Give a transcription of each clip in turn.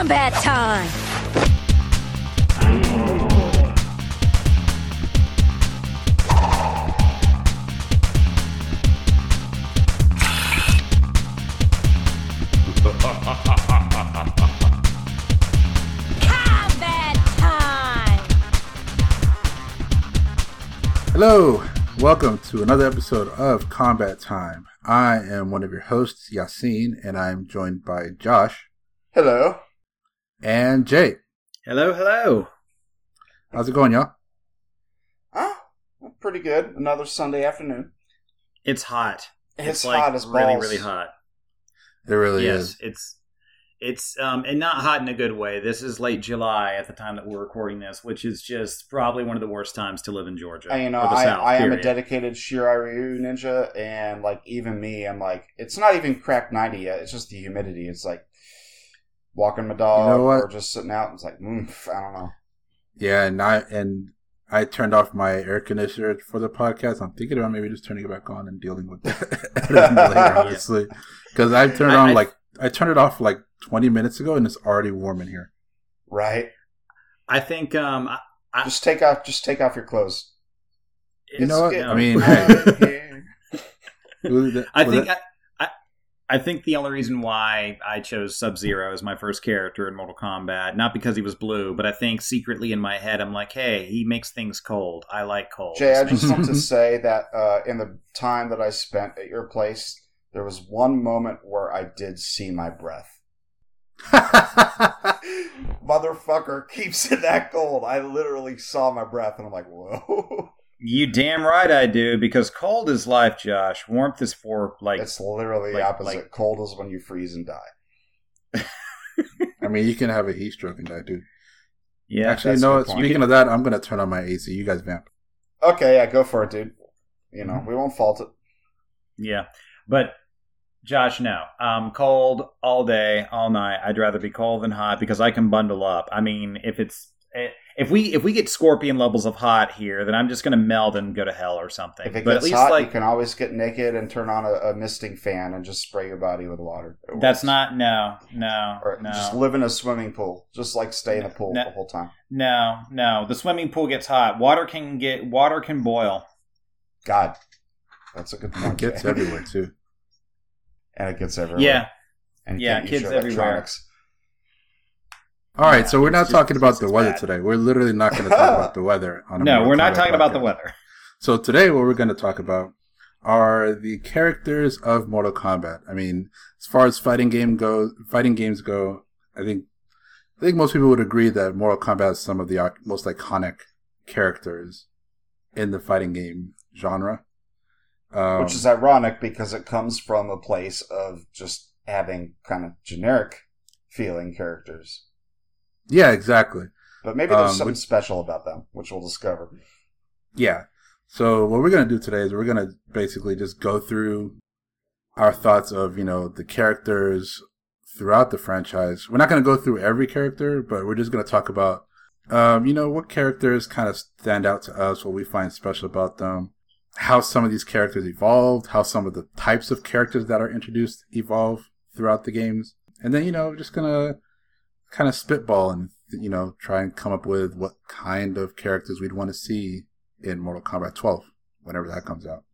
Combat time! Combat time! Hello, welcome to another episode of Combat Time. I am one of your hosts, Yasin, and I'm joined by Josh Hello. And Jay. Hello, hello. How's it going, y'all? Ah, pretty good. Another Sunday afternoon. It's hot. It's, like hot as really, balls. really hot. It really yes, is. it's it's um and not hot in a good way. This is late July at the time that we're recording this, which is just probably one of the worst times to live in Georgia. I, you know, the I, South, I am a dedicated Shirai Ryu ninja, and like even me, I'm like, it's not even cracked ninety yet. It's just the humidity. It's like walking my dog You know what? or just sitting out. It's like, mm, I don't know. Yeah, and I and I turned off my air conditioner for the podcast. I'm thinking about maybe just turning it back on and dealing with that later, honestly, because I turned on I- like I turned it off like 20 minutes ago, and it's already warm in here. Right? I think um I, I- Just take off. Just take off your clothes. You know what? I mean, hey. here. Was that- I think that- I, think the only reason why I chose Sub Zero as my first character in Mortal Kombat, not because he was blue, but I think secretly in my head I'm like, hey, he makes things cold. I like cold. Jay, I just want to say that uh, in the time that I spent at your place, there was one moment where I did see my breath. Motherfucker keeps it that cold. I literally saw my breath and I'm like, whoa. You damn right I do, because cold is life, Josh. Warmth is for like it's literally like- opposite. like- cold is when you freeze and die. I mean, you can have a heat stroke and die, too. yeah. Actually, that's no. good point. Speaking of that, I'm gonna turn on my AC. You guys vamp. Okay, yeah, go for it, dude. You Mm-hmm. know, we won't fault it. Yeah. But Josh, no. Um cold all day, all night. I'd rather be cold than hot because I can bundle up. I mean, if it's eh, if we if we get scorpion levels of hot here, then I'm just gonna melt and go to hell or something. If it but gets at least hot, like you can always get naked and turn on a, a misting fan and just spray your body with water. That's not no, no, Or no. just live in a swimming pool. Just like stay in a pool No. the whole time. No, no. The swimming pool gets hot. Water can get water can boil. God, that's a good It point. gets everywhere too. and it gets everywhere. Yeah. and yeah, kids everywhere. All right, so we're not it's talking about the weather bad. today. We're literally not going to talk about the weather. On a No, we're not talking about the weather. So today, what we're going to talk about are the characters of Mortal Kombat. I mean, as far as fighting game go, fighting games go, I think I think most people would agree that Mortal Kombat is some of the most iconic characters in the fighting game genre. Um, Which is ironic because it comes from a place of just having kind of generic feeling characters. Yeah, exactly. But maybe there's Um, something which- special about them, which we'll discover. Yeah. So what we're gonna do today is we're gonna basically just go through our thoughts of you know the characters throughout the franchise. We're not gonna go through every character, but we're just gonna talk about um, you know what characters kind of stand out to us, what we find special about them, how some of these characters evolved, how some of the types of characters that are introduced evolve throughout the games, and then you know just gonna kind of spitball and you know try and come up with what kind of characters we'd want to see in Mortal Kombat 12 whenever that comes out.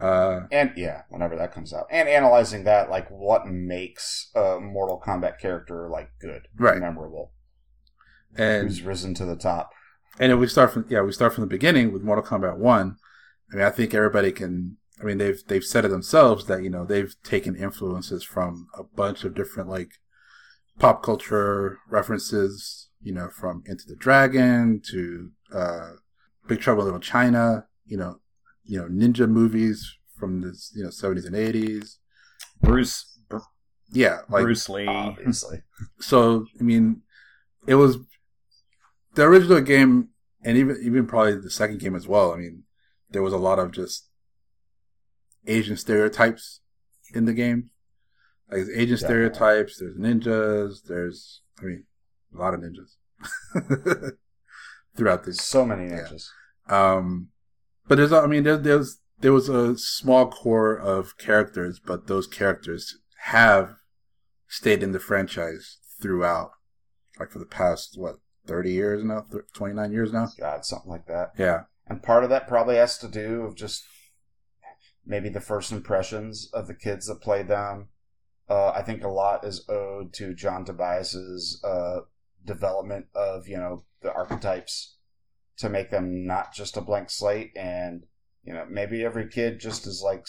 Uh, And yeah, whenever that comes out. And analyzing that, like what makes a Mortal Kombat character like good, Right. memorable, and who's risen to the top. and if we start from yeah we start from the beginning with Mortal Kombat 1, I mean I think everybody can. I mean they've they've said it themselves that you know they've taken influences from a bunch of different like pop culture references. You know from Enter the Dragon to uh, Big Trouble in Little China. You know you know ninja movies from the you know 70s and 80s. Bruce Br- Yeah, like Bruce Lee. Obviously, so I mean, it was the original game, and even even probably the second game as well. I mean, there was a lot of just Asian stereotypes in the game. Like there's Asian stereotypes. There's ninjas. There's I mean, a lot of ninjas throughout this. so many Yeah. ninjas. Um, but there's, I mean, there, there's, there was a small core of characters, but those characters have stayed in the franchise throughout like for the past what thirty years now, twenty nine years now. God, something like that. Yeah, And part of that probably has to do with just maybe the first impressions of the kids that played them. Uh, I think a lot is owed to John Tobias's uh, development of you know the archetypes to make them not just a blank slate, and you know maybe every kid just is like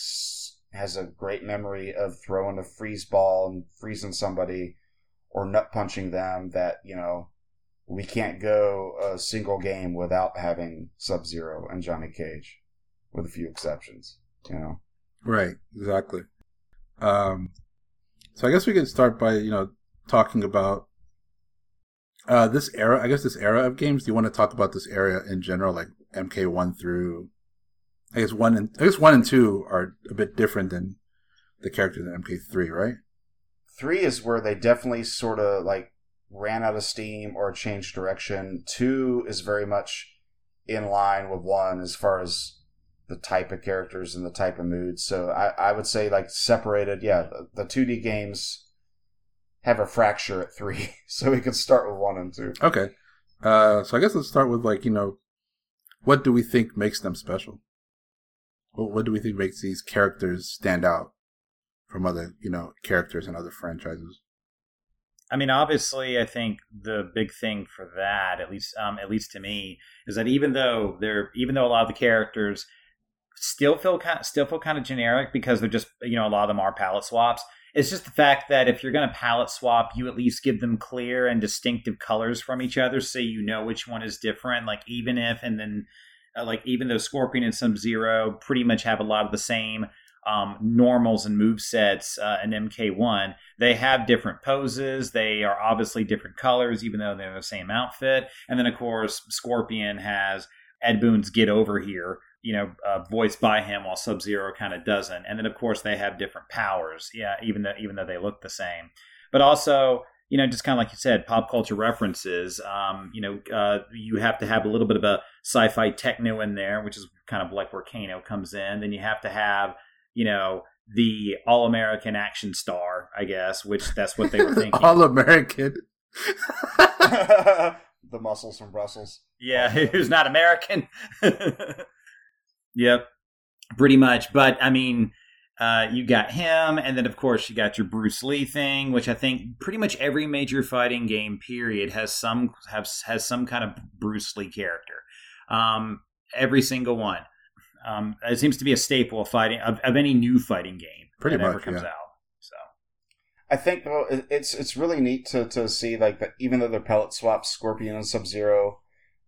has a great memory of throwing a freeze ball and freezing somebody or nut punching them that you know we can't go a single game without having Sub Zero and Johnny Cage, with a few exceptions. You know, right, exactly. Um, so I guess we can start by you know talking about uh this era. I guess this era of games. Do you want to talk about this era in general, like MK one through? I guess one and I guess one and two are a bit different than the characters in MK three, right? three is where they definitely sort of like ran out of steam or changed direction. Two is very much in line with one as far as the type of characters and the type of moods. So I, I would say like separated. Yeah, the two D games have a fracture at three, so we could start with one and two. Okay. Uh, so I guess let's start with like you know, what do we think makes them special? What, what do we think makes these characters stand out from other you know characters and other franchises? I mean, obviously, I think the big thing for that, at least, um, at least to me, is that even though they're, even though a lot of the characters still feel kind, of, still feel kind of generic because they're just, you know, a lot of them are palette swaps. It's just the fact that if you're going to palette swap, you at least give them clear and distinctive colors from each other, so you know which one is different. Like even if, and then, uh, like even though Scorpion and Sub Zero pretty much have a lot of the same um, normals and move sets uh, in MK1. They have different poses. They are obviously different colors, even though they're the same outfit. And then, of course, Scorpion has Ed Boon's "Get Over Here," you know, uh, voiced by him, while Sub Zero kind of doesn't. And then, of course, they have different powers. Yeah, even though even though they look the same, but also. You know, just kind of like you said, pop culture references. Um, you know, uh, you have to have a little bit of a sci-fi techno in there, which is kind of like where Kano comes in. Then you have to have you know, the all American action star, I guess, which that's what they were thinking. All American. the muscles from Brussels. yeah, who's not American. Yep, pretty much. But I mean, uh, you got him, and then of course you got your Bruce Lee thing, which I think pretty much every major fighting game period has some has has some kind of Bruce Lee character. Um, every single one. Um, it seems to be a staple of fighting of, of any new fighting game Pretty that ever much, comes yeah. out. So I think though it's it's really neat to, to see like that even though they're palette swaps, Scorpion and Sub Zero,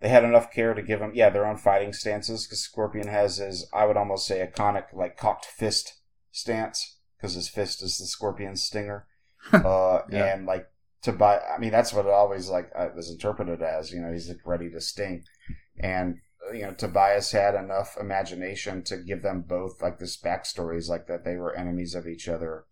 they had enough care to give them yeah their own fighting stances because Scorpion has his I would almost say iconic like cocked fist stance because his fist is the Scorpion's stinger, uh, Yeah. and like to buy I mean that's what it always like uh, was interpreted as you know he's like, ready to sting, and uh, you know Tobias had enough imagination to give them both like this backstories like that they were enemies of each other.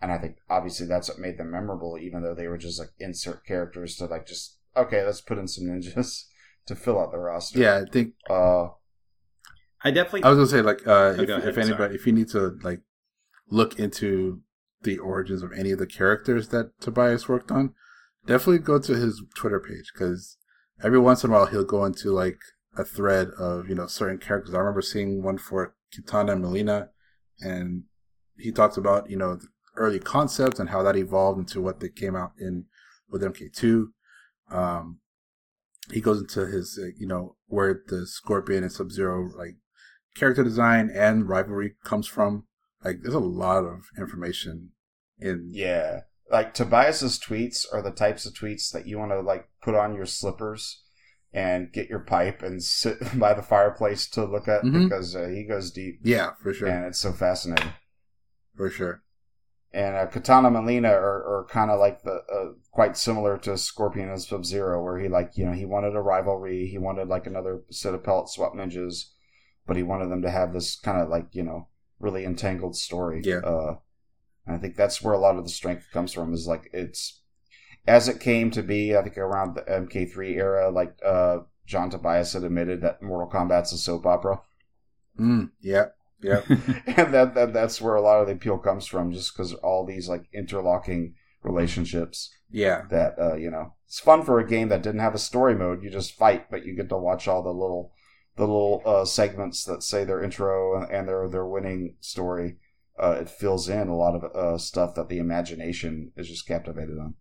And I think obviously that's what made them memorable, even though they were just like insert characters to like just okay, let's put in some ninjas to fill out the roster. Yeah, I think Uh, I definitely I was gonna say like uh, Oh, if, ahead, if anybody sorry. if you need to like look into the origins of any of the characters that Tobias worked on, definitely go to his Twitter page because every once in a while he'll go into like a thread of you know certain characters. I remember seeing one for Kitana and Mileena, and he talks about you know the early concepts and how that evolved into what they came out in with MK2. Um, he goes into his uh, you know where the Scorpion and Sub Zero like character design and rivalry comes from. Like, there's a lot of information in. yeah, like Tobias's tweets are the types of tweets that you want to like put on your slippers and get your pipe and sit by the fireplace to look at Mhm. because uh, he goes deep Yeah, for sure, and it's so fascinating. for sure. And uh, Kitana Mileena are, are kind of like the uh, quite similar to Scorpion and Sub Zero, where he like you know he wanted a rivalry, he wanted like another set of palette swap ninjas, but he wanted them to have this kind of like you know really entangled story. Yeah. Uh, and I think that's where a lot of the strength comes from. Is like it's as it came to be. I think around the MK3 era, like uh, John Tobias had admitted that Mortal Kombat's a soap opera. Mm, yeah, yeah. and that, that that's where a lot of the appeal comes from, just because all these like interlocking relationships. Yeah, That uh, you know, it's fun for a game that didn't have a story mode. You just fight, but you get to watch all the little the little uh, segments that say their intro and, and their their winning story. Uh, it fills in a lot of uh, stuff that the imagination is just captivated on.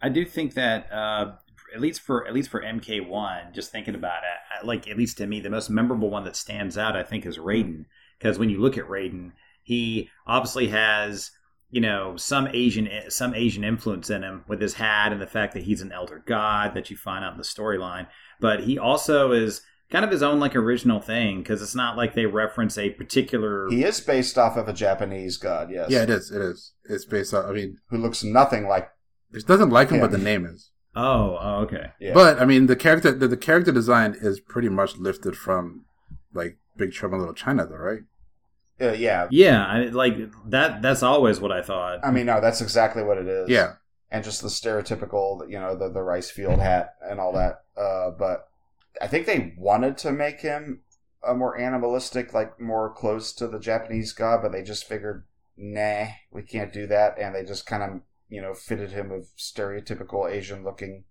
I do think that uh, at least for at least for MK one, just thinking about it, I- like at least to me, the most memorable one that stands out, I think, is Raiden. Because when you look at Raiden, he obviously has you know some Asian eh, some Asian influence in him with his hat and the fact that he's an elder god that you find out in the storyline. But he also is kind of his own like original thing because it's not like they reference a particular. He is based off of a Japanese god, yes. yeah, it is. It is. It's based on. I mean, Who looks nothing like. it doesn't like him, Yeah. but the name is. Oh, oh, okay. Yeah. But I mean, the character the, the character design is pretty much lifted from like Big Trouble in Little China, though, right? Uh, yeah. Yeah, I, like that. That's always what I thought. I mean, no, that's exactly what it is. Yeah, and just the stereotypical, you know, the the rice field hat and all that. Uh, but I think they wanted to make him a more animalistic, like more close to the Japanese god, but they just figured, nah, we can't do that, and they just kind of, you know, fitted him with stereotypical Asian looking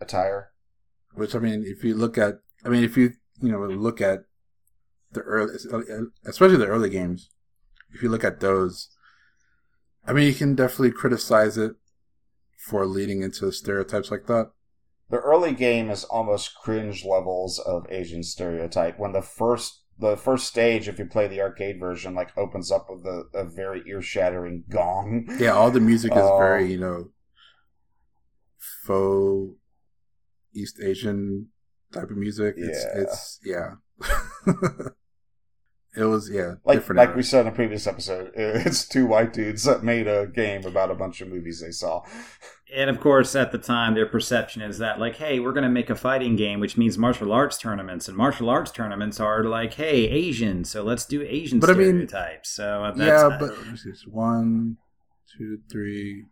attire. which I mean, if you look at, I mean, if you you know look at the early, especially the early games, if you look at those, I mean, you can definitely criticize it for leading into stereotypes like that. The early game is almost cringe levels of Asian stereotype. When the first the first stage, if you play the arcade version, like opens up with a, a very ear shattering gong. Yeah, all the music is very uh, you know faux East Asian type of music. It's Yeah. it's yeah. it was yeah like different. like era. we said in a previous episode, it's two white dudes that made a game about a bunch of movies they saw. And of course, at the time, their perception is that, like, hey, we're going to make a fighting game, which means martial arts tournaments. And martial arts tournaments are like, hey, Asian, so let's do Asian But I mean- stereotypes. so uh, that's, yeah, uh, but let me it's one, two, three,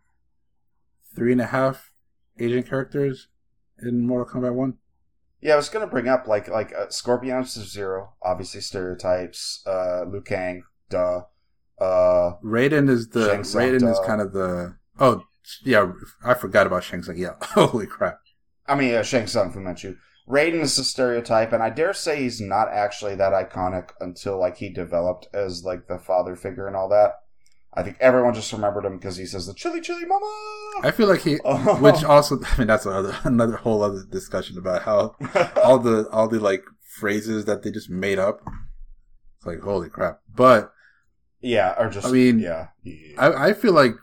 three and a half Asian characters in Mortal Kombat One. Yeah, I was gonna bring up like like uh, Scorpion Sub Zero, obviously stereotypes. Uh, Liu Kang, duh. Uh, Raiden is the Shang Tsung, Raiden is kind of the oh yeah I forgot about Shang Tsung. Yeah, holy crap. I mean uh, Shang Tsung Fu Manchu. Raiden is a stereotype, and I dare say he's not actually that iconic until like he developed as like the father figure and all that. I think everyone just remembered him because he says the chili chili mama. I feel like he, Oh. which also I mean that's another another whole other discussion about how all the all the like phrases that they just made up. It's like holy crap, but yeah, or just I mean, yeah. yeah. I, I feel like,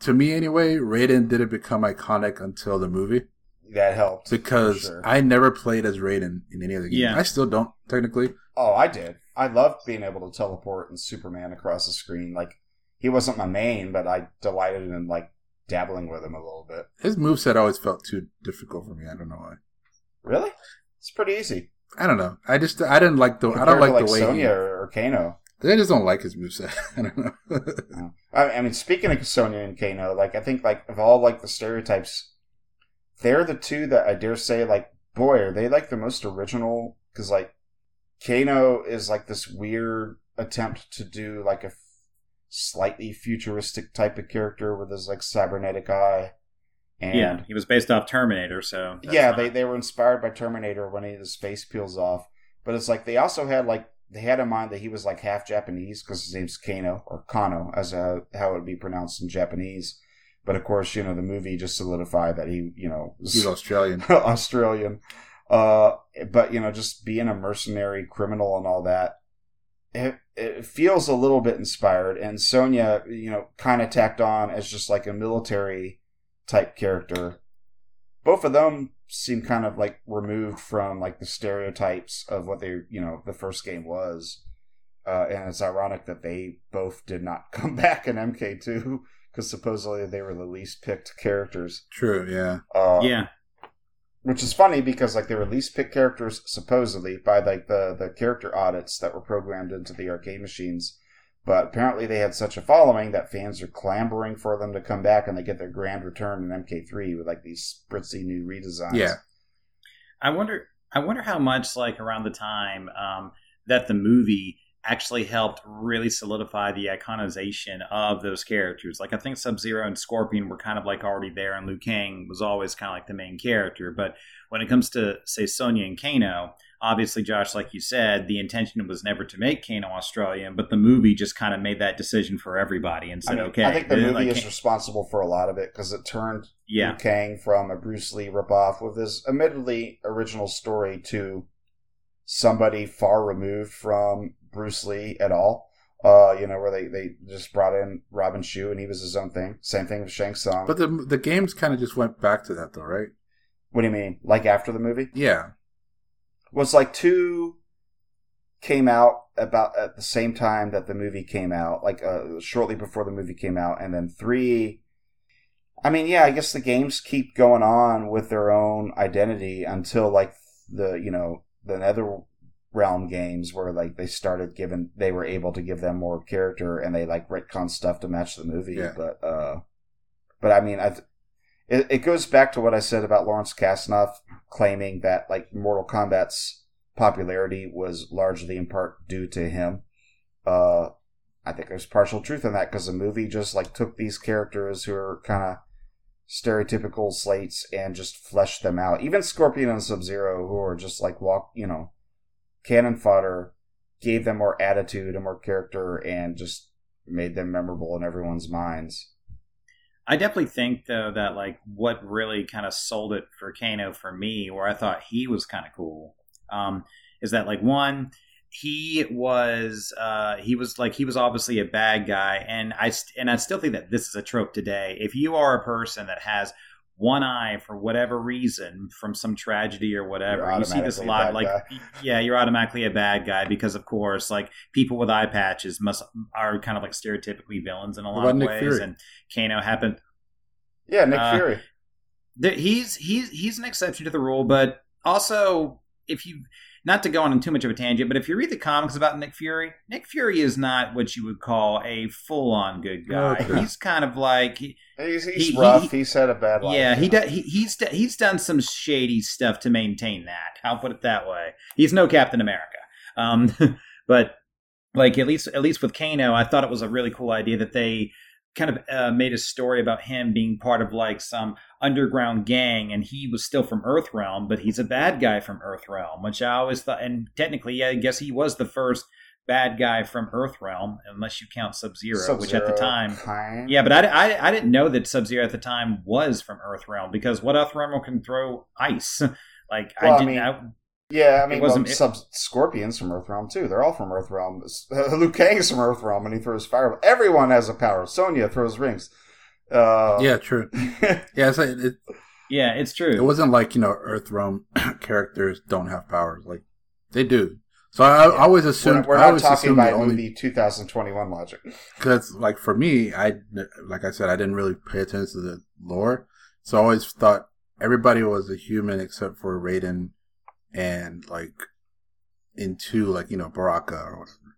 to me anyway, Raiden didn't become iconic until the movie that helped because sure. I never played as Raiden in any of the games. Yeah. I still don't technically. Oh, I did. I loved being able to teleport and Superman across the screen. Like he wasn't my main, but I delighted in like dabbling with him a little bit. His moveset always felt too difficult for me. I don't know why. Really? It's pretty easy. I don't know. I just I didn't like the I don't to, like like the way Sonya he, or, or Kano. I just don't like his moveset. I don't know. I, I mean, speaking of Sonya and Kano, like I think like of all like the stereotypes, they're the two that I dare say like boy are they like the most original because like Kano is like this weird attempt to do like a slightly futuristic type of character with his like cybernetic eye. And yeah, he was based off Terminator, so. yeah, not- they, they were inspired by Terminator when he, his face peels off. But it's like they also had like they had in mind that he was like half Japanese because his name's Kano or Kano as a, how it would be pronounced in Japanese. But of course, you know the movie just solidified that he you know was He's Australian. Australian. Uh, but you know, just being a mercenary criminal and all that, it, it feels a little bit inspired. And Sonya, you know, kind of tacked on as just like a military type character. Both of them seem kind of like removed from like the stereotypes of what they, you know, the first game was. Uh, and it's ironic that they both did not come back in MK2 because supposedly they were the least picked characters. True. Yeah. Uh, Yeah. Which is funny because like they were least pick characters supposedly by like the the character audits that were programmed into the arcade machines but apparently they had such a following that fans are clamoring for them to come back and they get their grand return in mk3 with like these spritzy new redesigns Yeah. I wonder. I wonder how much, like, around the time um, that the movie actually helped really solidify the iconization of those characters. Like I think Sub Zero and Scorpion were kind of like already there, and Liu Kang was always kind of like the main character. But when it comes to say Sonya and Kano, obviously Josh, like you said, the intention was never to make Kano Australian, but the movie just kind of made that decision for everybody and said, I mean, okay. I think the uh, movie like, is responsible for a lot of it because it turned yeah, Liu Kang from a Bruce Lee ripoff with his admittedly original story to somebody far removed from Bruce Lee at all. Uh, you know, where they, they just brought in Robin Shou and he was his own thing. Same thing with Shang Tsung. But the the games kind of just went back to that though, right? what do you mean? Like after the movie? Yeah. Was like two came out about at the same time that the movie came out, like uh, shortly before the movie came out, and then three. I mean, yeah, I guess the games keep going on with their own identity until like the you know the Nether Realm games where like they started giving they were able to give them more character and they like retcon stuff to match the movie. Yeah. But uh, but I mean, I it, it goes back to what I said about Lawrence Kasanoff claiming that like Mortal Kombat's popularity was largely in part due to him. Uh, I think there's partial truth in that because the movie just like took these characters who are kind of stereotypical slates and just fleshed them out. Even Scorpion and Sub Zero, who are just like walk, you know, cannon fodder, gave them more attitude and more character and just made them memorable in everyone's minds. I definitely think though that like what really kind of sold it for Kano for me, where I thought he was kind of cool, um, is that like one, he was uh, he was like he was obviously a bad guy, and I st- and I still think that this is a trope today. If you are a person that has one eye for whatever reason from some tragedy or whatever, You're see this a lot. Like guy. yeah, you're automatically a bad guy because of course like people with eye patches must are kind of like stereotypically villains in a lot of Nick ways, Fury? and Kano happened Yeah, Nick Uh, Fury. he's he's he's an exception to the rule, but also if you not to go on too much of a tangent, but if you read the comics about Nick Fury, Nick Fury is not what you would call a full on good guy. Okay. He's kind of like he, He's, he's he- rough. he- he's had a bad life. yeah, he you does he, he's he's done some shady stuff to maintain that. I'll put it that way. He's no Captain America. Um but like at least at least with Kano, I thought it was a really cool idea that they kind of uh, made a story about him being part of like some underground gang and he was still from Earthrealm, but he's a bad guy from Earthrealm, which I always thought and technically yeah, I guess he was the first bad guy from Earthrealm, unless you count Sub Zero, which at the time kind. yeah, but I, I, I didn't know that Sub Zero at the time was from Earthrealm because what Earthrealm can throw ice? Like Well, I I didn't. mean, I, Yeah, I mean, It wasn't- well, sub Scorpions from Earthrealm too. They're all from Earthrealm. Uh, Liu Kang's from Earthrealm, and he throws fire. Everyone has a power. Sonya throws rings. Uh, Yeah, true. Yeah, it's like, it, yeah, it's true. it wasn't like you know Earthrealm characters don't have powers. Like they do. So I, I always we're, assumed we're I not always talking about only movie 2021 logic. because like for me, I like I said, I didn't really pay attention to the lore, so I always thought everybody was a human except for Raiden and like into like you know Baraka or whatever.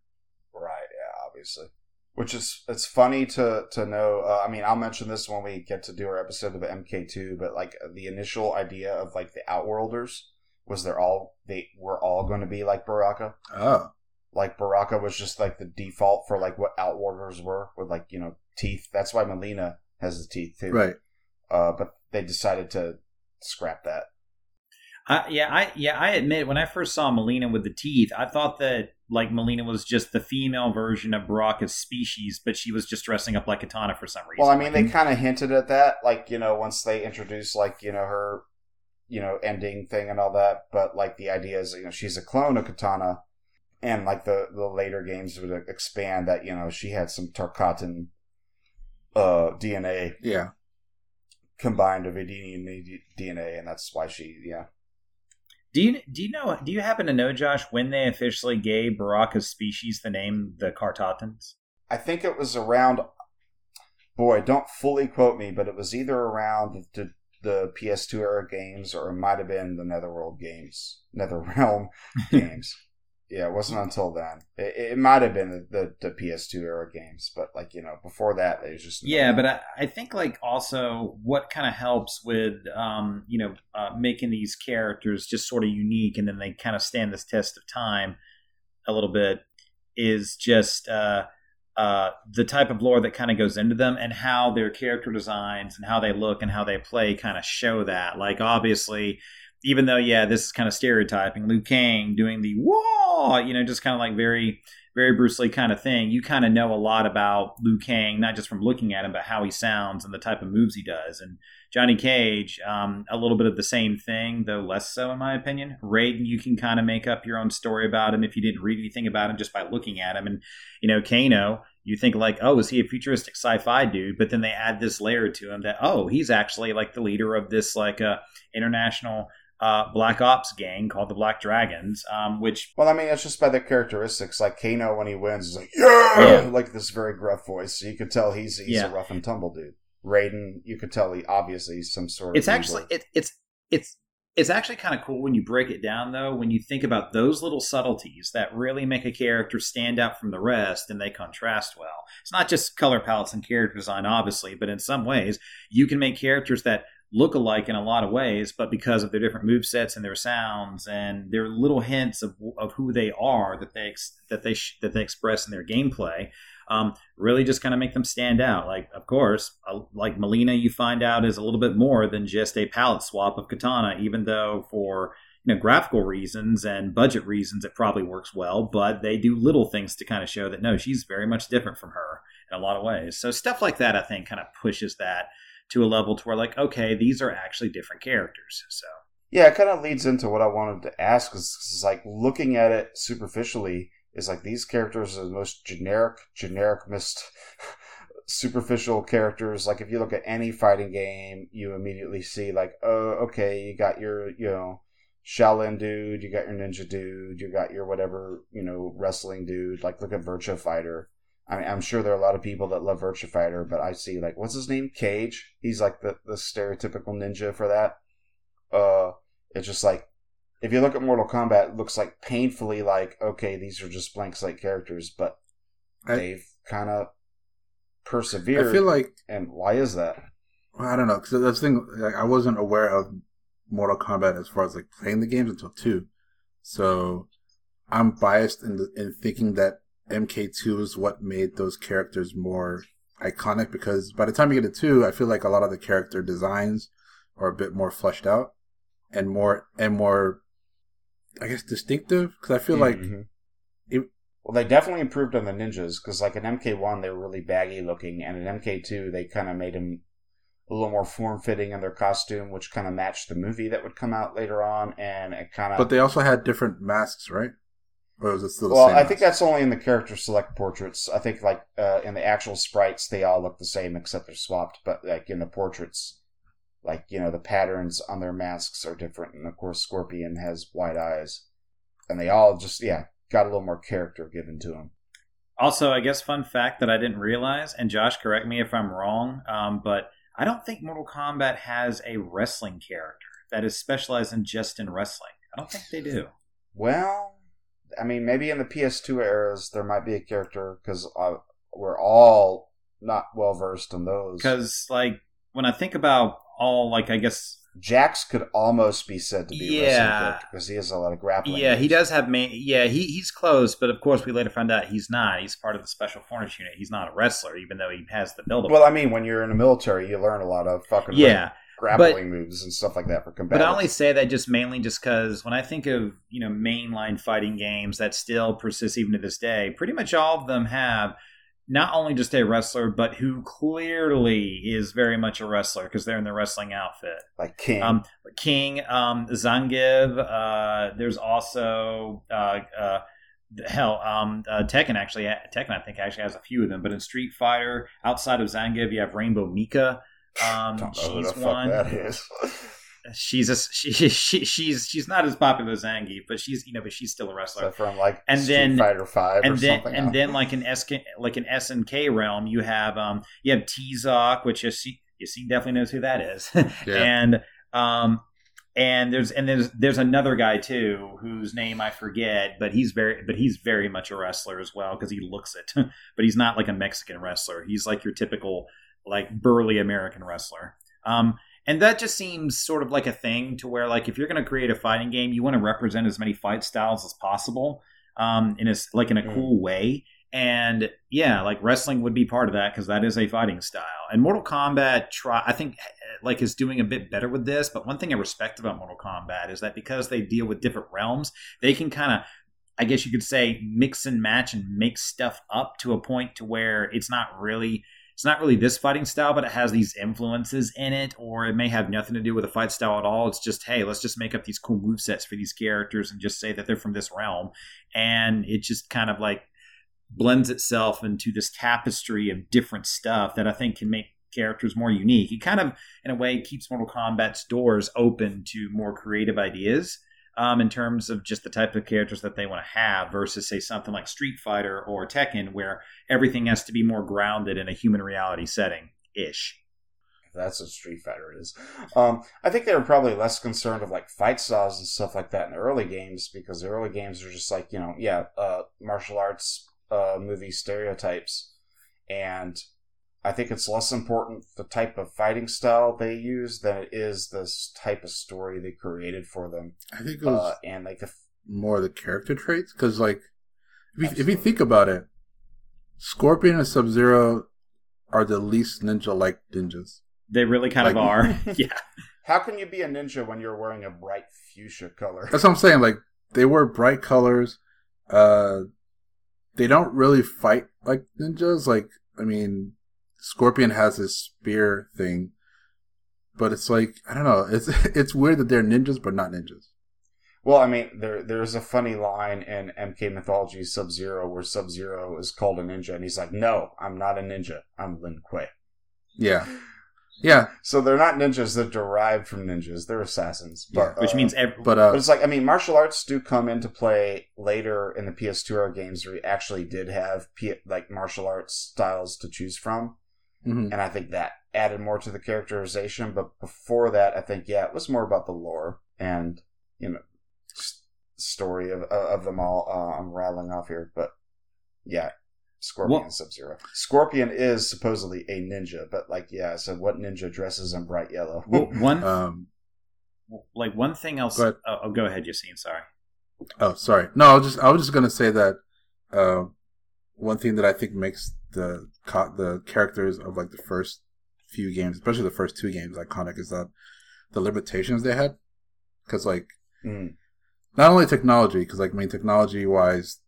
Right. Yeah. Obviously. Which is it's funny to to know. Uh, I mean, I'll mention this when we get to do our episode of MK2. But like the initial idea of like the Outworlders was they're all they were all going to be like Baraka. Oh, like Baraka was just like the default for like what Outworlders were with like you know teeth. That's why Mileena has the teeth too. right. Uh, but they decided to scrap that. I, yeah, I yeah, I admit when I first saw Mileena with the teeth, I thought that like Mileena was just the female version of Baraka's species, but she was just dressing up like Kitana for some reason. Well, I mean, they kind of hinted at that, like you know, once they introduced like you know her, you know, ending thing and all that. But like the idea is, you know, she's a clone of Kitana, and like the the later games would expand that you know she had some Tarkatan uh DNA Yeah. combined of Edenian DNA, and that's why she yeah. Do you do you know do you happen to know Josh when they officially gave Baraka's species the name the Tarkatans? I think it was around. Boy, don't fully quote me, but it was either around the, the PS2 era games or it might have been the Netherworld games, NetherRealm games. Yeah, it wasn't until then. It, it might have been the, the, the PS2 era games, but like you know, before that, it was just Yeah, but I, I think like also what kind of helps with um, you know uh, making these characters just sort of unique, and then they kind of stand this test of time a little bit is just uh, uh, the type of lore that kind of goes into them and how their character designs and how they look and how they play kind of show that. Like, obviously, even though, yeah, this is kind of stereotyping, Liu Kang doing the whoa, you know, just kind of like very, very Bruce Lee kind of thing. You kind of know a lot about Liu Kang, not just from looking at him, but how he sounds and the type of moves he does. And Johnny Cage, um, a little bit of the same thing, though less so, in my opinion. Raiden, you can kind of make up your own story about him if you didn't read anything about him just by looking at him. And, you know, Kano, you think like, oh, is he a futuristic sci-fi dude? But then they add this layer to him that, oh, he's actually like the leader of this like uh, international uh, Black Ops gang called the Black Dragons, um, which Well, I mean, it's just by the characteristics. Like Kano, when he wins, is like yeah, Yeah. like this very gruff voice. So you could tell he's he's Yeah. a rough and tumble dude. Raiden, you could tell he obviously he's some sort of. it's actually it, it's it's it's actually kind of cool when you break it down though when you think about those little subtleties that really make a character stand out from the rest and they contrast well it's not just color palettes and character design obviously but in some ways you can make characters that look alike in a lot of ways but because of their different move sets and their sounds and their little hints of, of who they are that they ex, that they sh- that they express in their gameplay um, really just kind of make them stand out. Like, of course, uh, like Mileena, you find out is a little bit more than just a palette swap of Kitana, even though for you know graphical reasons and budget reasons it probably works well. But they do little things to kind of show that no, she's very much different from her in a lot of ways. So stuff like that, I think, kind of pushes that to a level to where like, okay, these are actually different characters. So Yeah, it kind of leads into what I wanted to ask. Is like looking at it superficially is like these characters are the most generic, generic, mist, superficial characters. Like if you look at any fighting game, you immediately see like, oh, okay, you got your you know Shaolin dude, you got your ninja dude, you got your whatever you know wrestling dude. Like look at Virtua Fighter. I mean, I'm sure there are a lot of people that love Virtua Fighter, but I see like what's his name, Cage. He's like the the stereotypical ninja for that. Uh, it's just like if you look at Mortal Kombat, it looks like painfully like okay, these are just blank slate characters, but I- they've kind of persevered. I feel like and why is that? I don't know because that's the thing. Like, I wasn't aware of Mortal Kombat as far as like playing the games until two, so I'm biased in the, in thinking that MK2 is what made those characters more iconic because by the time you get to two, I feel like a lot of the character designs are a bit more fleshed out and more and more, I guess, distinctive. Because I feel like Mhm. it- well, they definitely improved on the ninjas because, like in MK1, they were really baggy looking, and in MK2, they kind of made them a little more form fitting in their costume, which kind of matched the movie that would come out later on, and it kind of. but they also had different masks, right? Or was it still the well, same? I think that's only in the character select portraits. I think like uh, in the actual sprites, they all look the same except they're swapped. But like in the portraits, like you know, the patterns on their masks are different, and of course, Scorpion has white eyes, and they all just yeah got a little more character given to them. Also, I guess fun fact that I didn't realize, and Josh, correct me if I'm wrong, um, but I don't think Mortal Kombat has a wrestling character that is specialized in just in wrestling. I don't think they do. Well, I mean, maybe in the PS2 eras there might be a character because uh, we're all not well versed in those. Because, like, when I think about all, like, I guess, Jax could almost be said to be Yeah. because he has a lot of grappling. yeah, he does have main. Yeah, he he's close, but of course, we later found out he's not. He's part of the Special Forces unit. He's not a wrestler, even though he has the build. Well, I mean, when you're in the military, you learn a lot of fucking yeah, grappling moves and stuff like that for combat. But I only say that just mainly just because when I think of you know mainline fighting games that still persist even to this day, pretty much all of them have not only just a wrestler, but who clearly is very much a wrestler because they're in the wrestling outfit. like King. Um, King, um, Zangief. Uh, there's also uh, uh, hell, um, uh, Tekken actually. Tekken, I think, actually has a few of them. But in Street Fighter, outside of Zangief, you have Rainbow Mika. Um, don't know who she's the fuck one that is. she's a she, she she's she's not as popular as Zangief, but she's you know, but she's still a so wrestler. from like And Street then- Fighter Five or And then something. and then like an SK like an SNK realm, you have um you have Tizoc, which you see you see definitely knows who that is, Yeah. and um and there's and there's there's another guy too whose name I forget, but he's very but he's very much a wrestler as well because he looks it, but he's not like a Mexican wrestler. He's like your typical like burly American wrestler. Um, and that just seems sort of like a thing to where like if you're going to create a fighting game, you want to represent as many fight styles as possible. um, in a like in a Mm. cool way. And yeah, like wrestling would be part of that because that is a fighting style. And Mortal Kombat try I think like is doing a bit better with this. But one thing I respect about Mortal Kombat is that because they deal with different realms, they can kind of I guess you could say mix and match and make stuff up to a point to where it's not really it's not really this fighting style, but it has these influences in it, or it may have nothing to do with a fight style at all. It's just, hey, let's just make up these cool move sets for these characters and just say that they're from this realm. And it just kind of like blends itself into this tapestry of different stuff that I think can make characters more unique. It kind of, in a way, keeps Mortal Kombat's doors open to more creative ideas um, in terms of just the type of characters that they want to have versus, say, something like Street Fighter or Tekken, where everything has to be more grounded in a human reality setting ish. That's what Street Fighter is. Um, I think they were probably less concerned of like fight styles and stuff like that in the early games because the early games are just like you know, yeah, uh, martial arts uh, movie stereotypes, and I think it's less important the type of fighting style they use than it is this type of story they created for them. I think it was Uh, and like the f- more the character traits because, like, if you, if you think about it, Scorpion and Sub Zero are the least ninja-like ninjas. They really kind of are. yeah. how can you be a ninja when you're wearing a bright fuchsia color? That's what I'm saying. Like, they wear bright colors. Uh, they don't really fight like ninjas. Like, I mean, Scorpion has his spear thing, but it's like I don't know. It's it's weird that they're ninjas, but not ninjas. Well, I mean, there there's a funny line in MK Mythology Sub Zero where Sub Zero is called a ninja, and he's like, "No, I'm not a ninja. I'm Lin Kuei." Yeah, yeah. So they're not ninjas; they're derived from ninjas. They're assassins, but Which uh, means every, But but uh, it's like I mean, martial arts do come into play later in the PS2 era games where you actually did have P- like martial arts styles to choose from, mhm. and I think that added more to the characterization. But before that, I think yeah, it was more about the lore and you know s- story of of them all. Uh, I'm rattling off here, but yeah, Scorpion What- Sub Zero. Scorpion is supposedly a ninja, but like yeah, so what ninja dresses in bright yellow? well, one um, like one thing else. Go ahead. Oh, oh, go ahead, Yassine. Sorry. Oh, sorry. No, I was just I was just gonna say that uh, one thing that I think makes the co- the characters of like the first few games, especially the first two games, iconic is that the limitations they had. Because like Mm. not only technology, because like I mean technology wise,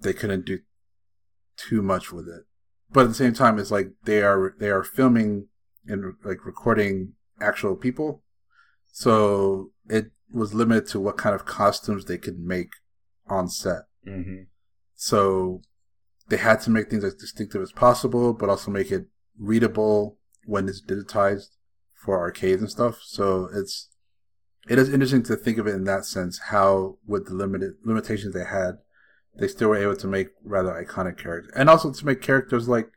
they couldn't do too much with it, but at the same time, it's like they are they are filming and like recording actual people, so it was limited to what kind of costumes they could make on set. hmm So they had to make things as distinctive as possible, but also make it readable when it's digitized for arcades and stuff. So it's it is interesting to think of it in that sense. How with the limited limitations they had, they still were able to make rather iconic characters, and also to make characters like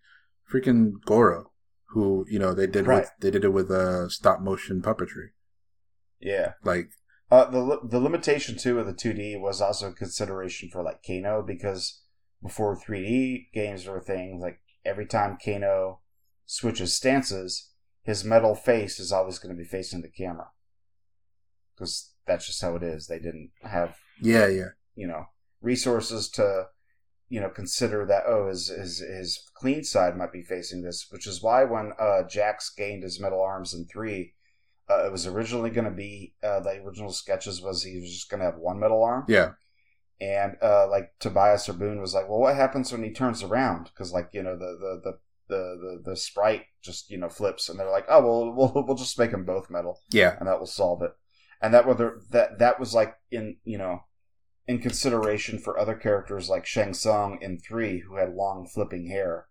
freaking Goro, who you know they did Right. with they did it with uh, stop motion puppetry. Yeah. Like Uh, the the limitation too of the 2D was also a consideration for like Kano because before 3D games were a thing, like every time Kano switches stances, his metal face is always going to be facing the camera because that's just how it is. They didn't have yeah, yeah, you know resources to you know consider that oh his his his clean side might be facing this, which is why when uh, Jax gained his metal arms in three. Uh, it was originally going to be uh, the original sketches was he was just going to have one metal arm, yeah, and uh, like Tobias or Boon was like, "Well, what happens when he turns around?" Because like you know the the, the the the the sprite just you know flips, and they're like, "Oh well, we'll we'll just make them both metal, yeah, and that will solve it." And that whether that that was like in you know in consideration for other characters like Shang Tsung in three who had long flipping hair,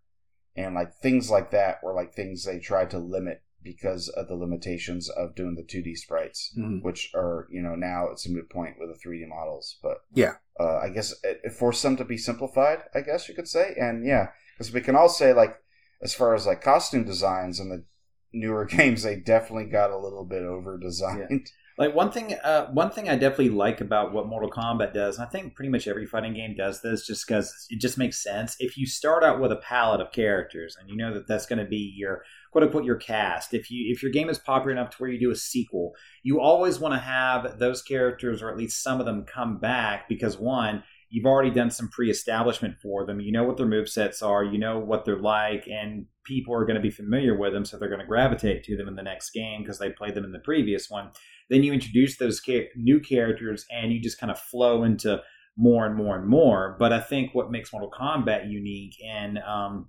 and like things like that were like things they tried to limit because of the limitations of doing the 2D sprites Mhm. which are you know now it's a moot point with the 3D models. But Yeah. Uh, I guess it, it forced them to be simplified. I guess you could say, and yeah, because we can all say like as far as like costume designs in the newer games, they definitely got a little bit over designed. Like one thing, uh, one thing I definitely like about what Mortal Kombat does, and I think pretty much every fighting game does this, just because it just makes sense. If you start out with a palette of characters, and you know that that's going to be your quote unquote your cast, if you if your game is popular enough to where you do a sequel, you always want to have those characters, or at least some of them, come back because one, you've already done some pre-establishment for them. You know what their move sets are. You know what they're like, and people are going to be familiar with them, so they're going to gravitate to them in the next game because they played them in the previous one. Then you introduce those new characters, and you just kind of flow into more and more and more. But I think what makes Mortal Kombat unique, and um,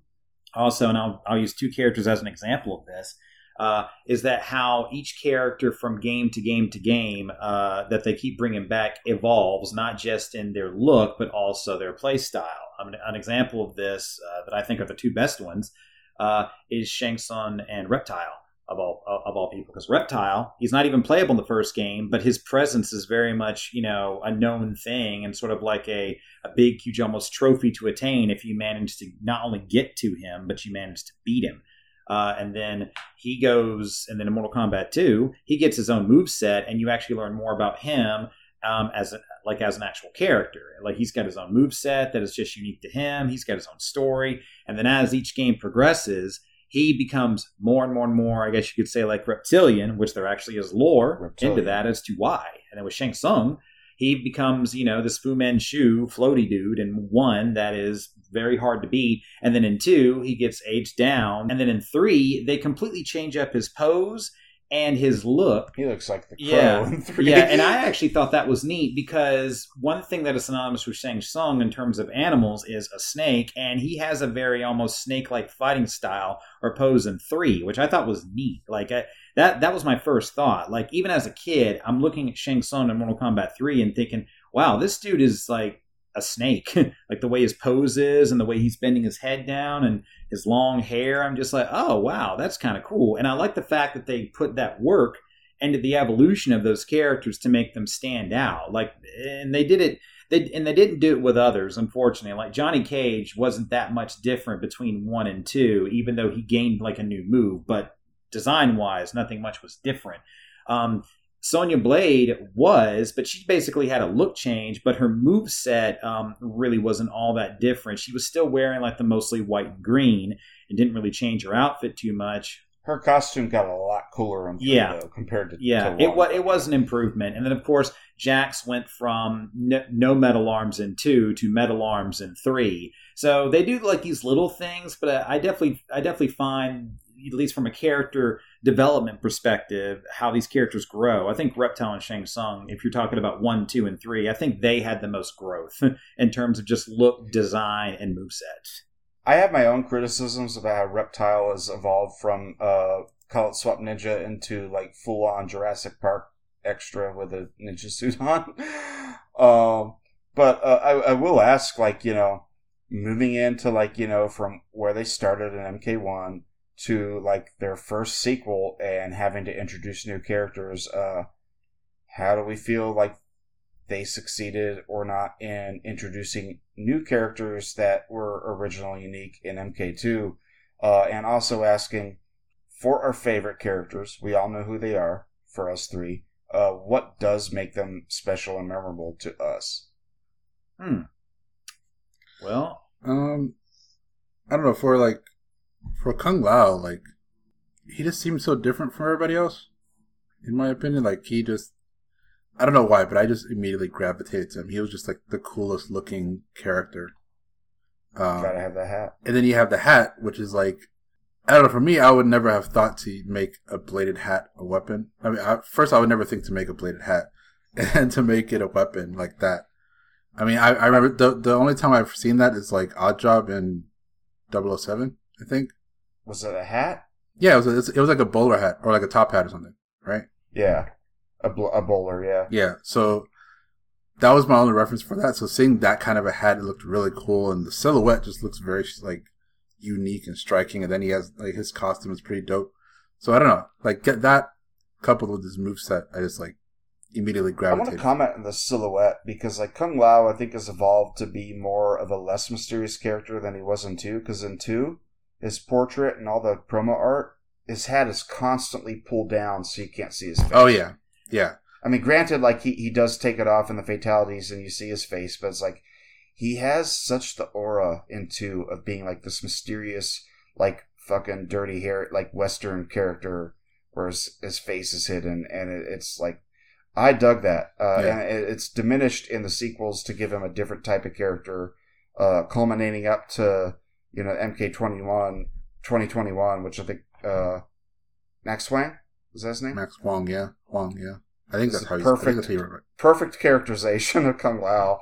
also, and I'll, I'll use two characters as an example of this uh, is that how each character from game to game to game uh, that they keep bringing back evolves, not just in their look, but also their play style. I mean, an example of this uh, that I think are the two best ones uh, is Shang Tsung and Reptile of all of all people because reptile he's not even playable in the first game but his presence is very much you know a known thing and sort of like a, a big huge almost trophy to attain if you manage to not only get to him but you manage to beat him uh, and then he goes, and then in Mortal Kombat 2, he gets his own move set, and you actually learn more about him um, as a, like as an actual character. Like he's got his own move set that is just unique to him. He's got his own story, and then as each game progresses, he becomes more and more and more. I guess you could say like reptilian, which there actually is lore reptilian. into that as to why. And then with Shang Tsung, he becomes, you know, this Fu Manchu floaty dude in one that is very hard to beat. And then in two, he gets aged down. And then in three, they completely change up his pose and his look. He looks like the crow yeah. in three. Yeah, and I actually thought that was neat because one thing that is synonymous with Shang Tsung in terms of animals is a snake, and he has a very almost snake-like fighting style or pose in three, which I thought was neat. Like I, that that was my first thought. Like even as a kid, I'm looking at Shang Tsung in Mortal Kombat 3 and thinking, wow, this dude is like a snake. like the way his pose is and the way he's bending his head down and his long hair. I'm just like, oh wow, that's kind of cool. And I like the fact that they put that work into the evolution of those characters to make them stand out. Like and they did it they, and they didn't do it with others, unfortunately. Like Johnny Cage wasn't that much different between one and two, even though he gained like a new move. But design wise, nothing much was different. Um, Sonya Blade was, but she basically had a look change, but her move set um, really wasn't all that different. She was still wearing like the mostly white and green and didn't really change her outfit too much. Her costume got a lot cooler on yeah. Though, compared to yeah, to it was it was an improvement. And then of course Jax went from no, no metal arms in two to metal arms in three. So they do like these little things, but I definitely I definitely find at least from a character development perspective, how these characters grow. I think Reptile and Shang Tsung, if you're talking about one, two, and three, I think they had the most growth in terms of just look, design, and moveset. I have my own criticisms about how Reptile has evolved from uh, call it Swap Ninja into like full on Jurassic Park extra with a ninja suit on. um, but uh, I, I will ask, like you know, moving into like you know from where they started in MK1 to like their first sequel and having to introduce new characters, uh, how do we feel like they succeeded or not in introducing new characters that were originally unique in MK2? Uh, and also asking for our favorite characters, we all know who they are for us three. Uh, what does make them special and memorable to us? Hmm. Well, um, I don't know. For like for Kung Lao, like he just seems so different from everybody else. In my opinion, like he just I don't know why, but I just immediately gravitated to him. He was just like the coolest looking character. Um, Gotta have the hat. And then you have the hat, which is like I don't know. For me, I would never have thought to make a bladed hat a weapon. I mean, I, first, I would never think to make a bladed hat, and to make it a weapon like that. I mean, I, I remember the the only time I've seen that is like Oddjob in 007, I think. Was it a hat? Yeah, it was. A, it was like a bowler hat or like a top hat or something, right? Yeah, a, a bowler. Yeah. Yeah. So that was my only reference for that. So seeing that kind of a hat, it looked really cool, and the silhouette just looks very like unique and striking. And then he has like his costume is pretty dope. So I don't know, like get that coupled with his move set, I just like immediately gravitated. I want to comment on the silhouette because like Kung Lao, I think has evolved to be more of a less mysterious character than he was in two. Because in two, his portrait and all the promo art, his hat is constantly pulled down so you can't see his face. Oh yeah, yeah. I mean, granted, like he, he does take it off in the fatalities and you see his face, but it's like he has such the aura into of being like this mysterious, like fucking dirty hair, like Western character, where his, his face is hidden, and it, it's like I dug that, uh, Yeah. and it- it's diminished in the sequels to give him a different type of character, uh, culminating up to you know MK21 2021, which I think uh, Max Wang is that his name? Max Wong, yeah, Wong, yeah. I think that's how he's. perfect. That's how. Perfect characterization of Kung Lao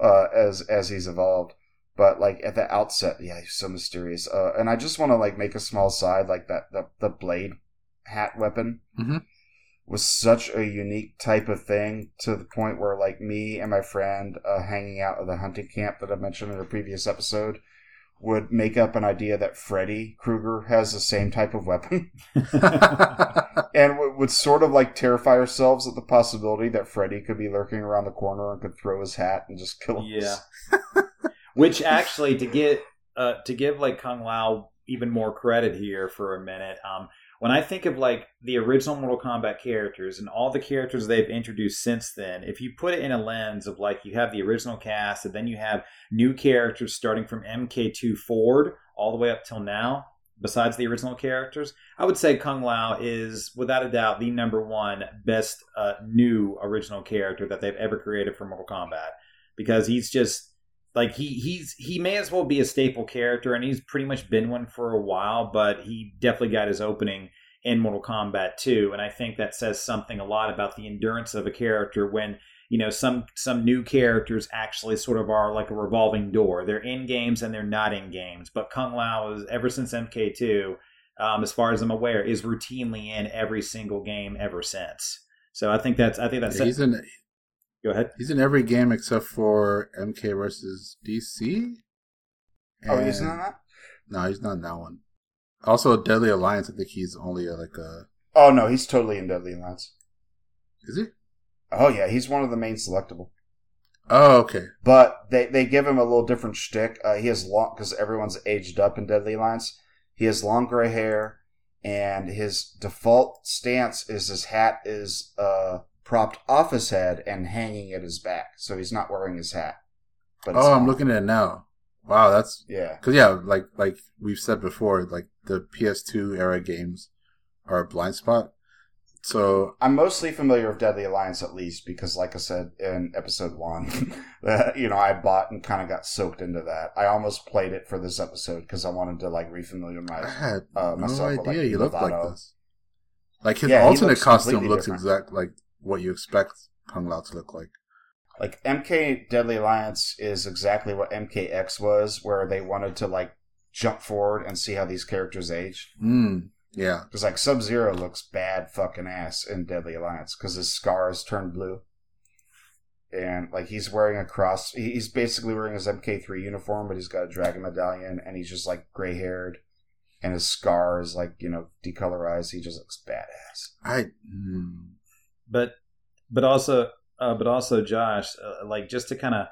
uh, as as he's evolved. But like at the outset, yeah, he's so mysterious. Uh, and I just want to like make a small side, like that the the blade hat weapon Mhm. was such a unique type of thing to the point where like me and my friend uh, hanging out at the hunting camp that I mentioned in a previous episode would make up an idea that Freddy Krueger has the same type of weapon and would, sort of like terrify ourselves at the possibility that Freddy could be lurking around the corner and could throw his hat and just kill us. Yeah. Which actually, to get uh, to give like Kung Lao even more credit here for a minute, um, when I think of like the original Mortal Kombat characters and all the characters they've introduced since then, if you put it in a lens of like you have the original cast and then you have new characters starting from MK2 forward all the way up till now, besides the original characters, I would say Kung Lao is without a doubt the number one best uh, new original character that they've ever created for Mortal Kombat because he's just like he he's he may as well be a staple character and he's pretty much been one for a while but he definitely got his opening in Mortal Kombat 2 and I think that says something a lot about the endurance of a character when you know some some new characters actually sort of are like a revolving door they're in games and they're not in games but Kung Lao is ever since MK2 um, as far as I'm aware is routinely in every single game ever since so I think that's I think that's Yeah, he's in. Go ahead He's in every game except for MK versus DC. Oh, he's not that? No, he's not in that one. Also, Deadly Alliance. I think he's only a, like a. Oh no, he's totally in Deadly Alliance. Is he? Oh yeah, he's one of the main selectable. Oh, okay. But they, they give him a little different shtick. Uh, he has long because everyone's aged up in Deadly Alliance. He has long gray hair, and his default stance is his hat is uh, propped off his head and hanging at his back, so he's not wearing his hat. But Oh, I'm looking at it now. Wow, that's Yeah, because yeah, like like we've said before, like the PS2 era games are a blind spot. So I'm mostly familiar with Deadly Alliance at least because, like I said in episode one, that you know I bought and kind of got soaked into that. I almost played it for this episode because I wanted to like I refamiliarize. had Uh, no myself with, idea like, you looked like this. Like his Yeah, alternate looks costume looks different. exact like what you expect Kung Lao to look like. Like MK Deadly Alliance is exactly what MKX was, where they wanted to like jump forward and see how these characters aged. Mm, yeah. Because like Sub Zero looks bad fucking ass in Deadly Alliance because his scars turned blue, and like he's wearing a cross. He's basically wearing his MK3 uniform, but he's got a dragon medallion, and he's just like gray haired, and his scar is like you know decolorized. He just looks badass. I. Mm, but but also uh, but also josh uh, like just to kind of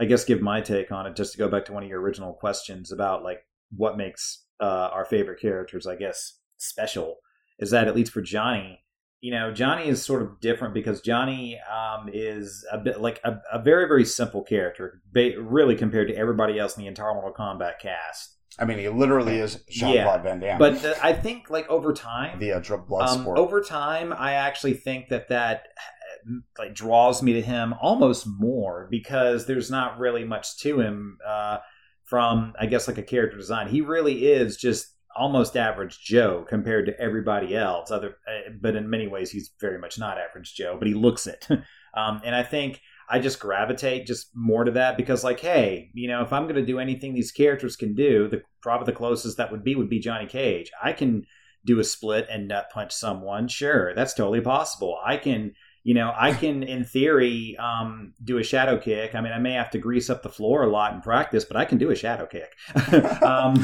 i guess give my take on it just to go back to one of your original questions about like what makes uh, our favorite characters i guess special is that at least for johnny you know johnny is sort of different because johnny um, is a bit like a, a very very simple character ba- really compared to everybody else in the entire mortal kombat cast I mean, he literally is Jean Yeah, Claude Van Damme. but the, i think like over time the uh, blood um, sport. over time, I actually think that that uh, like draws me to him almost more because there's not really much to him uh, from I guess like a character design. He really is just almost average Joe compared to everybody else. Other, uh, but in many ways, he's very much not average Joe. But he looks it, um, and I think I just gravitate just more to that because, like, hey, you know, if I'm going to do anything these characters can do, the probably the closest that would be would be Johnny Cage. I can do a split and nut punch someone. Sure, that's totally possible. I can, you know, I can in theory um, do a shadow kick. I mean, I may have to grease up the floor a lot in practice, but I can do a shadow kick. um,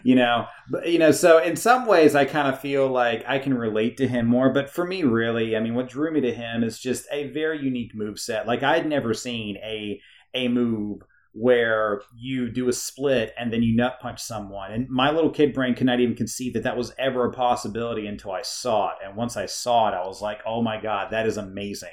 you know, but you know, so in some ways, I kind of feel like I can relate to him more. But for me, really, I mean, what drew me to him is just a very unique move set. Like I'd never seen a a move where you do a split and then you nut punch someone. And my little kid brain could not even conceive that that was ever a possibility until I saw it. And once I saw it, I was like, oh my God, that is amazing.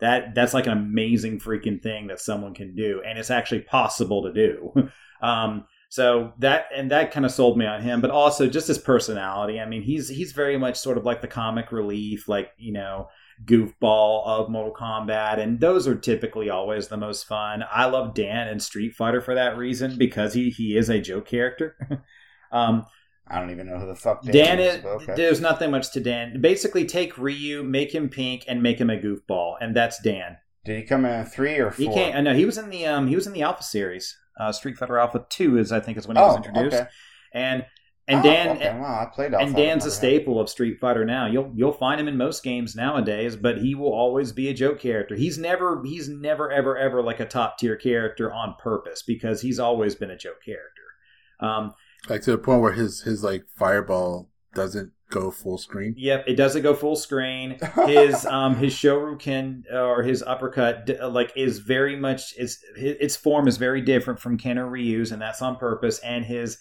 That that's like an amazing freaking thing that someone can do. And it's actually possible to do. um, so that and that kind of sold me on him, but also just his personality. I mean, he's he's very much sort of like the comic relief, like, you know, goofball of Mortal Kombat, and those are typically always the most fun. I love Dan and Street Fighter for that reason because he he is a joke character. um, I don't even know who the fuck Dan, Dan is. okay. there's nothing much to Dan. Basically, take Ryu, make him pink, and make him a goofball, and that's Dan. Did he come in three or He four? can't. I know he was in the um he was in the Alpha series. Uh, Street Fighter Alpha Two is I think is when he was Oh, introduced, okay. and and Oh, Dan okay. Wow, I played and Dan's a staple of Street Fighter now. You'll you'll find him in most games nowadays, but he will always be a joke character. He's never he's never ever ever like a top tier character on purpose because he's always been a joke character. Um, like to the point where his his like fireball doesn't go full screen. Yep, it doesn't go full screen. His um his Shoryuken or his uppercut uh, like is very much is its form is very different from Ken or Ryu's, and that's on purpose. And his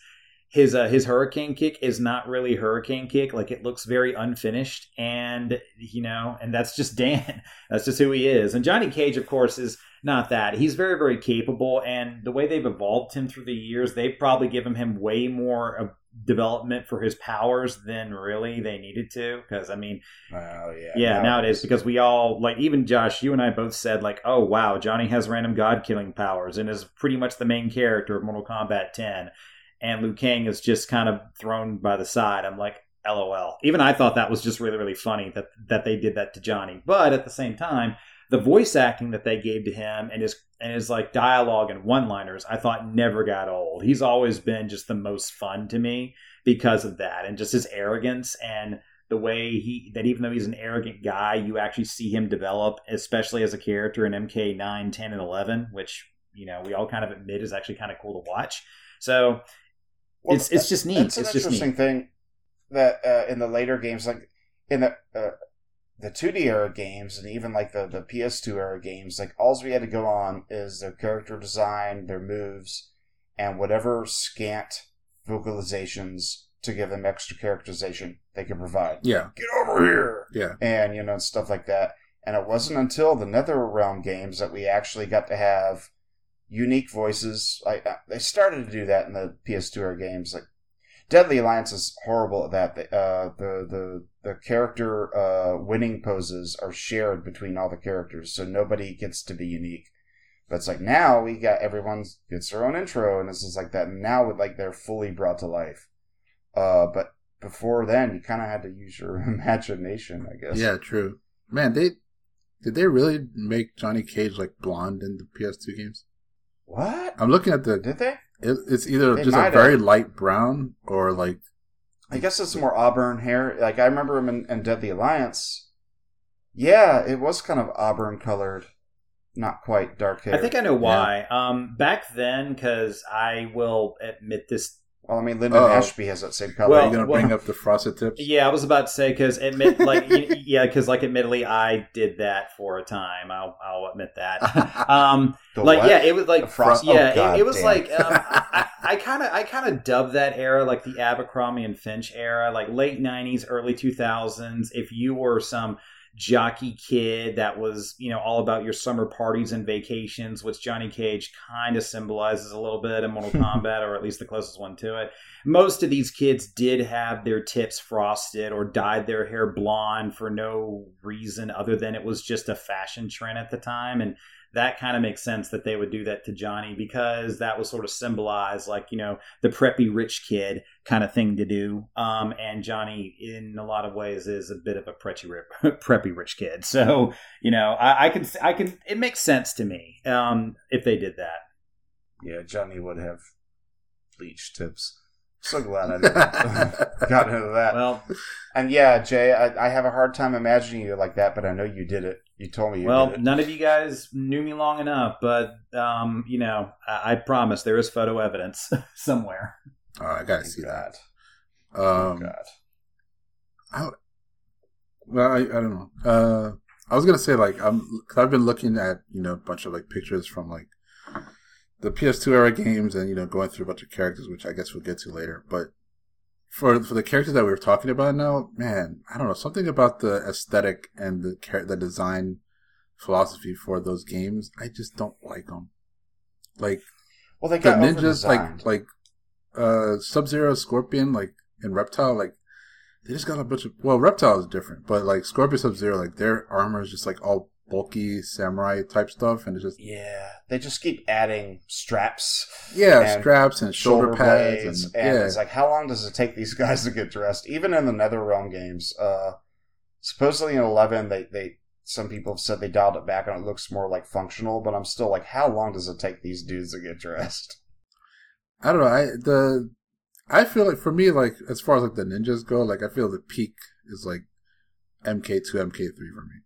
his uh, his hurricane kick is not really hurricane kick. Like it looks very unfinished and you know and that's just dan. That's just who he is. And johnny cage of course is not that. He's very very capable and the way they've evolved him through the years they've probably given him way more of development for his powers than really they needed to because i mean Oh yeah. yeah, nowadays because we all like even Josh, you and I both said like, oh wow, Johnny has random god killing powers and is pretty much the main character of Mortal Kombat 10, and Liu Kang is just kind of thrown by the side. I'm like, lol. Even I thought that was just really really funny that that they did that to Johnny, but at the same time, the voice acting that they gave to him and his and his like dialogue and one liners, I thought never got old. He's always been just the most fun to me because of that and just his arrogance and the way he that even though he's an arrogant guy, you actually see him develop, especially as a character in MK 9, 10, and 11, which you know we all kind of admit is actually kind of cool to watch. So Well, it's it's just neat. It's It's, an just interesting thing that uh, in the later games, like in the uh, the 2D era games, and even like the the PS2 era games, like all we had to go on is their character design, their moves, and whatever scant vocalizations to give them extra characterization they could provide. Yeah, Get over here, yeah. and you know stuff like that. And it wasn't until the NetherRealm games that we actually got to have unique voices. I they started to do that in the PS2 era games. Like Deadly Alliance is horrible at that. The uh, the the the character uh, winning poses are shared between all the characters, so nobody gets to be unique. But it's like now we got everyone gets their own intro, and this is like that. And now with like they're fully brought to life. Uh, but before then, you kind of had to use your imagination, I guess. Yeah, true. Man, they did they really make Johnny Cage like blonde in the PS2 games? What I'm looking at the. did they? It, it's either They just a very have. light brown or like I guess it's more auburn hair. Like I remember him in, in Deadly Alliance. Yeah, it was kind of auburn colored, not quite dark hair. I think I know why. Um, back then, because I will admit this Well, I mean, Linden Uh-oh. Ashby has that same color. are you gonna well- bring up the frosted tips? Yeah, I was about to say because admit like yeah, because like admittedly I did that for a time. I'll I'll admit that. Um, The like what? yeah, it was like The frost- yeah, oh, it, it was damn. like um, I kind of I kind of dubbed that era like the Abercrombie and Fitch era, like late '90s, early 2000s. If you were some jockey kid that was you know all about your summer parties and vacations, which Johnny Cage kind of symbolizes a little bit in Mortal Kombat, or at least the closest one to it. Most of these kids did have their tips frosted or dyed their hair blonde for no reason other than it was just a fashion trend at the time and that kind of makes sense that they would do that to Johnny because that was sort of symbolized like you know the preppy rich kid kind of thing to do. Um, and Johnny in a lot of ways is a bit of a preppy preppy rich kid. So you know I, I can I can it makes sense to me um, if they did that. Yeah, Johnny would have bleach tips. So glad I didn't got into that. well and yeah, Jay, I, I have a hard time imagining you like that, but I know you did it. You told me you well, did it. none of you guys knew me long enough, but um, you know, I, I promise there is photo evidence somewhere. Oh, I gotta Thank see that. God. Oh, Um, God. well, I, I don't know. Uh, I was gonna say like I'm, cause I've been looking at you know a bunch of like pictures from like the PS2 era games and you know going through a bunch of characters, which I guess we'll get to later. But for for the characters that we were talking about now, man, I don't know something about the aesthetic and the char- the design philosophy for those games. I just don't like them. Like Well, they got the ninjas, like like uh Sub Zero, Scorpion, like and Reptile, like they just got a bunch of well, reptile is different, but like Scorpion Sub Zero, like their armor is just like all bulky samurai type stuff, and it's just Yeah, they just keep adding straps. yeah, And straps and shoulder, pads, and, and yeah, it's like, how long does it take these guys to get dressed? Even in the NetherRealm games, uh, supposedly in Eleven, they they some people have said they dialed it back and it looks more like functional, but I'm still like, how long does it take these dudes to get dressed? I don't know. I the I feel like for me, like as far as like the ninjas go, like I feel the peak is like MK two, MK three for me.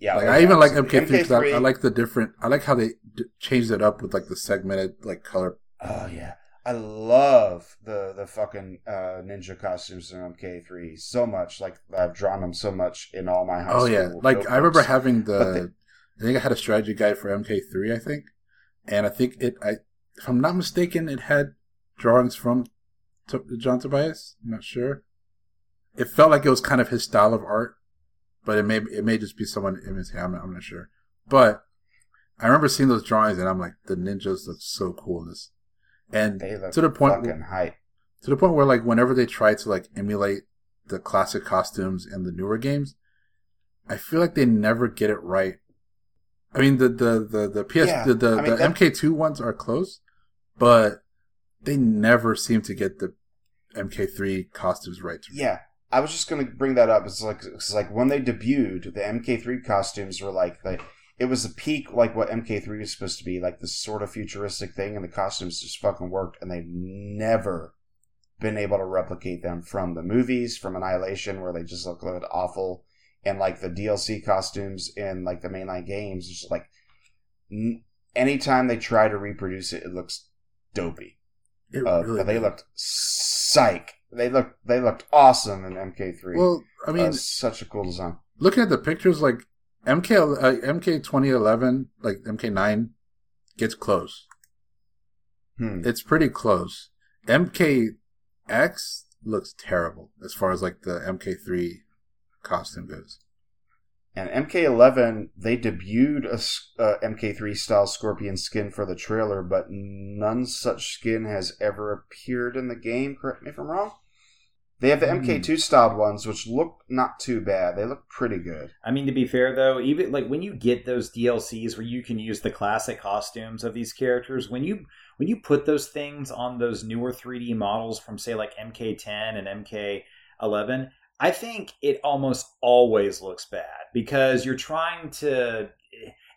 Yeah, Like I even like absolutely. MK three because I, I like the different. I like how they d- changed it up with like the segmented like color. Oh yeah, I love the the fucking uh, ninja costumes in MK3 so much. Like I've drawn them so much in all my high Oh yeah, like I remember having the. I think I had a strategy guide for MK three. I think, and I think it. I if I'm not mistaken, it had drawings from T- John Tobias. I'm not sure. It felt like it was kind of his style of art, but it may it may just be someone imitating. I'm, I'm not sure. But I remember seeing those drawings, and I'm like, the ninjas look so cool. in This and they look to the point fucking hype. to the point where like whenever they try to like emulate the classic costumes in the newer games, I feel like they never get it right. I mean the the the, the PS Yeah, the the, I mean, the that- MK2 ones are close, but they never seem to get the MK3 costumes right. to. Yeah, I was just gonna bring that up. It's like it's like when they debuted, the MK3 costumes were like the it was the peak like what MK3 was supposed to be, like this sort of futuristic thing, and the costumes just fucking worked, and they've never been able to replicate them from the movies, from Annihilation, where they just look like awful, and like the DLC costumes in like the mainline games, it's just like n- anytime they try to reproduce it, it looks dopey. It Uh, really they looked psych. They looked they looked awesome in MK3. well. I mean, Uh, such a cool design. looking at the pictures, like MK uh, MK 2011, like MK nine, gets close. Hmm. It's pretty close. MKX looks terrible as far as like the MK3 costume goes. And MK11, they debuted a uh, MK3 style Scorpion skin for the trailer, but none such skin has ever appeared in the game. Correct me if I'm wrong. They have the Hmm. MK2 styled ones, which look not too bad. They look pretty good. I mean, to be fair though, even like when you get those DLCs where you can use the classic costumes of these characters, when you when you put those things on those newer 3D models from say like MK10 and MK11, I think it almost always looks bad because you're trying to.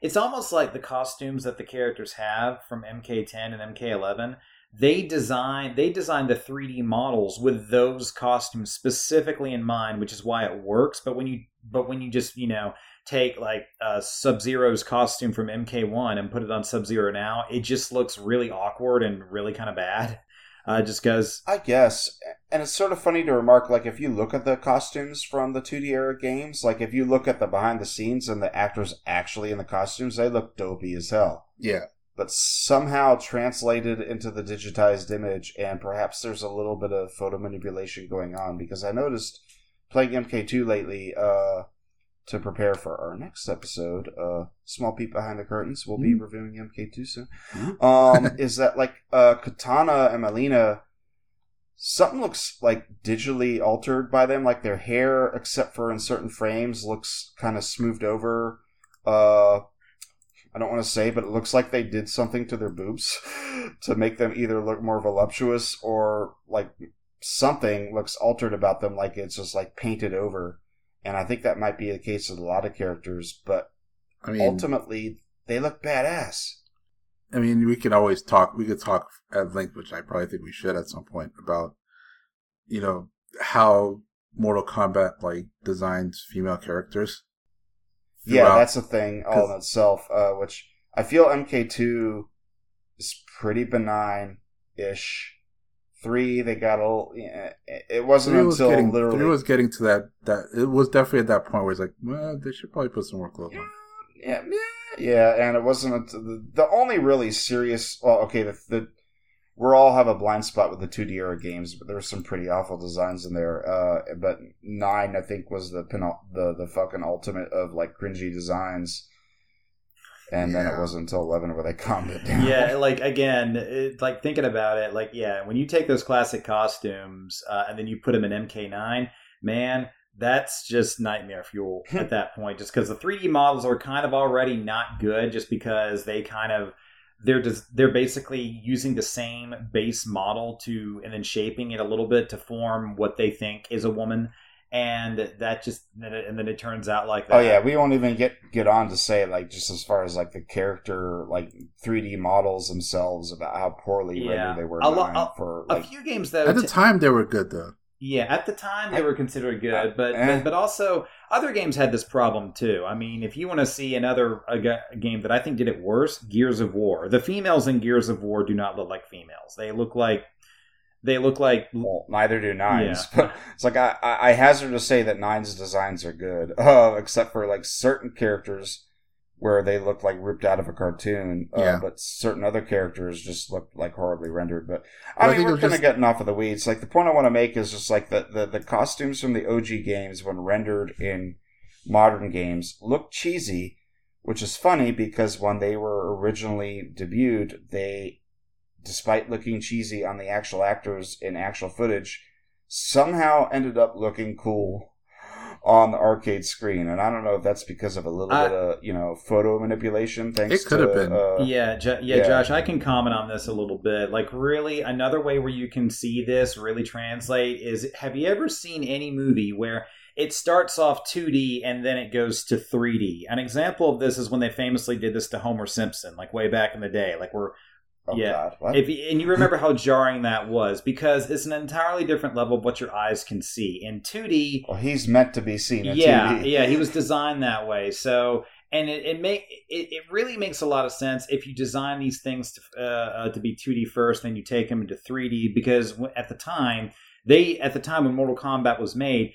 It's almost like the costumes that the characters have from MK10 and MK11 they design they design the 3D models with those costumes specifically in mind, which is why it works. But when you but when you just you know take like uh, Sub Zero's costume from MK1 and put it on Sub Zero now, it just looks really awkward and really kind of bad. Uh, just because I guess. And it's sort of funny to remark, like, if you look at the costumes from the 2D era games, like, if you look at the behind the scenes and the actors actually in the costumes, they look dopey as hell. Yeah. But somehow translated into the digitized image, and perhaps there's a little bit of photo manipulation going on, because I noticed playing MK2 lately, uh, to prepare for our next episode, uh, small peek behind the curtains, we'll be Mm. reviewing MK2 soon. Mm. Um, is that like uh, Kitana and Mileena? Something looks like digitally altered by them, like their hair, except for in certain frames, looks kind of smoothed over. Uh, I don't want to say, but it looks like they did something to their boobs to make them either look more voluptuous or like something looks altered about them, like it's just like painted over. And I think that might be the case with a lot of characters, but I mean, ultimately they look badass. I mean, we can always talk. We could talk at length, which I probably think we should at some point about, you know, how Mortal Kombat like designs female characters. Yeah, that's a thing all in itself, uh, which I feel MK2 is pretty benign ish. Three, they got a little. It wasn't Three was until getting literally. three was getting to that that it was definitely at that point where it's like, well, they should probably put some more clothes on. yeah, yeah, yeah, and it wasn't until the, the only really serious. Well, okay, the, the we all have a blind spot with the 2D era games, but there were some pretty awful designs in there. Uh, but nine, I think, was the penul- the the fucking ultimate of like cringy designs. And then it wasn't until eleven where they calmed it down. yeah, like again, it, like thinking about it, like yeah, when you take those classic costumes uh, and then you put them in MK9, man, that's just nightmare fuel at that point. Just because the 3D models are kind of already not good, just because they kind of they're just they're basically using the same base model to and then shaping it a little bit to form what they think is a woman and that just and then it turns out like that. Oh yeah, we won't even get get on to say like just as far as like the character like 3D models themselves about how poorly Yeah. rendered they were A lo- nine a- for a few games though At the t- time, they were good though. Yeah, at the time they were considered good, but, Eh. but but also other games had this problem too. I mean, if you want to see another a, a game that I think did it worse, Gears of War. The females in Gears of War do not look like females. They look like they look like well, neither do nines. Yeah. But it's like I, I I hazard to say that nines designs are good, uh, except for like certain characters where they look like ripped out of a cartoon. Uh, Yeah. But certain other characters just look like horribly rendered. But Well, I I mean, think we're was kind of getting off of the weeds. Like the point I want to make is just like the, the the costumes from the OG games when rendered in modern games look cheesy, which is funny because when they were originally debuted, they, despite looking cheesy on the actual actors in actual footage, somehow ended up looking cool on the arcade screen. And I don't know if that's because of a little I- bit of you know photo manipulation. Thanks, It could to, have been. Uh, yeah, jo- yeah, yeah. Josh, I can comment on this a little bit. Like, really, another way where you can see this really translate is: Have you ever seen any movie where it starts off 2D and then it goes to 3D? An example of this is when they famously did this to Homer Simpson, like way back in the day. Like, we're Oh Yeah. God? If and you remember how jarring that was because it's an entirely different level of what your eyes can see. In 2D, well, he's meant to be seen. Yeah, TV. yeah, he was designed that way. So, and it, it make it, it really makes a lot of sense if you design these things to, uh, uh, to be 2D first, then you take them into 3D because at the time they at the time when Mortal Kombat was made.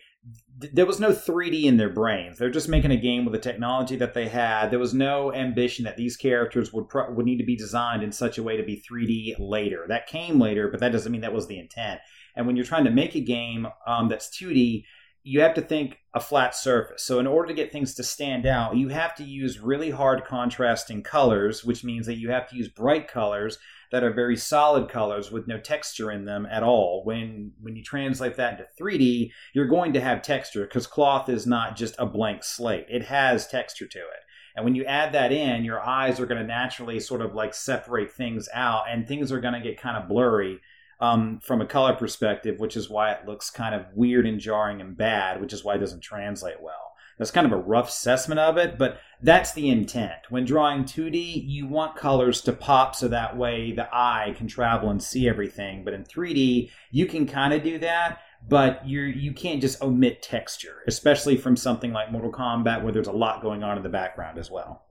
Th- There was no 3D in their brains. They're just making a game with the technology that they had. There was no ambition that these characters would pro- would need to be designed in such a way to be 3D later. That came later, but that doesn't mean that was the intent. And when you're trying to make a game um, that's 2D, you have to think a flat surface. So in order to get things to stand out, you have to use really hard contrasting colors, which means that you have to use bright colors that are very solid colors with no texture in them at all. When when you translate that into 3D, you're going to have texture because cloth is not just a blank slate. It has texture to it. And when you add that in, your eyes are going to naturally sort of like separate things out and things are going to get kind of blurry um, from a color perspective, which is why it looks kind of weird and jarring and bad, which is why it doesn't translate well. That's kind of a rough assessment of it, but that's the intent. When drawing 2D, you want colors to pop so that way the eye can travel and see everything. But in 3D, you can kind of do that, but you you can't just omit texture, especially from something like Mortal Kombat where there's a lot going on in the background as well.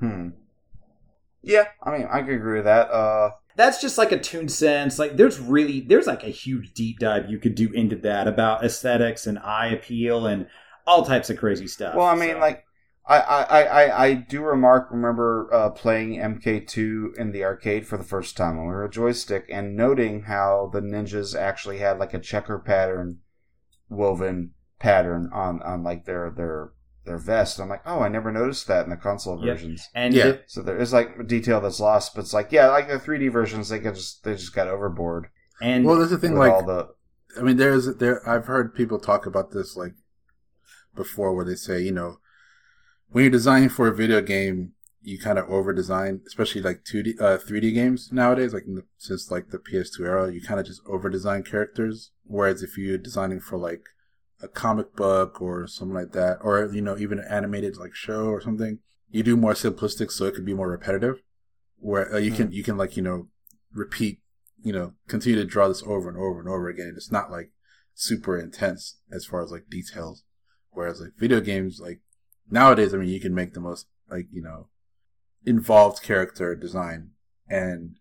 Hmm. Yeah, I mean, I could agree with that. Uh, that's just like a tune sense. Like there's really there's like a huge deep dive you could do into that about aesthetics and eye appeal and all types of crazy stuff. well, I mean, So- like, I, I, I, I- I do remark, remember uh, playing MK2 in the arcade for the first time when we were a joystick and noting how the ninjas actually had like a checker pattern woven pattern on, on like their, their, their vest. I'm like, oh, I never noticed that in the console Yep. versions. and Yeah. it- So there is like a detail that's lost, but it's like, yeah, like the 3D versions, they get just, they just got overboard and Well, there's the thing, like all the, I mean, there's there. I've heard people talk about this like before, where they say, you know, when you're designing for a video game, you kind of over design, especially like two D, uh, three D games nowadays. Like in the, since like the PS2 era, you kind of just over design characters. Whereas if you're designing for like a comic book or something like that, or you know, even an animated like show or something, you do more simplistic, so it could be more repetitive. Where uh, you can you can like you know repeat you know, continue to draw this over and over and over again. It's not like super intense as far as like details. Whereas like video games, like nowadays, I mean, you can make the most like, you know, involved character design. And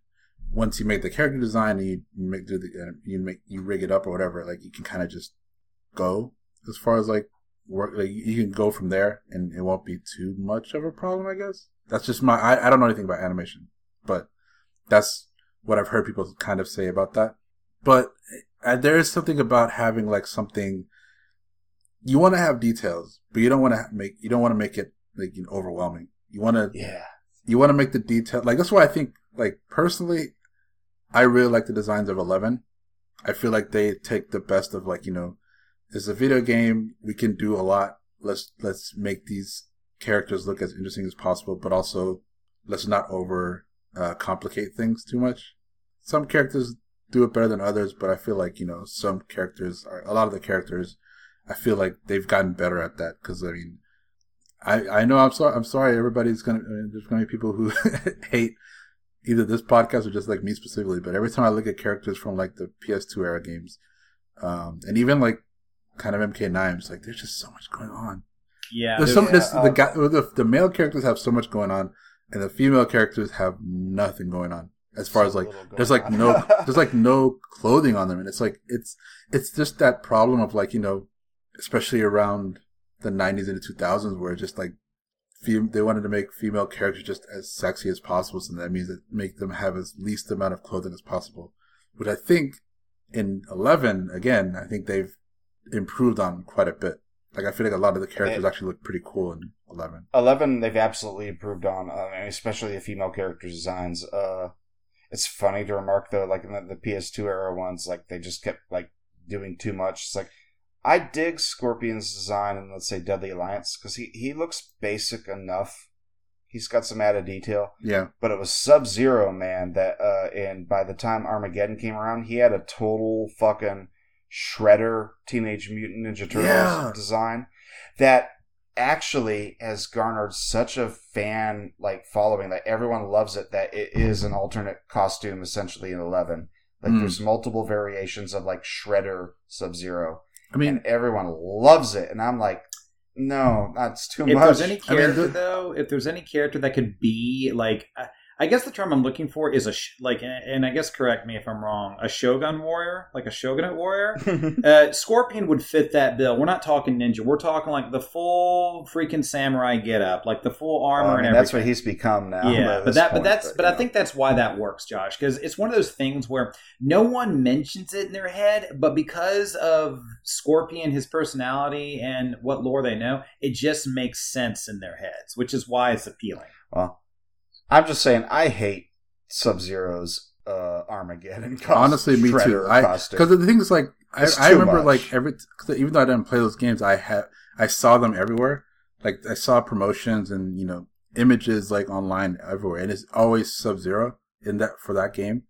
once you make the character design and you make, do the, uh, you make, you rig it up or whatever, like you can kind of just go as far as like work, like you can go from there and it won't be too much of a problem, I guess. That's just my, I, I don't know anything about animation, but that's what I've heard people kind of say about that. But uh, there is something about having like something you want to have details, but you don't want to make you don't want to make it like you know, overwhelming. You want to yeah. you want to make the detail like that's why I think like personally, I really like the designs of Eleven. I feel like they take the best of like you know it's a video game. We can do a lot. Let's let's make these characters look as interesting as possible, but also let's not over uh, complicate things too much. Some characters do it better than others, but I feel like you know some characters, are, a lot of the characters, I feel like they've gotten better at that. Because I mean, I I know I'm sorry I'm sorry everybody's gonna I mean, there's gonna be people who hate either this podcast or just like me specifically. But every time I look at characters from like the PS2 era games, um, and even like kind of MK9, it's like there's just so much going on. Yeah, There's there's- some there's, uh, the guy the, the male characters have so much going on, and the female characters have nothing going on. As far as like there's like on. no there's like no clothing on them, and it's like it's it's just that problem of like you know, especially around the 90s and the 2000s, where just like fem- they wanted to make female characters just as sexy as possible, so that means that make them have as least amount of clothing as possible. Which I think in 11 again, I think they've improved on quite a bit. Like I feel like a lot of the characters They- actually look pretty cool in 11. Eleven, they've absolutely improved on, uh, especially the female character designs. Uh, it's funny to remark though, like in the, the PS2 era ones, like they just kept like doing too much. It's like I dig Scorpion's design in let's say Deadly Alliance because he he looks basic enough. He's got some added detail, Yeah, but it was Sub Zero man that, uh, and by the time Armageddon came around, he had a total fucking shredder Teenage Mutant Ninja Turtles Yeah. design that actually has garnered such a fan like following that everyone loves it that it is an alternate costume essentially in 11 like Mm. there's multiple variations of like shredder sub zero I mean, and everyone loves it and i'm like no that's too if much. there's any I mean, character though, if there's any character that could be like, I, guess the term I'm looking for is a sh- like, and I guess correct me if I'm wrong, a shogun warrior, like a shogunate warrior. Uh, Scorpion would fit that bill. We're not talking ninja. We're talking like the full freaking samurai get up, like the full armor Well, I and everything. that's what he's become now yeah, but that, but that's, but you I know. think that's why that works, Josh, because it's one of those things where no one mentions it in their head, but because of Scorpion, his personality, and what lore they know, it just makes sense in their heads, which is why it's appealing. Well, I'm just saying, I hate Sub Zero's uh, Armageddon costume. honestly, me too. I because the thing is, like, I, I remember much. like every cause even though I didn't play those games, I had I saw them everywhere. Like I saw promotions and you know images like online everywhere, and it's always Sub Zero in that for that game.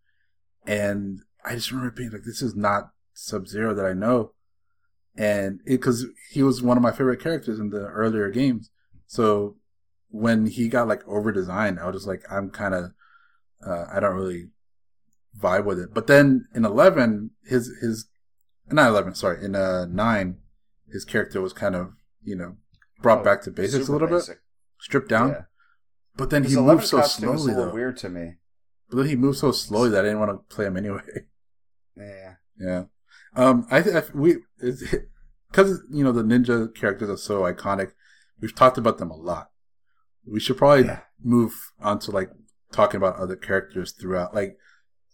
And I just remember being like, "This is not Sub Zero that I know," and because he was one of my favorite characters in the earlier games. So when he got like over designed, I was just like, I'm kind of, uh, I don't really vibe with it. But then in eleven, his his not eleven, sorry, in uh nine, his character was kind of you know brought Oh, back to basics a little bit, stripped down. Yeah. But then His he 11 moved so costume is a slowly though. weird to me. But then he moved so slowly that I didn't want to play him anyway. Yeah. Yeah. Um, I, I we because you know the ninja characters are so iconic. We've talked about them a lot. We should probably Yeah. move on to like talking about other characters throughout. Like,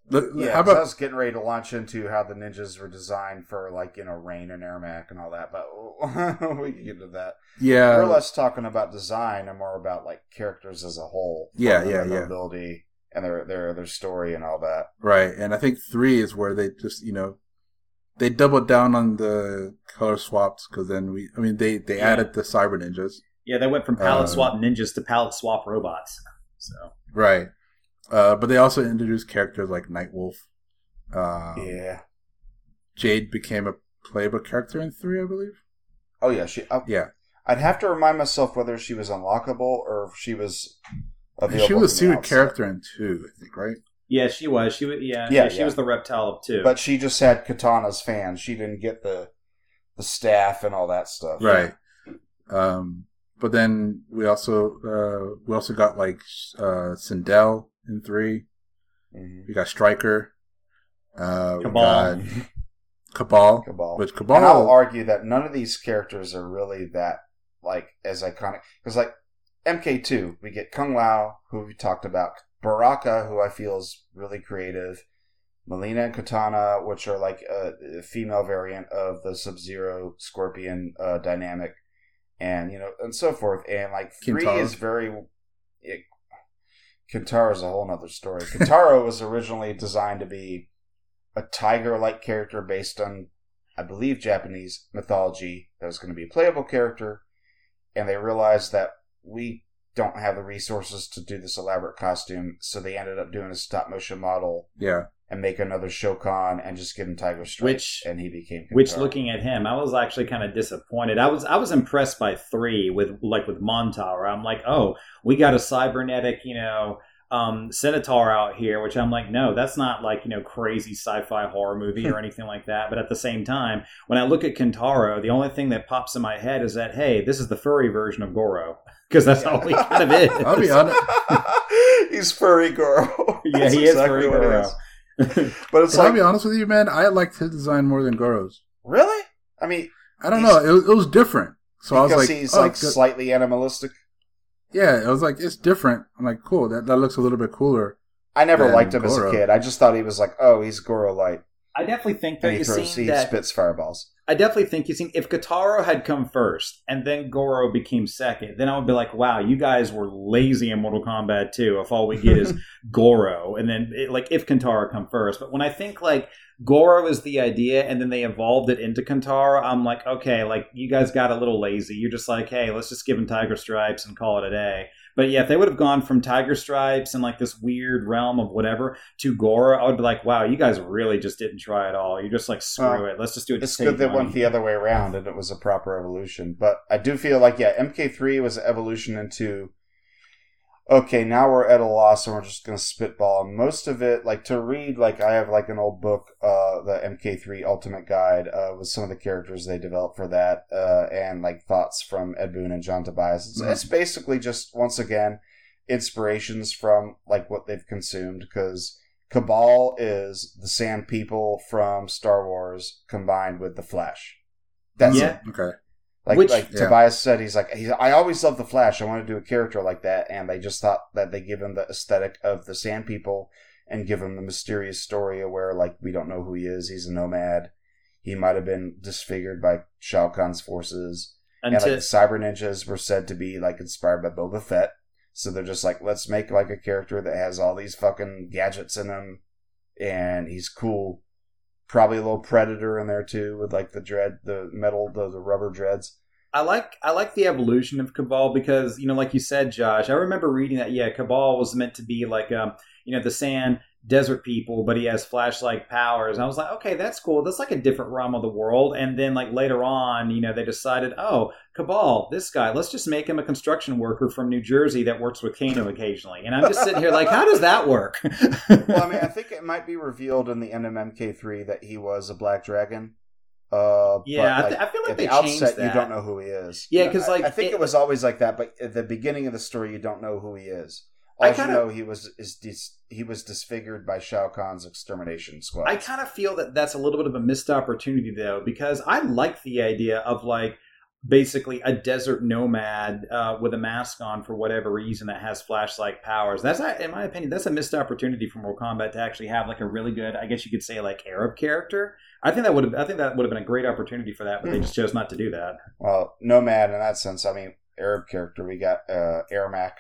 the, Yeah, how 'cause I about was getting ready to launch into how the ninjas were designed for like you know Rain and Ermac and all that, but we can get into that. yeah? We're less talking about design and more about like characters as a whole. Yeah, yeah, their yeah. Ability and their their their story and all that. Right, and I think three is where they just you know they doubled down on the color swaps because then we, I mean, they they Yeah. added the cyber ninjas. Yeah, they went from palette Uh, swap ninjas to palette swap robots. So Right, uh, but they also introduced characters like Nightwolf. Uh, yeah. Jade became a playable character in three, I believe. Oh yeah. She. I, Yeah, I'd have to remind myself whether she was unlockable or if she was. Available she was a from secret character in two, I think. Right? yeah, she was. She was. Yeah, Yeah, yeah, she yeah. was the reptile of two. but she just had Kitana's fans. She didn't get the the staff and all that stuff. Right. Um, but then we also uh, we also got like uh, Sindel in three. Mhm. We got Stryker. Uh, we Kabal. got Kabal. Kabal. Which And I'll argue that none of these characters are really that like as iconic because like MK2, we get Kung Lao, who we talked about, Baraka, who I feel is really creative, Mileena and Kitana, which are like a, a female variant of the Sub Zero Scorpion uh, dynamic, and you know, and so forth. And like three Kintaro. is very. It, Kintaro is a whole nother story. Kintaro was originally designed to be a tiger-like character based on I believe, Japanese mythology that was going to be a playable character, and they realized that we don't have the resources to do this elaborate costume, so they ended up doing a stop motion model Yeah. And make another Shokan and just give him Tiger Stripes, Which- and he became Which, looking at him, I was actually kind of disappointed. I was I was impressed by three with like with Motaro. I'm like, oh, we got a cybernetic, you know, um, Centaur out here. Which I'm like, no, that's not like you know crazy sci-fi horror movie or anything like that. But at the same time, when I look at Kintaro, the only thing that pops in my head is that hey, this is the furry version of Goro because that's all he kind of is. I'll be honest. He's furry Goro. Yeah, That's he is furry what it Goro. But it's But I'll like, be honest with you, man. I liked his design more than Goro's. really? I mean, I don't know. It, was- it was different. So I was like, he's oh, like good. slightly animalistic. yeah, it was like it's different. I'm like, cool. That that looks a little bit cooler. I never liked him as a kid. I just thought he was like, oh, he's Goro light, I definitely think that and he you throws, he that spits fireballs. I definitely think you seen if Kintaro had come first and then Goro became second, then I would be like, wow, you guys were lazy in Mortal Kombat 2 if all we get is Goro. And then, it, like, if Kintaro come first. But when I think, like, Goro is the idea and then they evolved it into Kintaro, I'm like, okay, like, you guys got a little lazy. You're just like, hey, let's just give him Tiger Stripes and call it a day. But yeah, if they would have gone from Tiger Stripes and like this weird realm of whatever to Goro, I would be like, wow, you guys really just didn't try at all. You're just like, screw Well, it. Let's just do it. It's good that money. went the other way around and it was a proper evolution. But I do feel like, yeah, MK3 was an evolution into, okay, now we're at a loss and we're just going to spitball. And most of it, like to read, like I have like an old book, uh, the MK3 Ultimate Guide, uh, with some of the characters they developed for that, uh, and like thoughts from Ed Boon and John Tobias. It's, Mhm. it's basically just, once again, inspirations from like what they've consumed because Kabal is the Sand People from Star Wars combined with the Flash. That's Yeah. it. Okay. Like Which- like Yeah. Tobias said, he's like he's, I always loved the Flash. I want to do a character like that, and they just thought that they give him the aesthetic of the Sand People and give him the mysterious story of where like we don't know who he is. He's a nomad. He might have been disfigured by Shao Kahn's forces. And and to, like the cyber ninjas were said to be like inspired by Boba Fett. So they're just like, let's make like a character that has all these fucking gadgets in him, and he's cool. Probably a little predator in there too, with like the dread, the metal, the, the rubber dreads. I like I like the evolution of Kabal because you know, like you said, Josh. I remember reading that. Yeah, Kabal was meant to be like um, you know, the sand desert people, but he has flashlight powers. I was like, okay, that's cool. That's like a different realm of the world. And then like later on, you know, they decided, oh, Kabal, this guy, let's just make him a construction worker from New Jersey that works with Kano occasionally. And I'm just sitting here like, how does that work? Well, I mean, I think it might be revealed in the end of MK3 that he was a black dragon. Uh, Yeah, I th- I feel like at they the changed outset, that. you don't know who he is. Yeah, because like, I think it- it, was always like that. But at the beginning of the story, you don't know who he is. All I you kinda- know, he was is dis, he was disfigured by Shao Kahn's extermination squad. I kind of feel that that's a little bit of a missed opportunity though, because I like the idea of like basically a desert nomad uh, with a mask on for whatever reason that has flashlight powers. That's in my opinion, that's a missed opportunity for Mortal Kombat to actually have like a really good, I guess you could say like Arab character. I think that would have, I think that would have been a great opportunity for that, but they just chose not to do that. well, nomad in that sense. I mean, Arab character. We got uh, Ermac,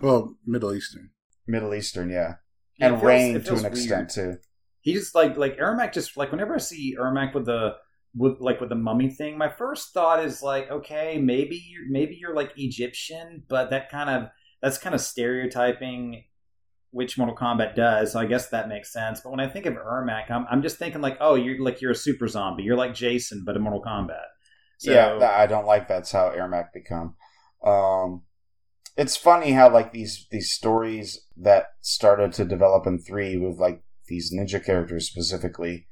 Well, Middle Eastern. Middle Eastern, yeah, Yeah, and feels- Rain to feels an extent weird. too. He just like like Ermac just like whenever I see Ermac with the with like with the mummy thing, my first thought is like, okay, maybe you're maybe you're like Egyptian, but that kind of that's kind of stereotyping which Mortal Kombat does. So I guess that makes sense. But when I think of Ermac, I'm I'm just thinking like, oh, you're like you're a super zombie. You're like Jason, but in Mortal Kombat. So, yeah, I don't like that's how Ermac become. Um, it's funny how like these these stories that started to develop in three with like these ninja characters specifically,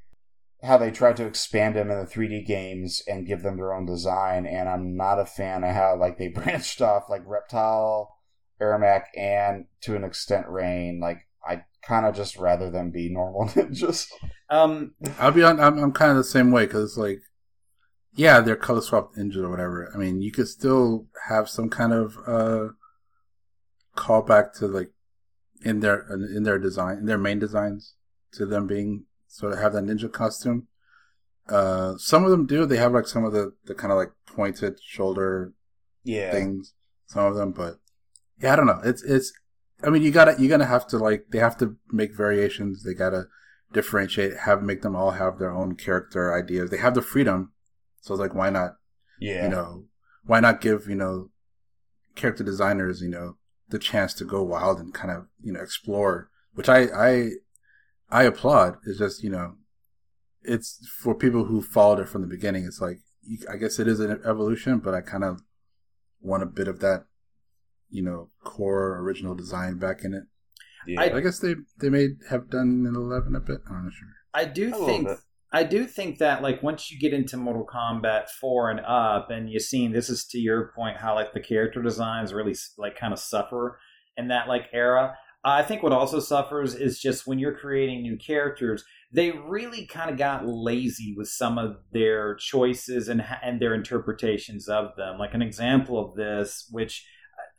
how they tried to expand them in the 3D games and give them their own design. And I'm not a fan of how like they branched off like Reptile, Ermac, and to an extent Rain. Like I kind of just rather them be normal ninjas. um, I'll be on. I'm, I'm kind of the same way because like, yeah, they're color swapped ninjas or whatever. I mean, you could still have some kind of uh callback to like in their in their design in their main designs to them being sort of have that ninja costume. Uh, some of them do. They have like some of the the kind of like pointed shoulder Yeah. things. Some of them, but yeah, I don't know. It's it's. I mean, you gotta you're gonna have to like they have to make variations. They gotta differentiate, have make them all have their own character ideas. They have the freedom, so it's like why not? Yeah. You know, why not give you know character designers you know the chance to go wild and kind of you know explore, which I I I applaud. It's just you know, it's for people who followed it from the beginning. It's like I guess it is an evolution, but I kind of want a bit of that, you know, core original design back in it. yeah. I guess they they may have done an eleven a bit. I'm not sure. I do A think bit. I do think that like once you get into Mortal Kombat four and up, and you've seen this is to your point how like the character designs really like kind of suffer in that like era. I think what also suffers is just when you're creating new characters, they really kind of got lazy with some of their choices and and their interpretations of them. Like an example of this, which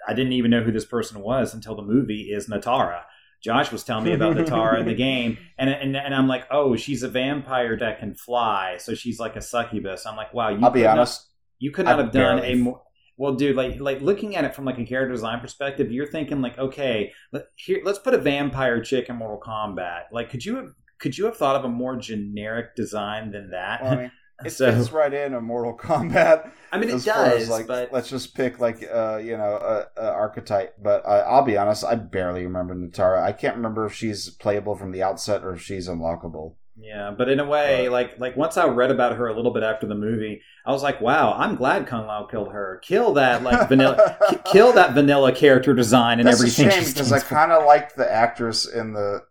I didn't even know who this person was until the movie, is Nitara. Josh was telling me about the Nitara in the game, and, and and I'm like, oh, she's a vampire that can fly, so she's like a succubus. I'm like, wow, you I'll be could not- honest. you could not I have done a more. Well, dude, like like looking at it from like a character design perspective, you're thinking like, okay, let, here let's put a vampire chick in Mortal Kombat. Like, could you have could you have thought of a more generic design than that? Well, I mean, it So- fits right in a Mortal Kombat. I mean, it does, like, but let's just pick like uh, you know, a, a archetype. But I, I'll be honest, I barely remember Nitara. I can't remember if she's playable from the outset or if she's unlockable. Yeah, but in a way, But- like like once I read about her a little bit after the movie, I was like, wow, I'm glad Kung Lao killed her. Kill that like vanilla, ki- kill that vanilla character design and That's everything. a shame because I kind of liked the actress in the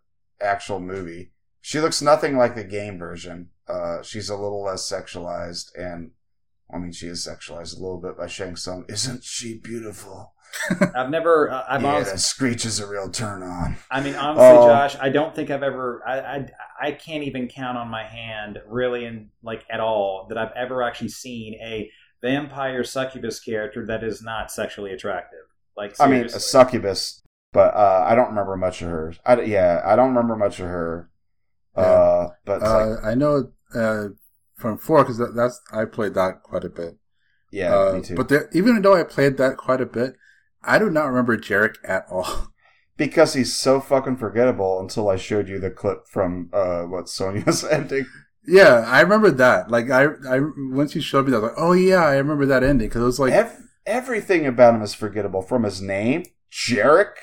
actual movie. She looks nothing like the game version. Uh, she's a little less sexualized, and I mean, she is sexualized a little bit by Shang Tsung. Isn't she beautiful? I've never, uh, I've yeah, always, that screech is a real turn on. I mean, honestly, Oh. Josh, I don't think I've ever, I, I, I can't even count on my hand, really, in like at all, that I've ever actually seen a vampire succubus character that is not sexually attractive. Like, I mean, a succubus, but uh, I don't remember much of her. I, yeah, I don't remember much of her. Uh, but Uh, like, I know uh, from four because that, that's I played that quite a bit. yeah, Uh, me too. But there, even though I played that quite a bit, I do not remember Jarek at all. because he's so fucking forgettable until I showed you the clip from uh, what Sonya's ending. yeah, I remember that. Like I, I once you showed me that, I was like, oh yeah, I remember that ending because it was like, Ev- everything about him is forgettable. From his name, Jarek.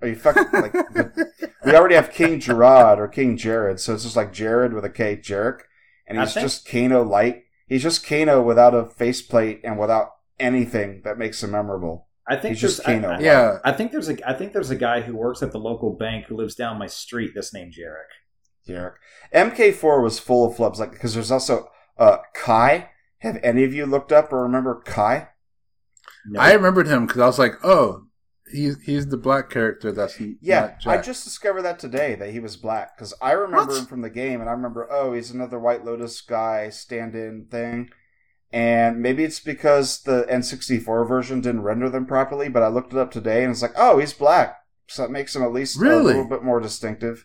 Are you fucking like? the- we already have King Gerard or King Jared, so it's just like Jared with a K, Jarek, and he's think- just Kano light. He's just Kano without a faceplate and without anything that makes him memorable. I think he's just there's- I- Kano. I- yeah, I think there's a I think there's a guy who works at the local bank who lives down my street that's named Jarek. Jarek. MK4 was full of flubs, like because there's also uh Kai. Have any of you looked up or remember Kai? No. I remembered him because I was like, oh, he's he's the black character that's Yeah, I just discovered that today that he was black because I remember What? him from the game, and I remember oh he's another White Lotus guy stand-in thing, and maybe it's because the N64 version didn't render them properly, but I looked it up today and it's like oh he's black, so that makes him at least Really? a little bit more distinctive.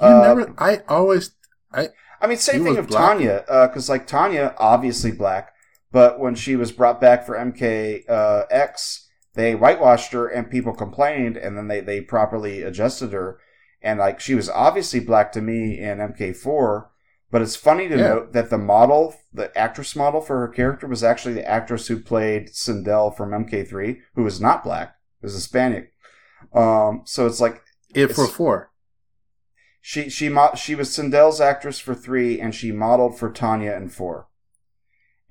You Uh, never. I always. I i mean, same thing of? Tanya, because like Tanya, obviously black, but when she was brought back for MKX, uh, X, they whitewashed her, and people complained, and then they they properly adjusted her, and like she was obviously black to me in MK4. But it's funny to Yeah. note that the model, the actress model for her character, was actually the actress who played Sindel from MK3, who was not black, was Hispanic. Um, so it's like it for four. she she mo- she was Sindel's actress for three, and she modeled for Tanya in four.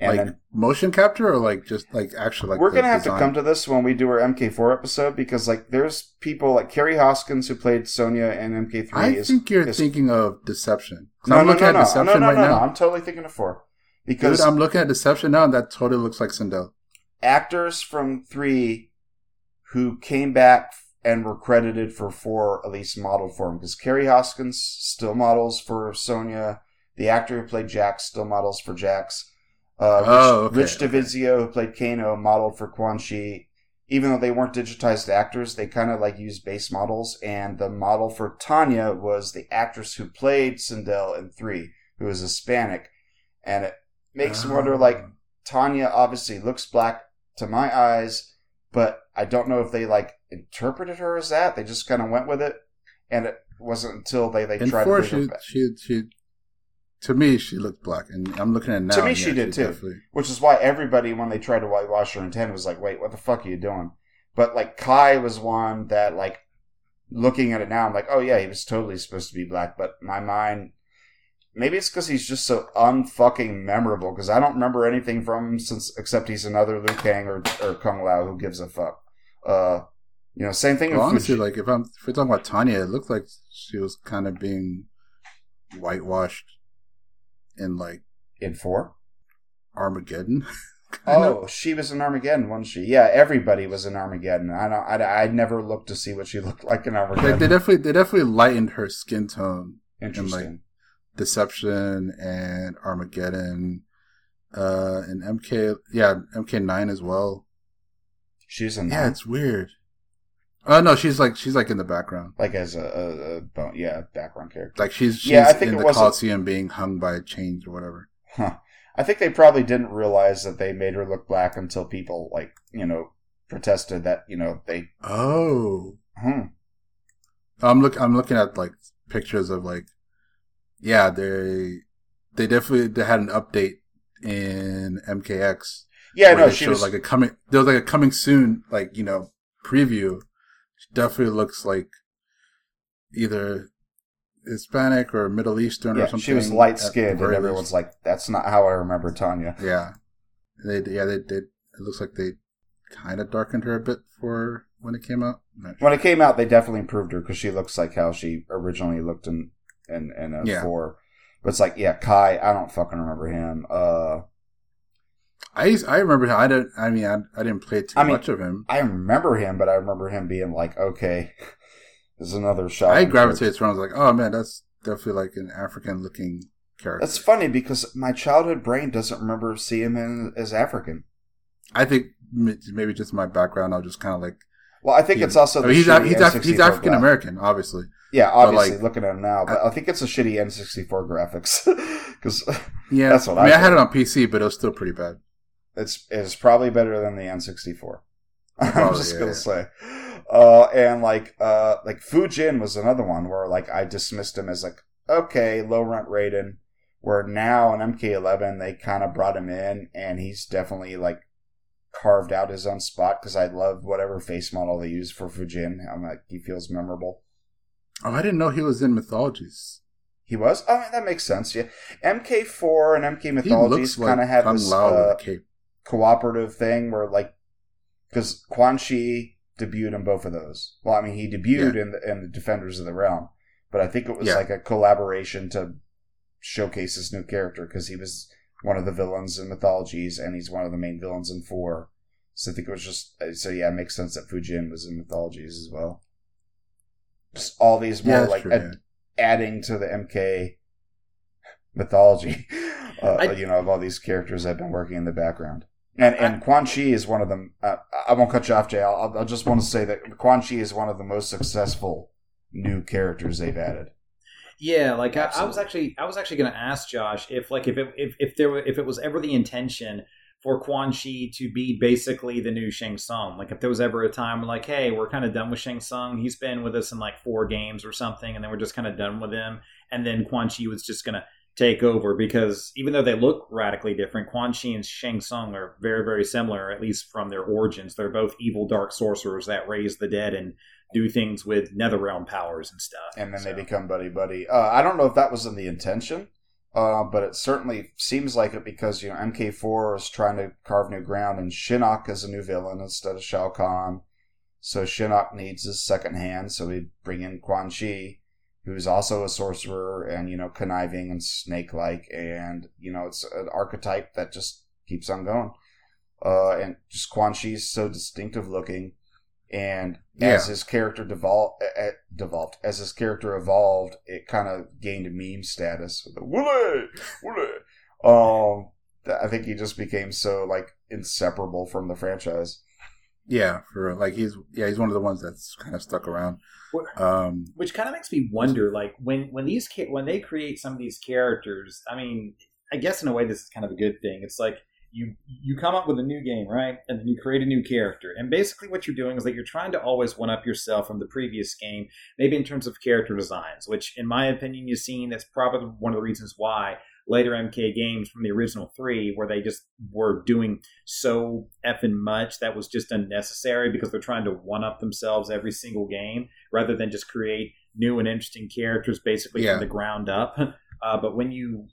And like then motion capture or like just like actually like we're gonna have design? to come to this when we do our MK4 episode because like there's people like Kerri Hoskins who played Sonya in MK3. I is, think you're is- thinking of Deception. no, I'm no, looking no, at no, Deception no, no, right no, now. no. I'm totally thinking of four Dude, because I'm looking at Deception now, and that totally looks like Sindel. actors from three who came back and were credited for four at least modeled for him because Kerri Hoskins still models for Sonya. The actor who played Jax still models for Jax. Uh, Oh, Rich, okay, Rich Divizio who played Kano modeled for Quan Chi. Even though they weren't digitized actors, they kind of like used base models. And the model for Tanya was the actress who played Sindel in three, who was Hispanic. And it makes me wonder, like, Oh. Tanya obviously looks black to my eyes, but I don't know if they like interpreted her as that. They just kind of went with it. And it, wasn't until they they tried to she, she she to me she looked black, and I'm looking at now. To me, she yeah, did she's too. definitely- which is why everybody when they tried to whitewash her in 10 was like wait what the fuck are you doing but like kai was one that like looking at it now i'm like oh yeah he was totally supposed to be black but my mind maybe it's because he's just so unfucking memorable because i don't remember anything from him since except he's another liu kang or, or kung lao who gives a fuck uh you know same thing Well, with honestly, Fuji- like if I'm if we're talking about Tanya, it looked like she was kind of being whitewashed in like in four Armageddon. Oh, she was in Armageddon, wasn't she? Yeah, everybody was in Armageddon. I don't. I, I never looked to see what she looked like in Like, Armageddon. they definitely they definitely lightened her skin tone. Interesting. Deception and Armageddon, uh, and MK yeah MK nine as well. She's in Yeah, that, it's weird. Oh no, she's like she's like in the background. like as a, a, a bone, yeah background character. Like she's she's Yeah, I think in it the Coliseum being hung by chains or whatever. Huh. I think they probably didn't realize that they made her look black until people like you know protested that you know they. Oh, Hmm. I'm look I'm looking at like pictures of like yeah they they definitely they had an update in MKX. Yeah, no, she was like a coming there was like a coming soon like you know preview. Definitely looks like either Hispanic or Middle Eastern or something. she was light skinned, and everyone's least. like, "That's not how I remember Tanya." yeah, they yeah they did. It looks like they kind of darkened her a bit for when it came out. Sure. When it came out, they definitely improved her because she looks like how she originally looked in in in a Yeah. four. But it's like, yeah, Kai. I don't fucking remember him. Uh, I used, I remember him. I don't. I mean, I, I didn't play too I mean, much of him. I remember him, but I remember him being like, okay, this is another shot. I gravitated to him. I was like, oh man, that's definitely like an African looking character. That's funny because my childhood brain doesn't remember seeing him as African. I think maybe just my background. I'll just kind of like. Well, I think it's also I the mean, he's shitty Af- he's, Af- he's African American, obviously. Yeah, obviously, like, looking at him now, but I, think it's a shitty N64 graphics because Yeah, That's what I mean. I I, had it on PC, but it was still pretty bad. It's it's probably better than the N64. I'm Probably, just yeah, gonna yeah. say, uh, and like uh, like Fujin was another one where like I dismissed him as like okay, low rent Raiden. Where now in MK11 they kind of brought him in, and he's definitely like carved out his own spot because I love whatever face model they use for Fujin. I'm like he feels memorable. Oh, I didn't know he was in Mythologies. He was. Oh, that makes sense. Yeah, MK4 and MK Mythologies kind of have Kung this uh, cape. Cooperative thing where like because Quan Chi debuted in both of those. Well, I mean, he debuted in the in the Defenders of the Realm, but I think it was Yeah. like a collaboration to showcase this new character because he was one of the villains in mythologies and he's one of the main villains in four. So I think it was just so yeah, it makes sense that Fujin was in mythologies as well. Just all these more Yeah, like true, ad- adding to the MK mythology, uh, I- you know, of all these characters that have been working in the background. And and Quan Chi is one of them. Uh, I won't cut you off, Jay. I'll, I'll just want to say that Quan Chi is one of the most successful new characters they've added. Yeah, like I, I was actually I was actually going to ask Josh if like if it, if if there were, if it was ever the intention for Quan Chi to be basically the new Shang Tsung. Like if there was ever a time like, hey, we're kind of done with Shang Tsung. He's been with us in like four games or something, and then we're just kind of done with him. And then Quan Chi was just going to take over because even though they look radically different, Quan Chi and Shang Tsung are very very similar, at least from their origins. They're both evil dark sorcerers that raise the dead and do things with netherrealm powers and stuff. and then So- they become buddy buddy. Uh, I don't know if that was in the intention, uh, but it certainly seems like it because you know MK4 is trying to carve new ground, and Shinnok is a new villain instead of Shao Kahn. So Shinnok needs his second hand, so we bring in Quan Chi, who's also a sorcerer and you know conniving and snake-like, and you know it's an archetype that just keeps on going. Uh, and just Quan Chi's so distinctive looking, and as his character devolved, uh, devolved, as his character evolved, it kind of gained meme status with the Wooly, Wooly. Um, I think he just became so like inseparable from the franchise. Yeah, for like he's yeah he's one of the ones that's kind of stuck around. Um, which kind of makes me wonder like when when these when they create some of these characters i mean i guess in a way this is kind of a good thing it's like you you come up with a new game, right? And then you create a new character. And basically what you're doing is that you're trying to always one up yourself from the previous game, maybe in terms of character designs, which in my opinion you've seen that's probably one of the reasons why later MK games from the original three, where they just were doing so effing much that was just unnecessary because they're trying to one up themselves every single game rather than just create new and interesting characters basically Yeah. from the ground up. Uh, but when you,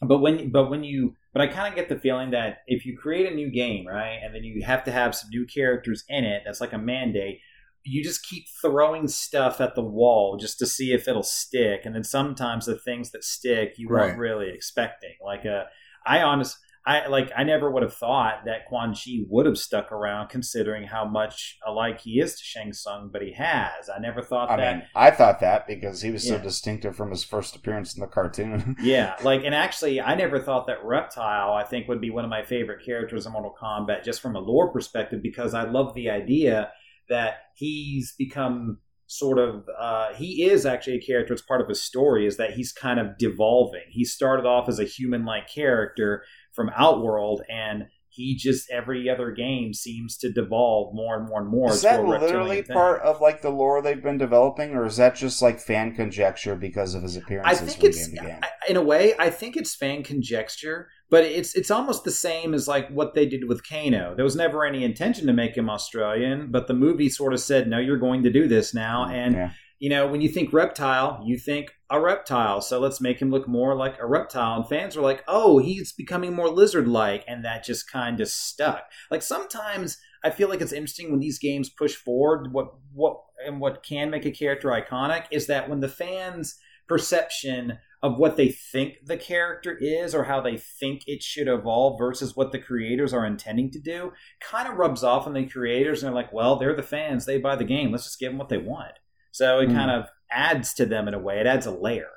but when, but when you, but I kind of get the feeling that if you create a new game, right, and then you have to have some new characters in it, that's like a mandate. You just keep throwing stuff at the wall just to see if it'll stick, and then sometimes the things that stick you weren't really expecting. Like a, I honest, I like, I never would have thought that Quan Chi would have stuck around, considering how much alike he is to Shang Tsung, but he has. I never thought I that. mean, I thought that because he was so distinctive from his first appearance in the cartoon. Yeah, like, and actually, I never thought that Reptile, I think, would be one of my favorite characters in Mortal Kombat, just from a lore perspective, because I love the idea that he's become sort of, uh, he is actually a character, it's part of his story, is that he's kind of devolving. He started off as a human like character from Outworld, and he just, every other game seems to devolve more and more and more. is that literally part of like the lore they've been developing, or is that just like fan conjecture because of his I appearances think from it's game game? I- in a way. I think it's fan conjecture, but it's it's almost the same as like what they did with Kano. There was never any intention to make him Australian, but the movie sort of said, "No, you're going to do this now." Mm, and yeah. you know, when you think reptile, you think a reptile. So let's make him look more like a reptile. And fans are like, "Oh, he's becoming more lizard-like," and that just kind of stuck. Like sometimes I feel like it's interesting when these games push forward. What what and what can make a character iconic is that when the fans' perception of what they think the character is or how they think it should evolve versus what the creators are intending to do kind of rubs off on the creators and they're like well they're the fans. They buy the game. Let's just give them what they want. So it Hmm. kind of adds to them in a way. It adds a layer.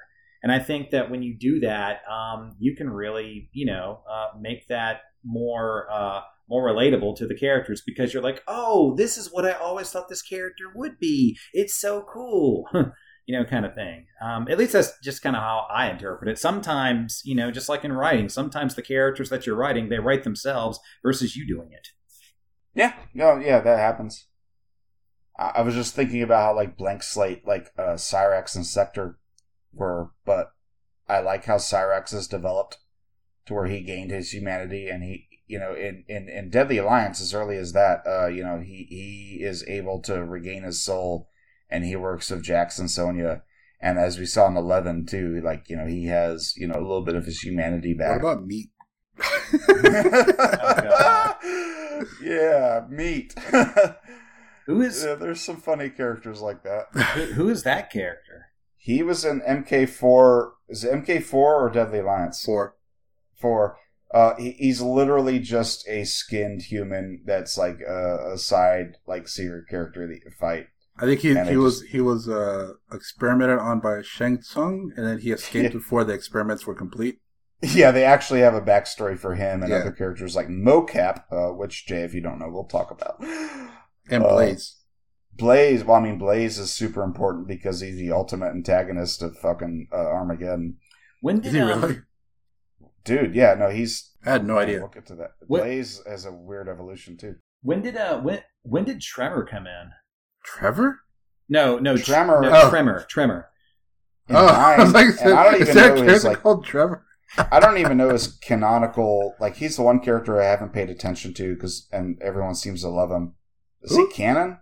And i think that when you do that um, you can really you know uh, make that more uh, more relatable to the characters because you're like oh this is what i always thought this character would be. It's so cool you know, kind of thing. Um, at least that's just kind of how I interpret it. Sometimes, you know, just like in writing, sometimes the characters that you're writing, they write themselves versus you doing it. Yeah, no, yeah, that happens. I, I was just thinking about how like blank slate, like uh, Cyrax and Sector were, but I like how Cyrax has developed to where he gained his humanity, and he, you know, in in, in Deadly Alliance, as early as that, uh, you know, he he is able to regain his soul, and he works with Jax and Sonya. And as we saw in Eleven too, like you know, he has you know a little bit of his humanity back. What about meat? yeah, meat. Who is yeah, there's some funny characters like that. who, who is that character? He was in MK4. Is it MK4 or Deadly Alliance? Four. Four. Uh, he, he's literally just a skinned human that's like a, a side like secret character that you fight. I think he And he it was he was uh, experimented on by Shang Tsung, and then he escaped Yeah. before the experiments were complete. Yeah, they actually have a backstory for him and Yeah. other characters like Mocap, uh, which Jay, if you don't know, we'll talk about. And Uh, Blaze. Blaze, well, I mean, Blaze is super important because he's the ultimate antagonist of fucking uh, Armageddon. When Is did he um, really? Dude, yeah, no, he's. I had no idea. We'll get to that. What- Blaze has a weird evolution too. when did uh when when did Tremor come in? Trevor? No, no, Tr- Tremor- no, Oh. Tremor, Tremor. In oh, nine, I was like, and I don't is even there know his character like. called Trevor? I don't even know his canonical. Like, he's the one character I haven't paid attention to because, and everyone seems to love him. Is Who? he canon?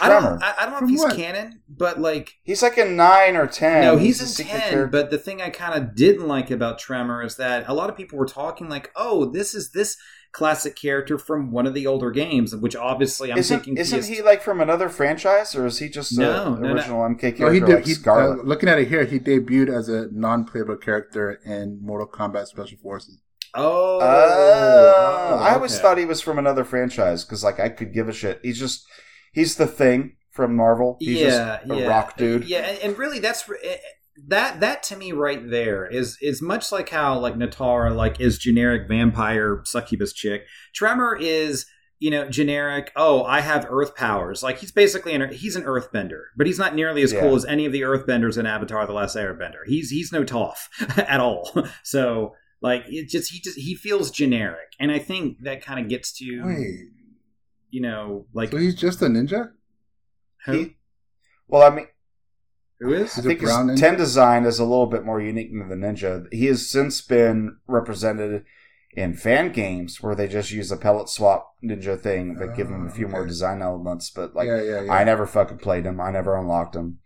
I Tremor. don't, I, I don't know From if he's what? canon, but like he's like in nine or ten. No, he's a in 10, character. but the thing I kind of didn't like about Tremor is that a lot of people were talking like, oh, this is this classic character from one of the older games, which obviously I'm isn't, thinking isn't PS he like from another franchise, or is he just No, an no, no. original MK character No, he did. like he, Skarlet? uh, looking at it here, he debuted as a non-playable character in Mortal Kombat Special Forces. Oh, Oh, I always okay. thought he was from another franchise because, like, I could give a shit. He's just he's the thing from Marvel. He's yeah, just a yeah, rock dude. Yeah, and, and really, that's eh, that that to me right there is is much like how like Nitara like is generic vampire succubus chick. Tremor is you know generic. Oh, I have earth powers. Like he's basically an he's an earthbender, but he's not nearly as Yeah. cool as any of the earthbenders in Avatar: The Last Airbender. He's he's no Toph at all. So. Like it just he just he feels generic, and I think that kind of gets to Wait, you know like so he's just a ninja? who, He- well, I mean, who is I Is think his ninja? ten design is a little bit more unique than the ninja. He has since been represented in fan games where they just use a palette swap ninja thing, but give him a Oh, few more design elements. But like, yeah, yeah, yeah. I never fucking played him. I never unlocked him.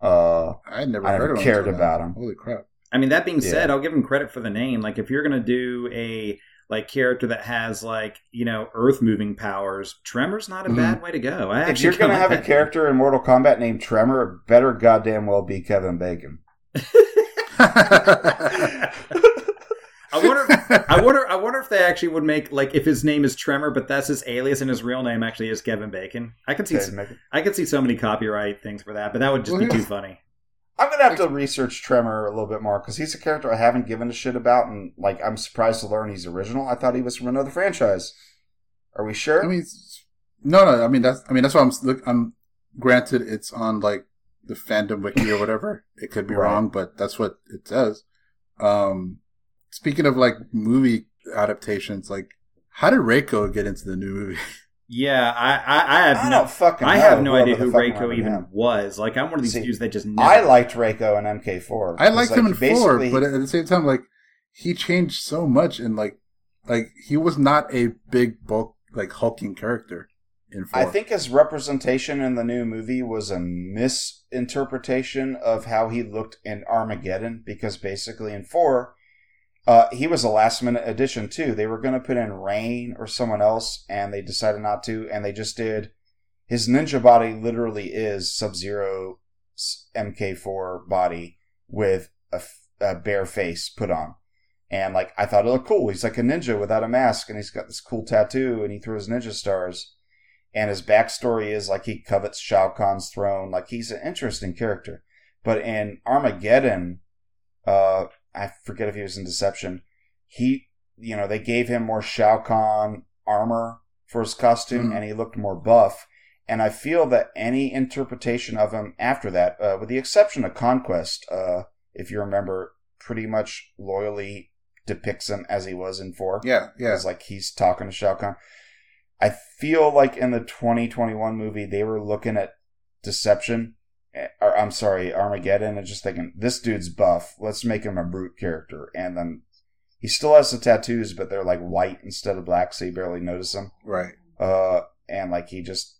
Uh, I never I never of cared about him. Holy crap! I mean, that being Yeah. said, I'll give him credit for the name. Like, if you're gonna do a like character that has like you know earth moving powers, Tremor's not a Mhm. bad way to go. I if you're gonna have a character in Mortal Kombat named Tremor, it better goddamn well be Kevin Bacon. I wonder. I wonder. I wonder if they actually would make like if his name is Tremor, but that's his alias, and his real name actually is Kevin Bacon. I could see. I could see so many copyright things for that, but that would just Well, be too funny. I'm gonna have to research Tremor a little bit more because he's a character I haven't given a shit about, and like I'm surprised to learn he's original. I thought he was from another franchise. Are we sure? I mean, no, no. I mean, that's. I mean, that's why I'm. Look, I'm. Granted, it's on like the fandom wiki or whatever. It could be Right. wrong, but that's what it says. Um, speaking of like movie adaptations, like how did Reiko get into the new movie? Yeah, I, I, I have I no. don't fucking. I have no idea who fuck Reiko even him. was. Like, I'm one of these See, dudes that just never. I liked Reiko in MK4. I liked It's him in like, four, basically- but at the same time, like he changed so much, and like, like he was not a big bulk like hulking character in four. I think his representation in the new movie was a misinterpretation of how he looked in Armageddon because basically in four, uh, he was a last minute addition too. They were going to put in Rain or someone else, and they decided not to, and they just did. His ninja body literally is Sub Zero MK4 body with a bare face put on. And like I thought it looked cool. He's like a ninja without a mask, and he's got this cool tattoo, and he throws ninja stars and his backstory is like he covets Shao Kahn's throne. Like he's an interesting character. But in Armageddon, uh, I forget if he was in Deception. He, you know, they gave him more Shao Kahn armor for his costume, Mhm. and he looked more buff. And I feel that any interpretation of him after that, uh, with the exception of Conquest, uh, if you remember, pretty much loyally depicts him as he was in four. yeah, yeah. It's like he's talking to Shao Kahn. I feel like in the 2021 movie, they were looking at Deception, or I'm sorry, Armageddon, and just thinking, this dude's buff. Let's make him a brute character. And then he still has the tattoos, but they're like white instead of black, so you barely notice them. Right. Uh, and like he just,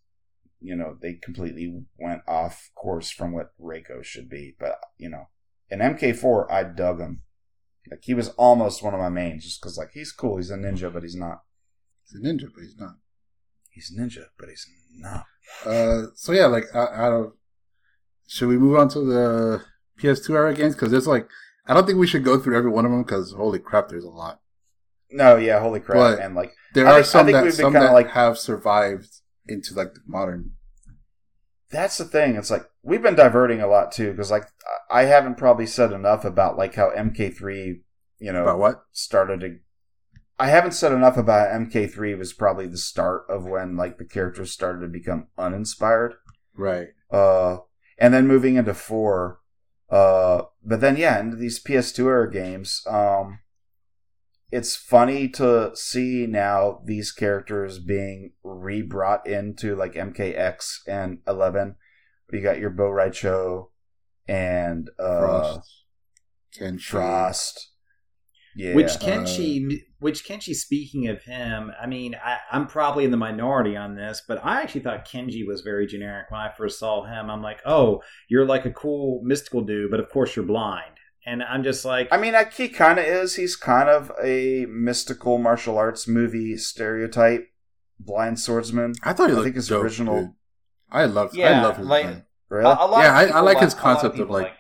you know, they completely went off course from what Reiko should be. But, you know, in MK4, I dug him. Like he was almost one of my mains just because, like, he's cool. He's a ninja, but he's not. He's a ninja, but he's not. He's a ninja, but he's not. Uh, so yeah, like out, out of, should we move on to the PS2 era games? Because there's like, I don't think we should go through every one of them because holy crap, there's a lot. No, yeah, holy crap. But- and like, There I are think- some that some that like- have survived into like the modern. that's the thing. It's like, we've been diverting a lot too, because like, I haven't probably said enough about like how MK3, you know, About what? started to. I haven't said enough about MK3 was probably the start of when like the characters started to become uninspired. Right. Uh, and then moving into four. Uh, but then yeah, into these PS2 era games, um, it's funny to see now these characters being re-brought into like MKX and 11. You got your Bo Rai Cho and uh, Frost. Kenshi. Frost. Yeah. Which Uh, which Kenshi, speaking of him, I mean, I, I'm probably in the minority on this, but I actually thought Kenshi was very generic when I first saw him. I'm like, oh, you're like a cool mystical dude, but of course you're blind. And I'm just like, I mean, like, he kind of is. He's kind of a mystical martial arts movie stereotype, blind swordsman. I thought he I looked think his dope, original- dude. I love. I Yeah, love his like- Really? a, a Yeah, I- I people like his a concept of, people like-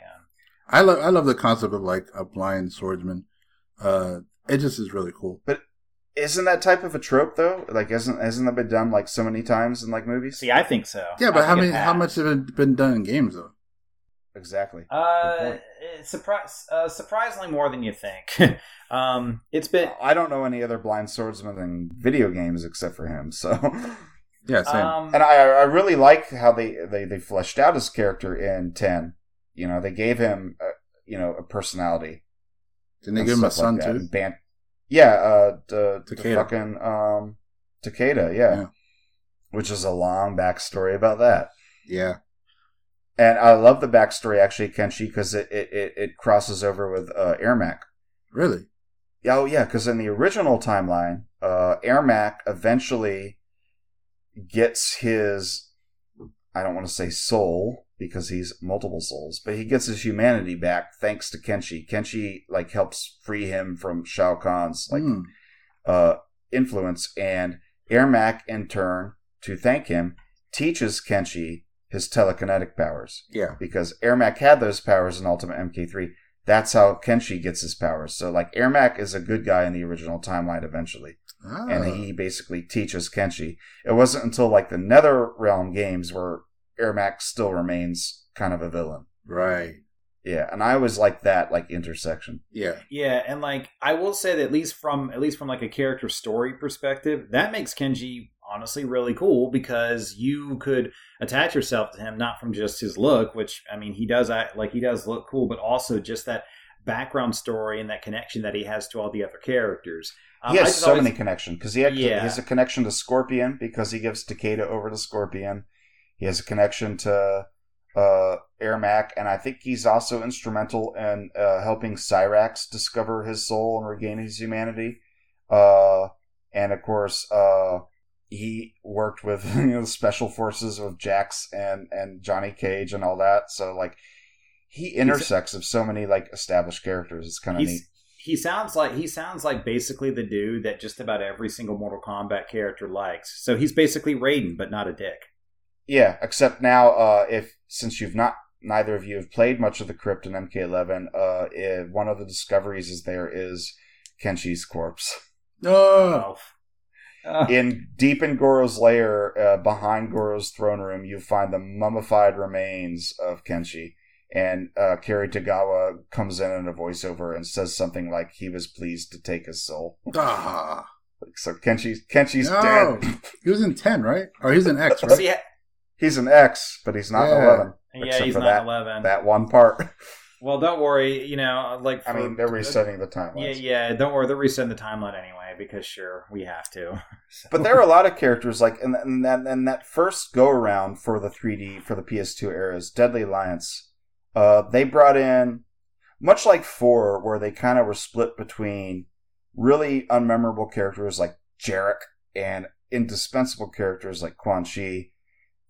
I love. I love the concept of like a blind swordsman. Uh, it just is really cool. But isn't that type of a trope though? Like, isn't hasn't that been done like so many times in like movies? See, I think so. Yeah, I but how think many? How has. much have it been done in games though? Exactly. Uh, surprise, uh, surprisingly more than you think. um, it's been I don't know any other blind swordsman in video games except for him. So, Yeah, same. um, and I I really like how they they they fleshed out his character in ten. You know, they gave him uh, you know a personality. Didn't they and give him a stuff like son that. too? Ban- yeah, uh, the, the fucking um, Takeda, yeah. Yeah. which is a long backstory about that. Yeah. And I love the backstory actually, Kenshi, because it, it, it, it crosses over with uh, Ermac. Really? Oh yeah, because in the original timeline, uh, Ermac eventually gets his I don't want to say soul because he's multiple souls, but he gets his humanity back thanks to Kenshi. Kenshi like helps free him from Shao Kahn's like Hmm. uh, influence, and Ermac in turn to thank him teaches Kenshi his telekinetic powers Yeah. because Ermac had those powers in Ultimate MK3. That's how Kenshi gets his powers. So like Ermac is a good guy in the original timeline eventually Ah. and he basically teaches Kenshi. It wasn't until like the Nether Realm games where Ermac still remains kind of a villain. right. Yeah, and I always like that like intersection. Yeah. Yeah, and like I will say that at least from at least from like a character story perspective, that makes Kenshi honestly really cool because you could attach yourself to him not from just his look, which I mean he does act like he does look cool, but also just that background story and that connection that he has to all the other characters. Um, he has so always- many connections because he, had- Yeah. he has a connection to Scorpion because he gives Takeda over to Scorpion. He has a connection to uh, Ermac, and I think he's also instrumental in uh, helping Cyrax discover his soul and regain his humanity. Uh, and of course, uh, he worked with you know, the special forces of Jax and and Johnny Cage and all that. So like, he intersects with so many like established characters. It's kind of neat. He sounds like he sounds like basically the dude that just about every single Mortal Kombat character likes. So he's basically Raiden, but not a dick. Yeah, except now, uh, if since you've not, neither of you have played much of the crypt in MK11, uh, eh, one of the discoveries is there is Kenshi's corpse Oh. Uh, in deep in Goro's lair, uh, behind Goro's throne room. You find the mummified remains of Kenshi, and uh, Cary Tagawa comes in in a voiceover and says something like he was pleased to take his soul. Ah. So Kenshi's Kenshi's No. dead. He was in 10, right? Or he's in X, right? see, He's an X, but he's not Yeah. an eleven. yeah, he's for not that- eleven. That one part. Well, don't worry. You know, like I mean, they're resetting the Yeah, timeline. yeah. Don't worry. They're resetting the timeline anyway because sure we have to. So- But there are a lot of characters like and and that and that first go around for the 3D for the PS2 eras, Deadly Alliance. Uh, they brought in much like four, where they kind of were split between really unmemorable characters like Jarek and indispensable characters like Quan Chi.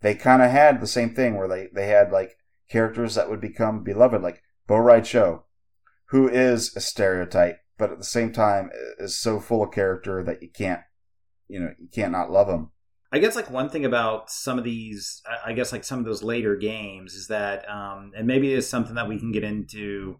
They kind of had the same thing where they they had like characters that would become beloved, like Bo Rai Cho, who is a stereotype, but at the same time is so full of character that you can't you know you can't not love him. I guess like one thing about some of these, I guess like some of those later games is that, um, and maybe it's something that we can get into,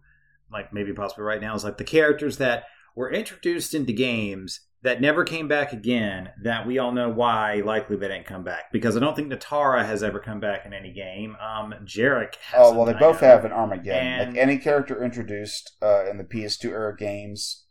like maybe possibly right now, is like the characters that were introduced into games that never came back again. That we all know why likely they didn't come back because I don't think Nitara has ever come back in any game. Um, Jarek. Oh well, they both have an Armageddon. And- like any character introduced uh, in the PS2 era games,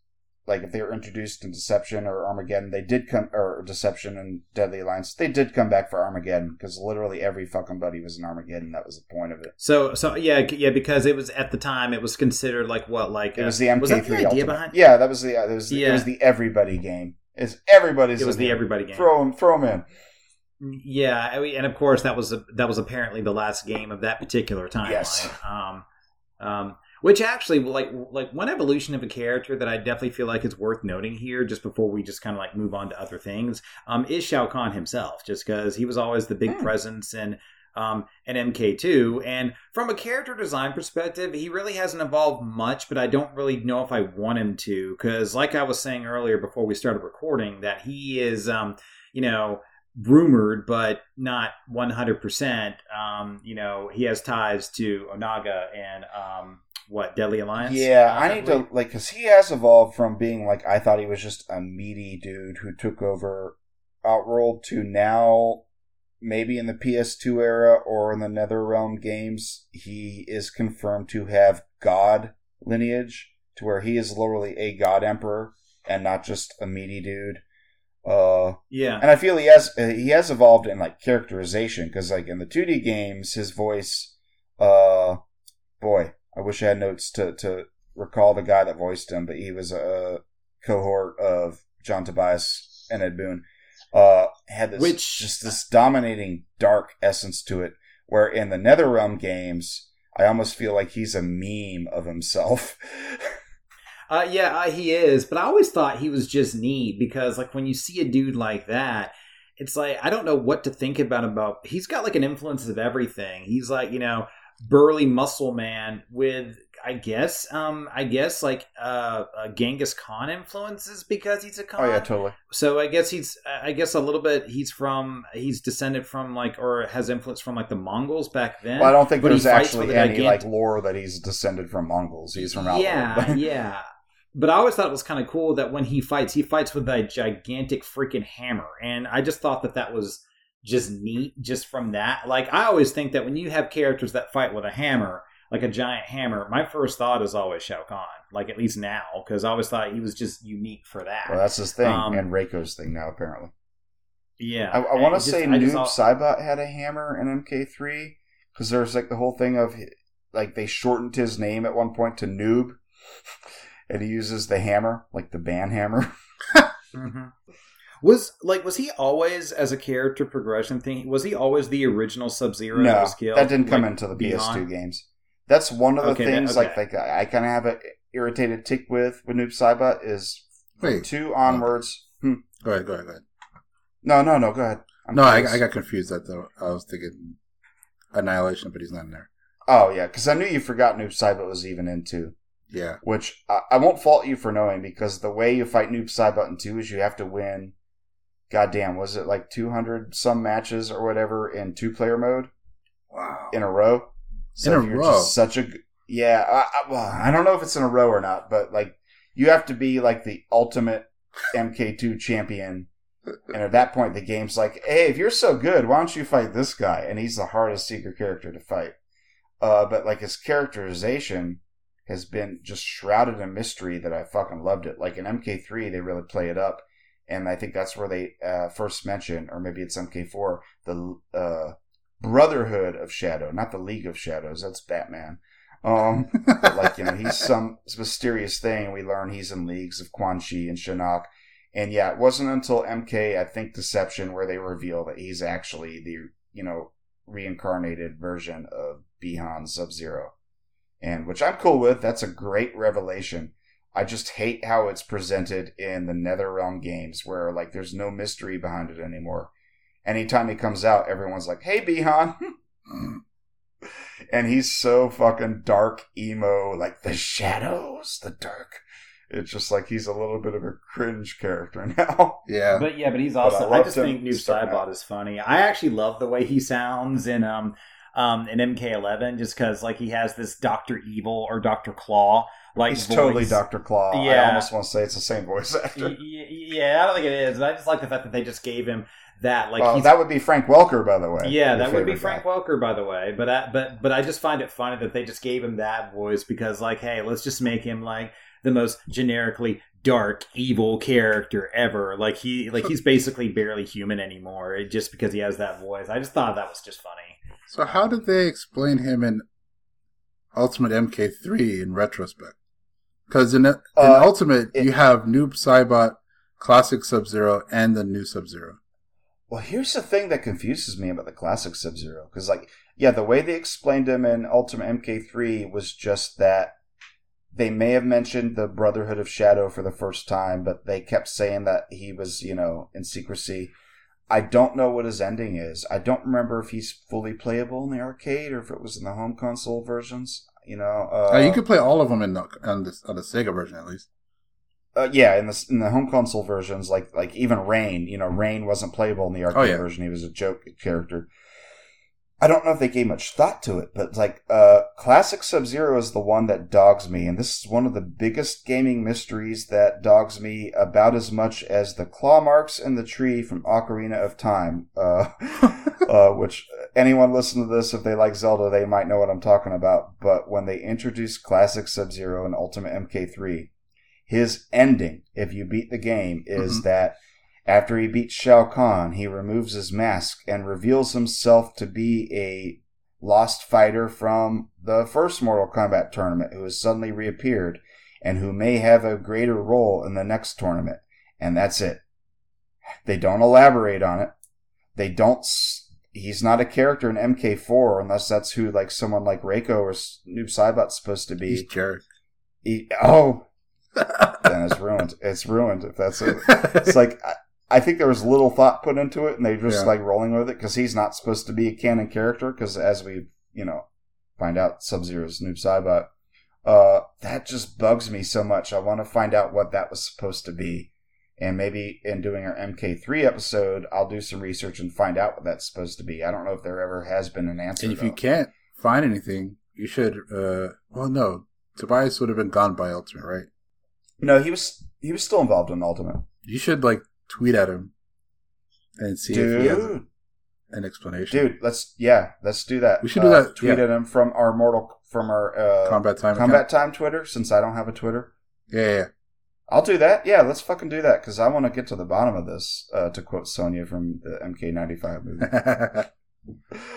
like if they were introduced in Deception or Armageddon, they did come or Deception and Deadly Alliance, they did come back for Armageddon because literally every fucking buddy was in Armageddon. That was the point of it. So, so yeah, yeah, because it was at the time it was considered like what, like It uh, was the MK3 was that the idea Ultimate. behind? Yeah, that was the it was it Yeah. was the everybody game. It's everybody's. It was the everybody game. Throw them, throw them in. Yeah, I mean, and of course that was that was apparently the last game of that particular timeline. Yes. Um, um, which actually, like, like one evolution of a character that I definitely feel like is worth noting here, just before we just kind of like move on to other things, um, is Shao Kahn himself, just because he was always the big Hmm. presence in um, in MK2, and from a character design perspective, he really hasn't evolved much. But I don't really know if I want him to, because like I was saying earlier before we started recording, that he is, um, you know rumored but not 100% um you know he has ties to onaga and um what deadly alliance? Yeah, I need to like because he has evolved from being like I thought he was just a meaty dude who took over Outworld to now maybe in the PS2 era or in the NetherRealm games he is confirmed to have god lineage to where he is literally a god emperor and not just a meaty dude. Uh, yeah. and I feel he has uh, he has evolved in like characterization because like in the 2D games, his voice, uh, boy, I wish I had notes to to recall the guy that voiced him, but he was a cohort of John Tobias and Ed Boon. Uh, had this Which- just this dominating dark essence to it, where in the NetherRealm games, I almost feel like he's a meme of himself. Uh, yeah, uh, he is. But I always thought he was just neat because, like, when you see a dude like that, it's like I don't know what to think about him. About he's got like an influence of everything. He's like you know burly muscle man with I guess um I guess like uh, uh Genghis Khan influences because he's a Khan. oh yeah, totally. So I guess he's I guess a little bit he's from he's descended from like or has influence from like the Mongols back then. Well, I don't think there's actually a any gigant- like lore that he's descended from Mongols. He's from Outworld. Yeah, yeah. But I always thought it was kind of cool that when he fights, he fights with a gigantic freaking hammer, and I just thought that that was just neat, just from that. Like I always think that when you have characters that fight with a hammer, like a giant hammer, my first thought is always Shao Kahn. Like at least now, because I always thought he was just unique for that. well, that's his thing, Um, and Reiko's thing now apparently. yeah, I, I want to say Noob al- Saibot had a hammer in MK3 because there's like the whole thing of like they shortened his name at one point to Noob, and he uses the hammer like the band hammer. Mhm. Was like was he always as a character progression thing? Was he always the original Sub Zero no, was that didn't come like, into the beyond? PS2 games. That's one of the Okay, things like okay. like I kind of have an irritated tick with with Noob Saibot is Wait, two onwards. Hmm. go ahead, go ahead, go ahead. No, no, no. Go ahead. I'm No, I. I got confused at the. I was thinking Annihilation, but he's not in there. Oh yeah, because I knew you forgot Noob Saibot was even in two. Yeah, which I, I won't fault you for knowing because the way you fight Noob Saibot in 2 is you have to win, goddamn, was it like 200 some matches or whatever in two player mode wow. in a row? So In a you're row? Just such a. Yeah, I, I, well, I don't know if it's in a row or not, but like you have to be like the ultimate MK2 champion. And at that point, the game's like, hey, if you're so good, why don't you fight this guy? And he's the hardest secret character to fight. Uh, but like his characterization has been just shrouded in mystery that I fucking loved it. Like in MK3, they really play it up. And I think that's where they uh, first mention, or maybe it's MK4, the uh, Brotherhood of Shadow, not the League of Shadows. That's Batman. Um, but like you know, he's some mysterious thing. We learn he's in leagues of Quan Chi and Shinnok. And yeah, it wasn't until MK, I think, Deception, where they reveal that he's actually the you know reincarnated version of Bihan Sub Zero, and which I'm cool with. That's a great revelation. I just hate how it's presented in the NetherRealm games, where like there's no mystery behind it anymore. Anytime he comes out, everyone's like, "Hey, Bihan." and he's so fucking dark emo, like the shadows, the dark. It's just like he's a little bit of a cringe character now. yeah. But yeah, but he's But also. I I, just think New starting Saibot out. is funny. I actually love the way he sounds in um um in MK11, just because like he has this Doctor Evil or Doctor Claw like he's voice. totally Doctor Claw. Yeah. I almost want to say it's the same voice actor. Y- y- Yeah, I don't think it is. But I just like the fact that they just gave him that. Like Well, he's that would be Frank Welker, by the way. Yeah, that would be Frank guy. Welker, by the way. But I, but but I just find it funny that they just gave him that voice because, like, hey, let's just make him like the most generically dark, evil character ever. Like he like he's basically barely human anymore, just because he has that voice. I just thought that was just funny. So how did they explain him in Ultimate MK3 in retrospect? Because in, in Uh, Ultimate it- you have Noob Saibot, Classic Sub Zero, and the new Sub Zero. Well, here's the thing that confuses me about the classic Sub Zero. Because, like, yeah, the way they explained him in Ultimate MK3 was just that they may have mentioned the Brotherhood of Shadow for the first time, but they kept saying that he was, you know, in secrecy. I don't know what his ending is. I don't remember if he's fully playable in the arcade or if it was in the home console versions. You know, uh, Uh, you could play all of them in the, on, the, on the Sega version at least. uh, yeah, in the in the home console versions, like like even Rain, you know, Rain wasn't playable in the arcade Oh, yeah. version. He was a joke character. I don't know if they gave much thought to it, but like uh, classic Sub Zero is the one that dogs me, and this is one of the biggest gaming mysteries that dogs me about as much as the claw marks in the tree from Ocarina of Time. Uh, uh, which anyone listen to this if they like Zelda, they might know what I'm talking about. But when they introduced classic Sub Zero and Ultimate MK3, his ending, if you beat the game, is Mhm. that after he beats Shao Kahn, he removes his mask and reveals himself to be a lost fighter from the first Mortal Kombat tournament who has suddenly reappeared and who may have a greater role in the next tournament. And that's it. They don't elaborate on it. They don't. s- He's not a character in MK4 unless that's who, like someone like Reiko or Noob Saibot's supposed to He's be. Jarek. He, oh, then it's ruined. It's ruined if that's it. It's like I, think there was little thought put into it, and they just Yeah. like rolling with it because he's not supposed to be a canon character. Because as we you know find out, Sub Zero's Noob Saibot. Uh, that just bugs me so much. I want to find out what that was supposed to be, and maybe in doing our MK3 episode, I'll do some research and find out what that's supposed to be. I don't know if there ever has been an answer. and if you can't find anything, you should. uh Well, no, Tobias would have been gone by Ultimate, right? no, he was he was still involved in Ultimate. You should like tweet at him and see if he has an explanation. dude, let's yeah, let's do that. We should do Uh, that, Tweet yeah. at him from our mortal from our uh, combat time. combat account? time Twitter. Since I don't have a Twitter, Yeah, yeah, I'll do that. Yeah, let's fucking do that because I want to get to the bottom of this. Uh, to quote Sonya from the MK95 movie.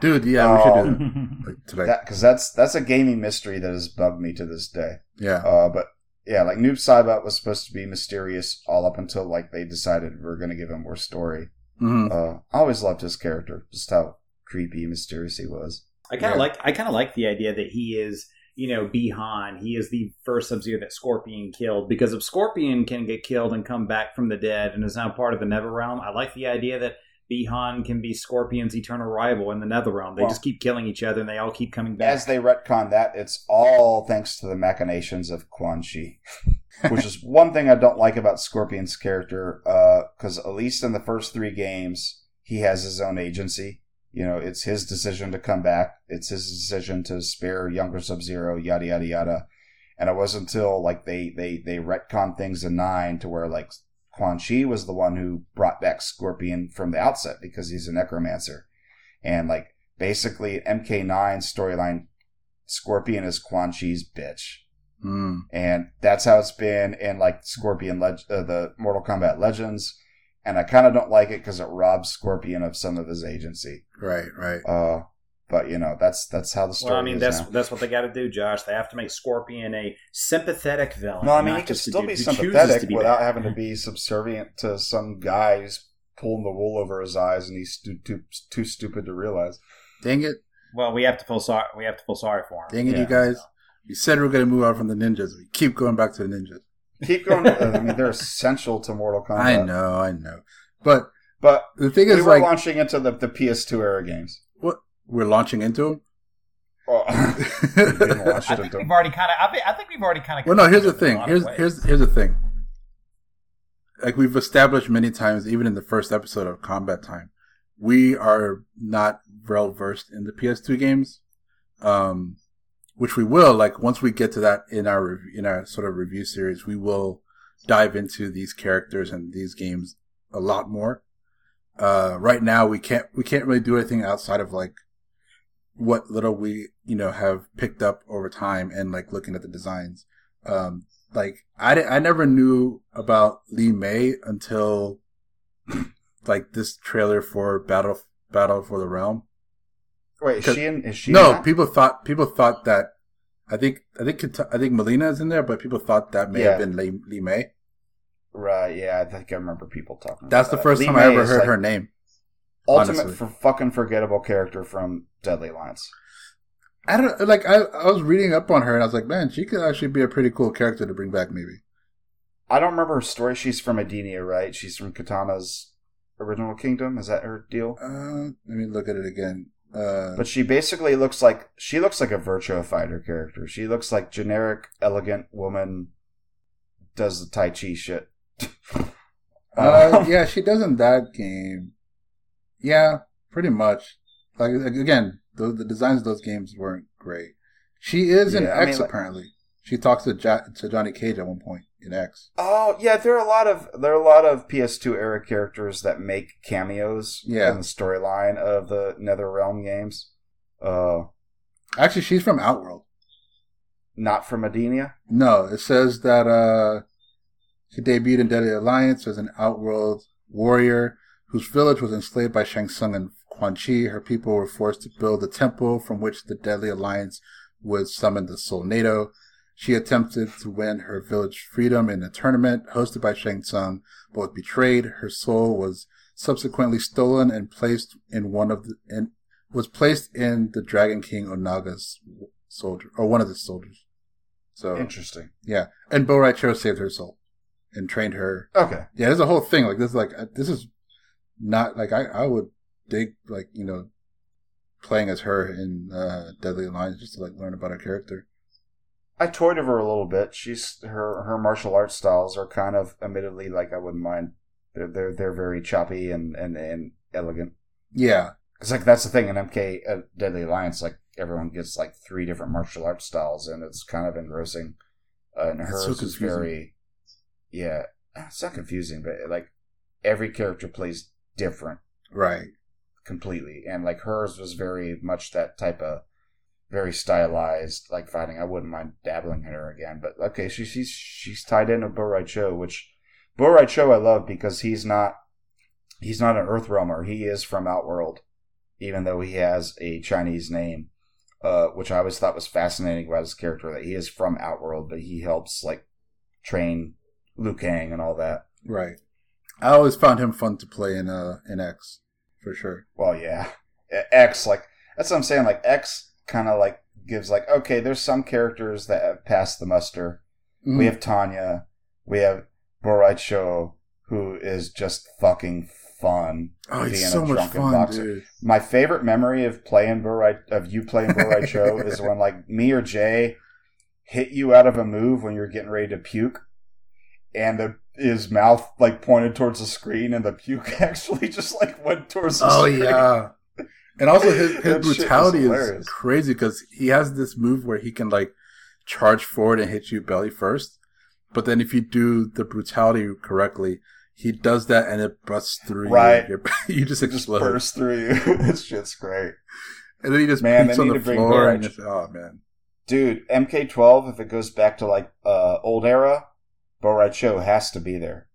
dude. Yeah, we should do that Um, like, today. that because that's that's a gaming mystery that has bugged me to this day. yeah, Uh, but yeah, like Noob Saibot was supposed to be mysterious all up until like they decided we are going to give him more story. hmm Uh, I always loved his character, just how creepy, and mysterious he was. I kind of Yeah. like I kind of like the idea that he is you know Bihan. He is the first Sub Zero that Scorpion killed because if Scorpion can get killed and come back from the dead and is now part of the Nether Realm, I like the idea that Bihan can be Scorpion's eternal rival in the Nether Realm. They Well- just keep killing each other and they all keep coming back. As they retcon that, it's all thanks to the machinations of Quan Chi, which is one thing I don't like about Scorpion's character. Uh, because at least in the first three games, he has his own agency. You know, it's his decision to come back. It's his decision to spare younger Sub Zero. Yada yada yada. And it wasn't until like they they they retcon things in nine to where like Quan Chi was the one who brought back Scorpion from the outset because he's a necromancer, and like basically MK9 storyline, Scorpion is Quan Chi's bitch. Mm. And that's how it's been in like Scorpion Leg- uh, the Mortal Kombat Legends. And I kind of don't like it because it robs Scorpion of some of his agency. Right, right. Uh, but you know that's that's how the story well, I mean is that's now. that's what they got to do, Josh. They have to make Scorpion a sympathetic villain. No, I mean not he could still be sympathetic be without bad. having to be subservient to some guy who's pulling the wool over his eyes and he's too too, too stupid to realize. Dang it, Well, we have to feel sorry. We have to feel sorry for him. dang it, Yeah. you guys. You said we are gonna move on from the ninjas. We keep going back to the ninjas. Keep going. uh, I mean, they're essential to Mortal Kombat. I know, I know. But but the thing we is, were like, launching into the, the PS2 era games. We're launching into. Oh, we didn't launch I think we've already kind of. I, think- we've already kind of. Well, no. Here's the thing. Here's here's here's the thing. Like we've established many times, even in the first episode of Combat Time, we are not well versed in the PS2 games, um, which we will. Like once we get to that in our in our sort of review series, we will dive into these characters and these games a lot more. Uh, right now, we can't we can't really do anything outside of like what little we you know have picked up over time and like looking at the designs. Um, like I I never knew about Li Mei until like this trailer for Battle Battle for the Realm. Wait, is she in? Is she? no, people thought people thought that. I think I think I think Mileena is in there, but people thought that may Yeah. have been Lee, Li Mei. Right. Yeah, I think I remember people talking. That's the that. first Lee time I May ever heard like, her name. Ultimate for fucking forgettable character from Deadly Alliance. I don't like. I I was reading up on her and I was like, man, she could actually be a pretty cool character to bring back, maybe. I don't remember her story. She's from Edenia, right? She's from Kitana's original kingdom. Is that her deal? Uh, let me look at it again. Uh, But she basically looks like she looks like a Virtua Fighter character. She looks like generic, elegant woman. Does the Tai Chi shit. Uh, yeah, she does in that game. Yeah, pretty much. Like like, again, the, the designs of those games weren't great. She is in Yeah, I X mean, like- apparently. She talks to ja- to Johnny Cage at one point in X. Oh yeah, there are a lot of there are a lot of PS2 era characters that make cameos Yeah. in the storyline of the NetherRealm games. Uh, Actually, she's from Outworld. not from Edenia. No, it says that uh, she debuted in Deadly Alliance as an Outworld warrior whose village was enslaved by Shang Tsung and Quan Chi, her people were forced to build a temple from which the Deadly Alliance would summon the Soulnado. She attempted to win her village freedom in a tournament hosted by Shang Tsung, but was betrayed. Her soul was subsequently stolen and placed in one of the and was placed in the Dragon King Onaga's soldier or one of the soldiers. So Interesting. yeah, and Bo Rai Cho saved her soul and trained her. Okay. Yeah, there's a whole thing like this. Is like uh, this is not like I I would dig like you know playing as her in uh, Deadly Alliance just to like learn about her character. I toyed with her a little bit. She's her her martial arts styles are kind of admittedly like I wouldn't mind. They're they're they're very choppy and and and elegant. Yeah, It's like that's the thing in MK uh, Deadly Alliance. Like everyone gets like three different martial arts styles, and it's kind of engrossing. Uh, and hers so is very, yeah, it's not confusing, but like every character plays different right. completely, and like hers was very much that type of very stylized like fighting. I wouldn't mind dabbling in her again, but okay, she, she's she's tied in into Bo Rai Cho, which Bo Rai Cho I love because he's not he's not an Earthrealmer. He is from Outworld, even though he has a Chinese name, uh, which I always thought was fascinating about his character that he is from Outworld, but he helps like train Liu Kang and all that. Right. I always found him fun to play in uh in X for sure. Well, yeah, X like that's what I'm saying. Like X kind of like gives like okay, there's some characters that have passed the muster. Mm. We have Tanya, we have Bo Rai Cho, who is just fucking fun. oh, he's so much fun, boxer. dude. My favorite memory of playing Bo Rai of you playing Bo Rai Cho is when like me or Jay hit you out of a move when you're getting ready to puke, and the, his mouth like pointed towards the screen, and the puke actually just like went towards the Oh screen. yeah. And also his, his That shit was brutality is crazy because he has this move where he can like charge forward and hit you belly first, but then if you do the brutality correctly, he does that and it busts through Right. you. You're- just It just explode. burst through you. this shit's great. and then he just Man, on the floor and just, oh man. Dude, MK12, if it goes back to like uh old era, Bo Rai Cho has to be there.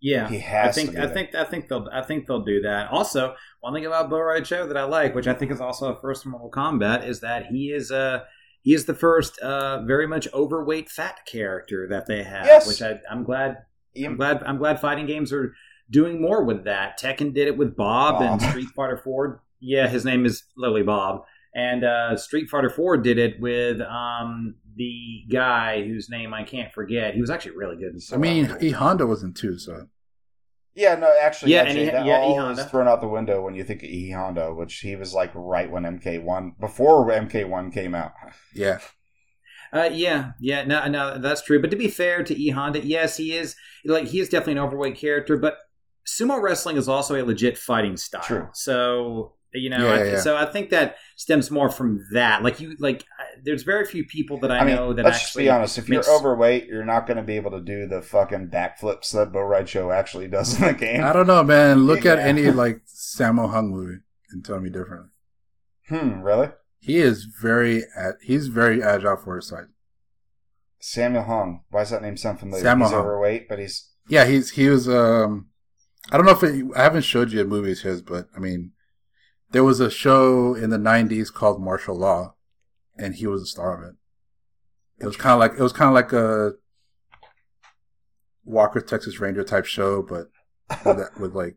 Yeah, He has I think to be I there. think I think they'll I think they'll do that. Also, one thing about Bo Rai that I like, which I think is also a first in Mortal Kombat, is that he is uh he is the first uh very much overweight fat character that they have. Yes. Which I, I'm glad I'm glad I'm glad fighting games are doing more with that. Tekken did it with Bob, and Street Fighter Four. Yeah, his name is Lily Bob. And uh, Street Fighter Four did it with um, the guy whose name I can't forget. He was actually really good. In I mean, wow. E Honda was in two, so Yeah, no, actually, Yeah, yeah, and he- that yeah, all Honda. is thrown out the window when you think of E Honda, which he was like right when MK1 before MK1 came out. yeah. Uh, yeah, yeah, no, no, that's true. But to be fair to E Honda, yes, he is like he is definitely an overweight character. But sumo wrestling is also a legit fighting style. True. So you know, Yeah, I, yeah. so I think that stems more from that. Like you, like there's very few people that I, I mean, know that let's just actually. be honest. If you're overweight, you're not going to be able to do the fucking backflips that Bo Rai Cho actually does in the game. I don't know, man. Look at any like Sammo Hung movie and tell me differently. Hmm, really? He is very, a- he's very agile for his size. Samuel Hung. Why does that name sound familiar? Sammo he's Hung. overweight, but he's Yeah, he's he was. um I don't know if it, I haven't showed you a movies his, but I mean, there was a show in the '90s called Martial Law, and he was a star of it. It was kind of like it was kind of like a Walker Texas Ranger type show, but with, that, with like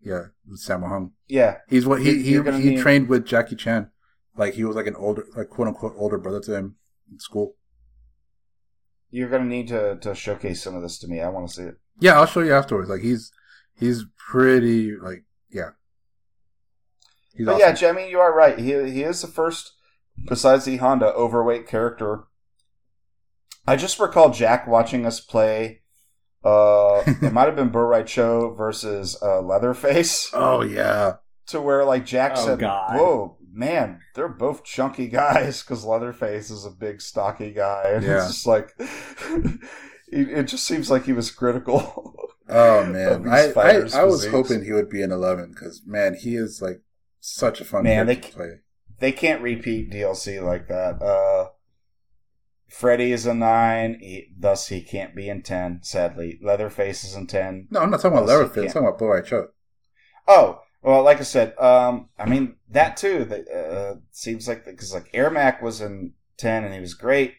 yeah, with Sammo Hung. yeah. He's what he he he need- trained with Jackie Chan, like he was like an older like quote unquote older brother to him in school. You're going to need to to showcase some of this to me. I want to see it. Yeah, I'll show you afterwards. Like he's he's pretty like yeah. He's but awesome. yeah, Jamie, you are right. He he is the first, besides the Honda, overweight character. I just recall Jack watching us play. Uh, it might have been Bo Rai Cho versus uh, Leatherface, Oh yeah, to where like Jack Oh, said, God. "Whoa, man, they're both chunky guys." Because Leatherface is a big, stocky guy, and Yeah. it's just like it, it just seems like he was critical. oh man. I, I I was hoping he would be an eleven because man, he is like such a fun Man, they- to play. they can't repeat DLC like that. Uh, Freddy is a nine, he, thus he can't be in ten. Sadly, Leatherface is in ten. No, I'm not talking about Leatherface. I'm talking about Bo Rai Cho. Oh, Well, like I said, um, I mean that too. That uh, seems like because like Ermac was in ten and he was great,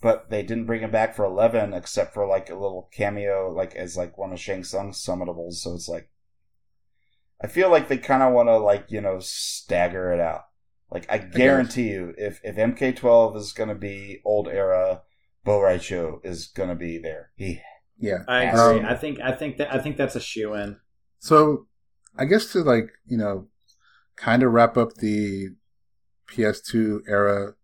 but they didn't bring him back for eleven except for like a little cameo, like as like one of Shang Tsung's summitables. So it's like, I feel like they kind of want to like you know stagger it out. Like I guarantee you, if if MK12 is going to be old era, Bo Rai Cho is going to be there. He Yeah. I agree. Um, I think I think that I think that's a shoe in. So, I guess to like you know, kind of wrap up the PS2 era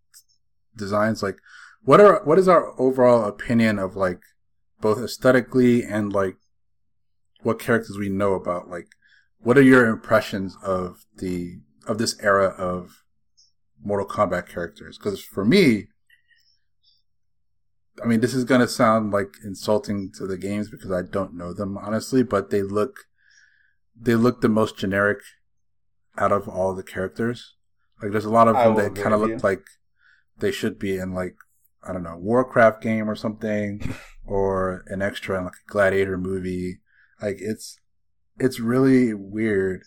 designs. Like, what are what is our overall opinion of like both aesthetically and like what characters we know about? Like, what are your impressions of the of this era of Mortal Kombat characters? Because for me. I mean, this is gonna sound like insulting to the games because I don't know them honestly, but they look they look the most generic out of all the characters. Like there's a lot of them that kind of look like they should be in like I don't know Warcraft game or something, or an extra in like a Gladiator movie. Like it's it's really weird.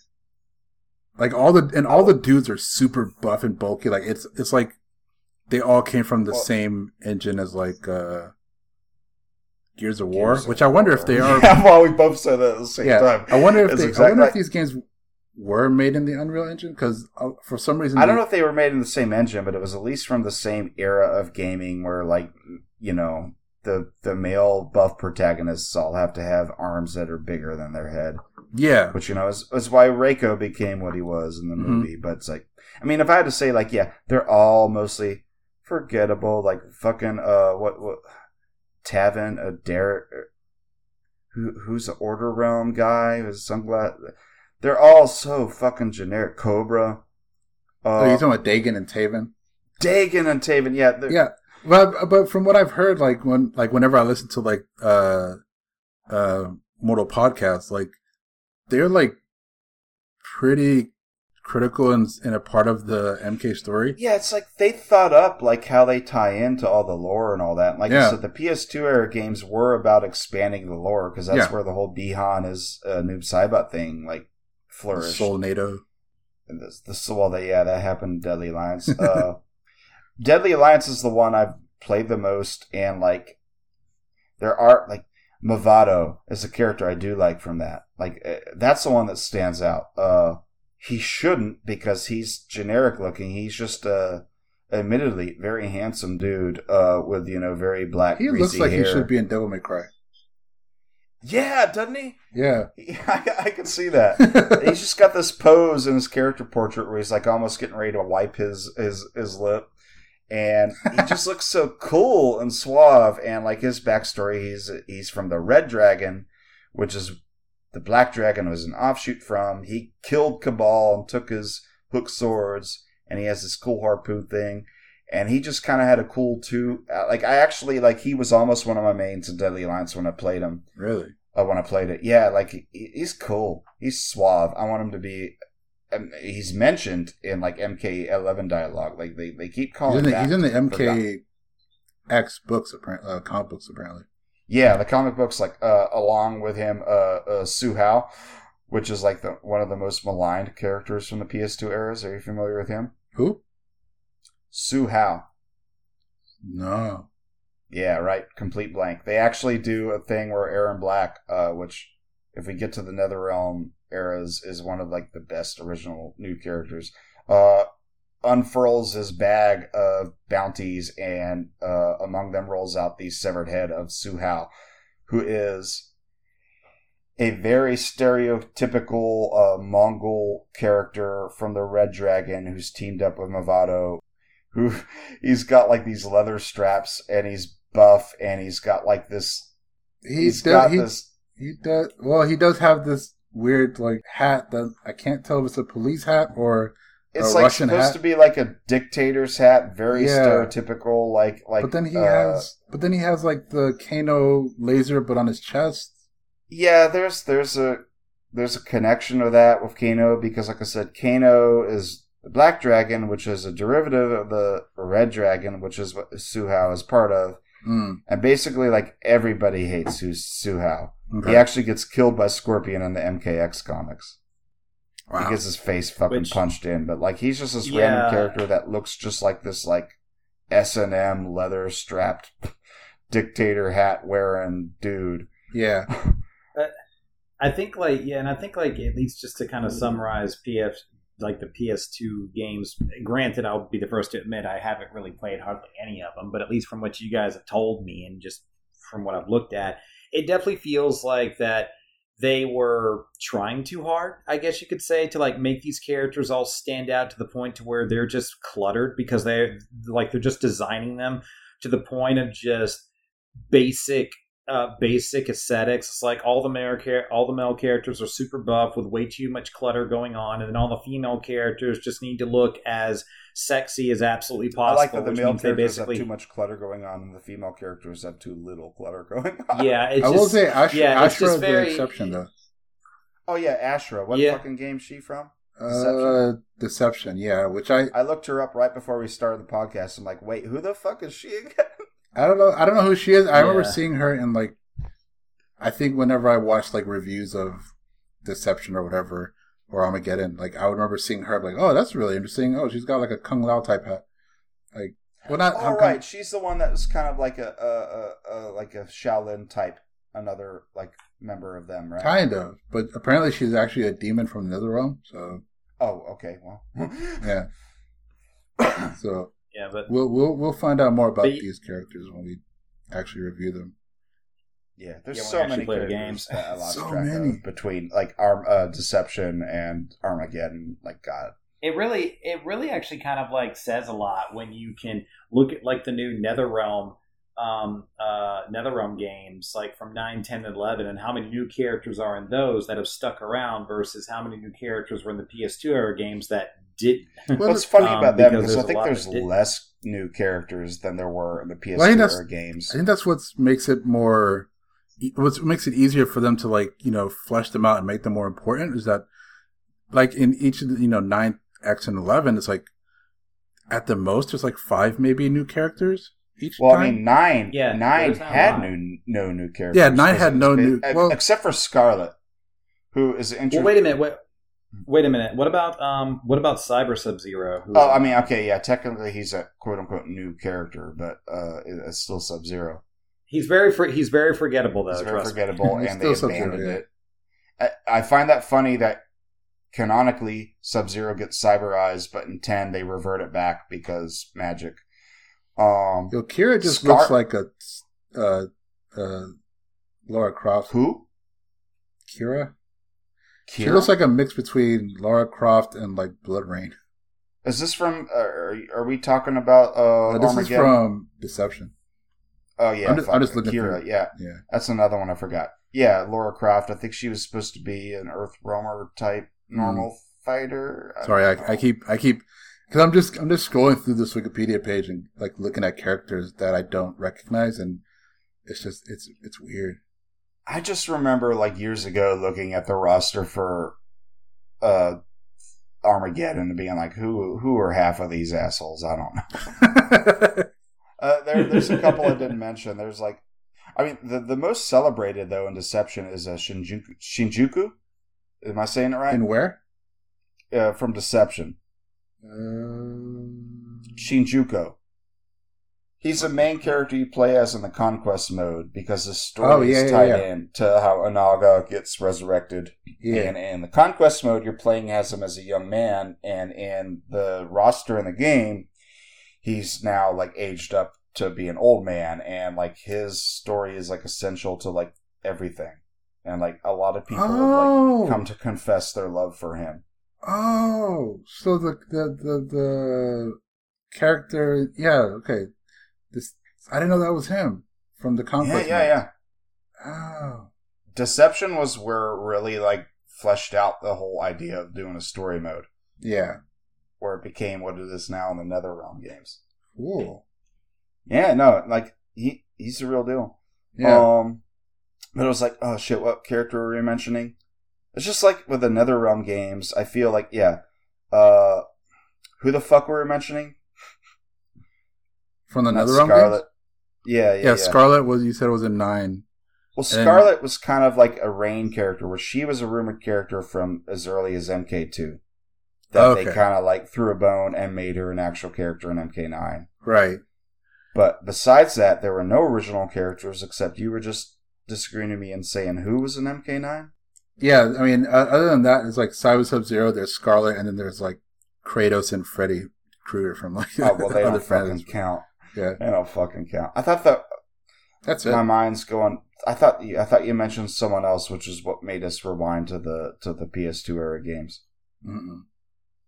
Like all the and all the dudes are super buff and bulky. Like it's it's like they all came from the Well- same engine as like uh Gears of War, Gears which I wonder if they are Yeah, well, we both said that at the same yeah, time. I wonder if It's they, I wonder right. if these games were made in the Unreal Engine because uh, for some reason I don't they- know if they were made in the same engine, but it was at least from the same era of gaming where, like, you know, the the male buff protagonists all have to have arms that are bigger than their head, Yeah, which you know is, is why Reiko became what he was in the Mhm. movie. But it's like, I mean, if I had to say, like, yeah, they're all mostly forgettable. Like fucking uh, what what Taven, a Derek, who who's the Order Realm guy with sunglasses. They're all so fucking generic. Cobra. oh, Uh, you're talking about Daegon and Taven. Daegon and Taven, yeah, Yeah, but but from what I've heard, like when like whenever I listen to like uh uh Mortal podcasts, like they're like pretty critical and in a part of the MK story. yeah. It's like they thought up like how they tie into all the lore and all that. Like Yeah. I said, the PS2 era games were about expanding the lore because that's Yeah. where the whole Bihan is uh, Noob Saibot thing like flourished. Soulnado. And this, this well, that yeah, that happened. in Deadly Alliance. Uh, Deadly Alliance is the one I've played the most, and like there are like Mavado is a character I do like from that. Like uh, that's the one that stands out. Uh, he shouldn't because he's generic looking. He's just a admittedly very handsome dude uh, with you know very black. He looks like hair. he should be in Devil May Cry. Yeah, doesn't he? Yeah. I, I can see that. he's just got this pose in his character portrait where he's like almost getting ready to wipe his his his lip and he just looks so cool and suave and like his backstory he's he's from the red dragon which is the black dragon was an offshoot from he killed Kabal and took his hook swords and he has this cool harpoon thing and he just kind of had a cool too uh, like i actually like he was almost one of my mains in deadly alliance when i played him really? uh, when I played it. Yeah, like he, he's cool. He's suave. I want him to be. Um, he's mentioned in like MK11 dialogue. Like they, they keep He's calling in the, he's in the MK X books, apparently, uh, comic books, apparently. Yeah, the comic books like uh, along with him, uh, uh, Hsu Hao, which is like the one of the most maligned characters from the PS2 eras. Are you familiar with him? Who? Hsu Hao. No. Yeah, right. Complete blank. They actually do a thing where Erron Black, uh, which if we get to the NetherRealm eras, is one of like the best original new characters. Uh, unfurls his bag of bounties, and uh, among them rolls out the severed head of Hsu Hao, who is a very stereotypical uh, Mongol character from the Red Dragon who's teamed up with Mavado. Who he's got like these leather straps and he's buff and he's got like this. He he's does, got he, this. he does, well, he does have this weird, like, hat that I can't tell if it's a police hat or, It's like Russian supposed hat. to be like a dictator's hat, very Yeah. stereotypical. Like like. but then he uh, has, but then he has, like, the Kano laser, but on his chest. Yeah, there's there's a there's a connection of that with Kano because, like I said, Kano is the Black Dragon, which is a derivative of the Red Dragon, which is what Hsu Hao is part of. Mm, And basically, like everybody hates Su Hsu Hao. okay. He actually gets killed by Scorpion in the MKX comics. Wow. He gets his face fucking Which- punched in, but like he's just this Yeah. random character that looks just like this like S and M leather strapped dictator hat wearing dude. yeah. I think like yeah, and I think like at least just to kind of summarize PF like the PS2 games. Granted, I'll be the first to admit I haven't really played hardly any of them, but at least from what you guys have told me and just from what I've looked at, it definitely feels like that they were trying too hard, I guess you could say, to like make these characters all stand out to the point to where they're just cluttered because they're like they're just designing them to the point of just basic uh, basic aesthetics. It's like all the male char- all the male characters are super buff with way too much clutter going on, and then all the female characters just need to look as sexy as absolutely I possible. like that the male characters basically have too much clutter going on, and the female characters have too little clutter going on. yeah. It's I just, will say Ash- yeah, Ashrah just is the exception though. Oh yeah, Ashrah. What Yeah. fucking game is she from? Uh, Deception, yeah. Which I I looked her up right before we started the podcast. I'm like, wait, who the fuck is she again? I don't know. I don't know who she is. I remember seeing her in like, I think whenever I watched like reviews of Deception or whatever or Armageddon, like I would remember seeing her like, oh, that's really interesting. Oh, she's got like a Kung Lao type hat. Like, well, not All Hong Kong- right, she's the one that was kind of like a, a, a, a like a Shaolin type, another like member of them, right? kind of, but apparently she's actually a demon from the Netherrealm. So Oh, okay. Well, yeah, so yeah, but we'll we'll we'll find out more about But these characters when we actually review them. yeah. There's Yeah, so many play games. I lost So track many. of between like Arm uh, Deception and Armageddon. Like God, it really it really actually kind of like says a lot when you can look at like the new netherrealm um uh netherrealm games like from 9 10 and 11 and how many new characters are in those that have stuck around versus how many new characters were in the ps2 era games that did Well, what's funny um, about that because because I think there's that did- less new characters than there were in the PS2 Well, I think games. I think that's what makes it more. What makes it easier for them to like you know flesh them out and make them more important is that like in each of the you know nine X and eleven, it's like at the most there's like five maybe new characters each Well, time. I mean, nine, Yeah, nine there's not a had new, no new characters. Yeah, nine had no ba- new- well- except for Skarlet, who is interesting. well wait a minute wait, wait a minute what about um what about cyber sub zero Oh, I mean, okay, yeah, technically he's a quote unquote new character, but uh, it's still Sub Zero. he's very for, he's very forgettable though It's very trust me. forgettable, He's and they abandoned yeah. it. I, I find that funny that canonically Sub Zero gets cyberized, but in ten they revert it back because magic. Um, Yo, Kira just Scar- looks like a uh, uh, Lara Croft. who? Kira? She Kira? looks like a mix between Lara Croft and like BloodRayne. Is this from? Uh, are, are we talking about uh, Uh, this is from Deception. oh yeah, I'm just- I'm just looking Kira. for- Yeah, Yeah. That's another one I forgot. Yeah, Lara Croft. I think she was supposed to be an Earth roamer type normal fighter. I Hmm. Sorry, I, I keep I keep because I'm just I'm just scrolling through this Wikipedia page and like looking at characters that I don't recognize, and it's just it's it's weird. I just remember like years ago looking at the roster for uh Armageddon and being like, who who are half of these assholes? I don't know. Uh, there, there's a couple I didn't mention. There's like, I mean, the the most celebrated though in Deception is uh, Shinjuku. Shinjuku. Am I saying it right? and where? uh, from Deception. Um, Shinjuku. He's the main character you play as in the conquest mode because the story Oh, yeah, is tied yeah. in to how Onaga gets resurrected. yeah, And in the conquest mode, you're playing as him as a young man, and in the roster in the game, he's now like aged up to be an old man, and like his story is like essential to like everything, and like a lot of people have Oh. like come to confess their love for him. oh, so the the the the character, yeah, okay. This I didn't know that was him from the Yeah, conquest. yeah, mode. yeah. Oh, Deception was where it really like fleshed out the whole idea of doing a story mode, yeah, where it became what it is now in the NetherRealm games. cool. Yeah, no, like he he's the real deal. Yeah, Um, but it was like, oh shit, what character were we mentioning? It's just like with the NetherRealm games. I feel like, yeah, uh, who the fuck were we mentioning? From the Not Netherrealm Skarlet. Yeah, yeah, Yeah, yeah. Skarlet was you said it was in nine. Well, And- Skarlet was kind of like a Rain character, where she was a rumored character from as early as MK2. That they kind of like threw a bone and made her an actual character in MK9. Right. But besides that, there were no original characters except you were just disagreeing with me and saying who was in MK9. Yeah, I mean, uh, other than that, it's like Cyber Sub Zero, there's Skarlet, and then there's like Kratos and Freddy Krueger from like Oh well, they other don't fucking count. Yeah, They don't fucking count. I thought that that's it. my mind's going. I thought you, I thought you mentioned someone else, which is what made us rewind to the to the PS2 era games. Mm-mm.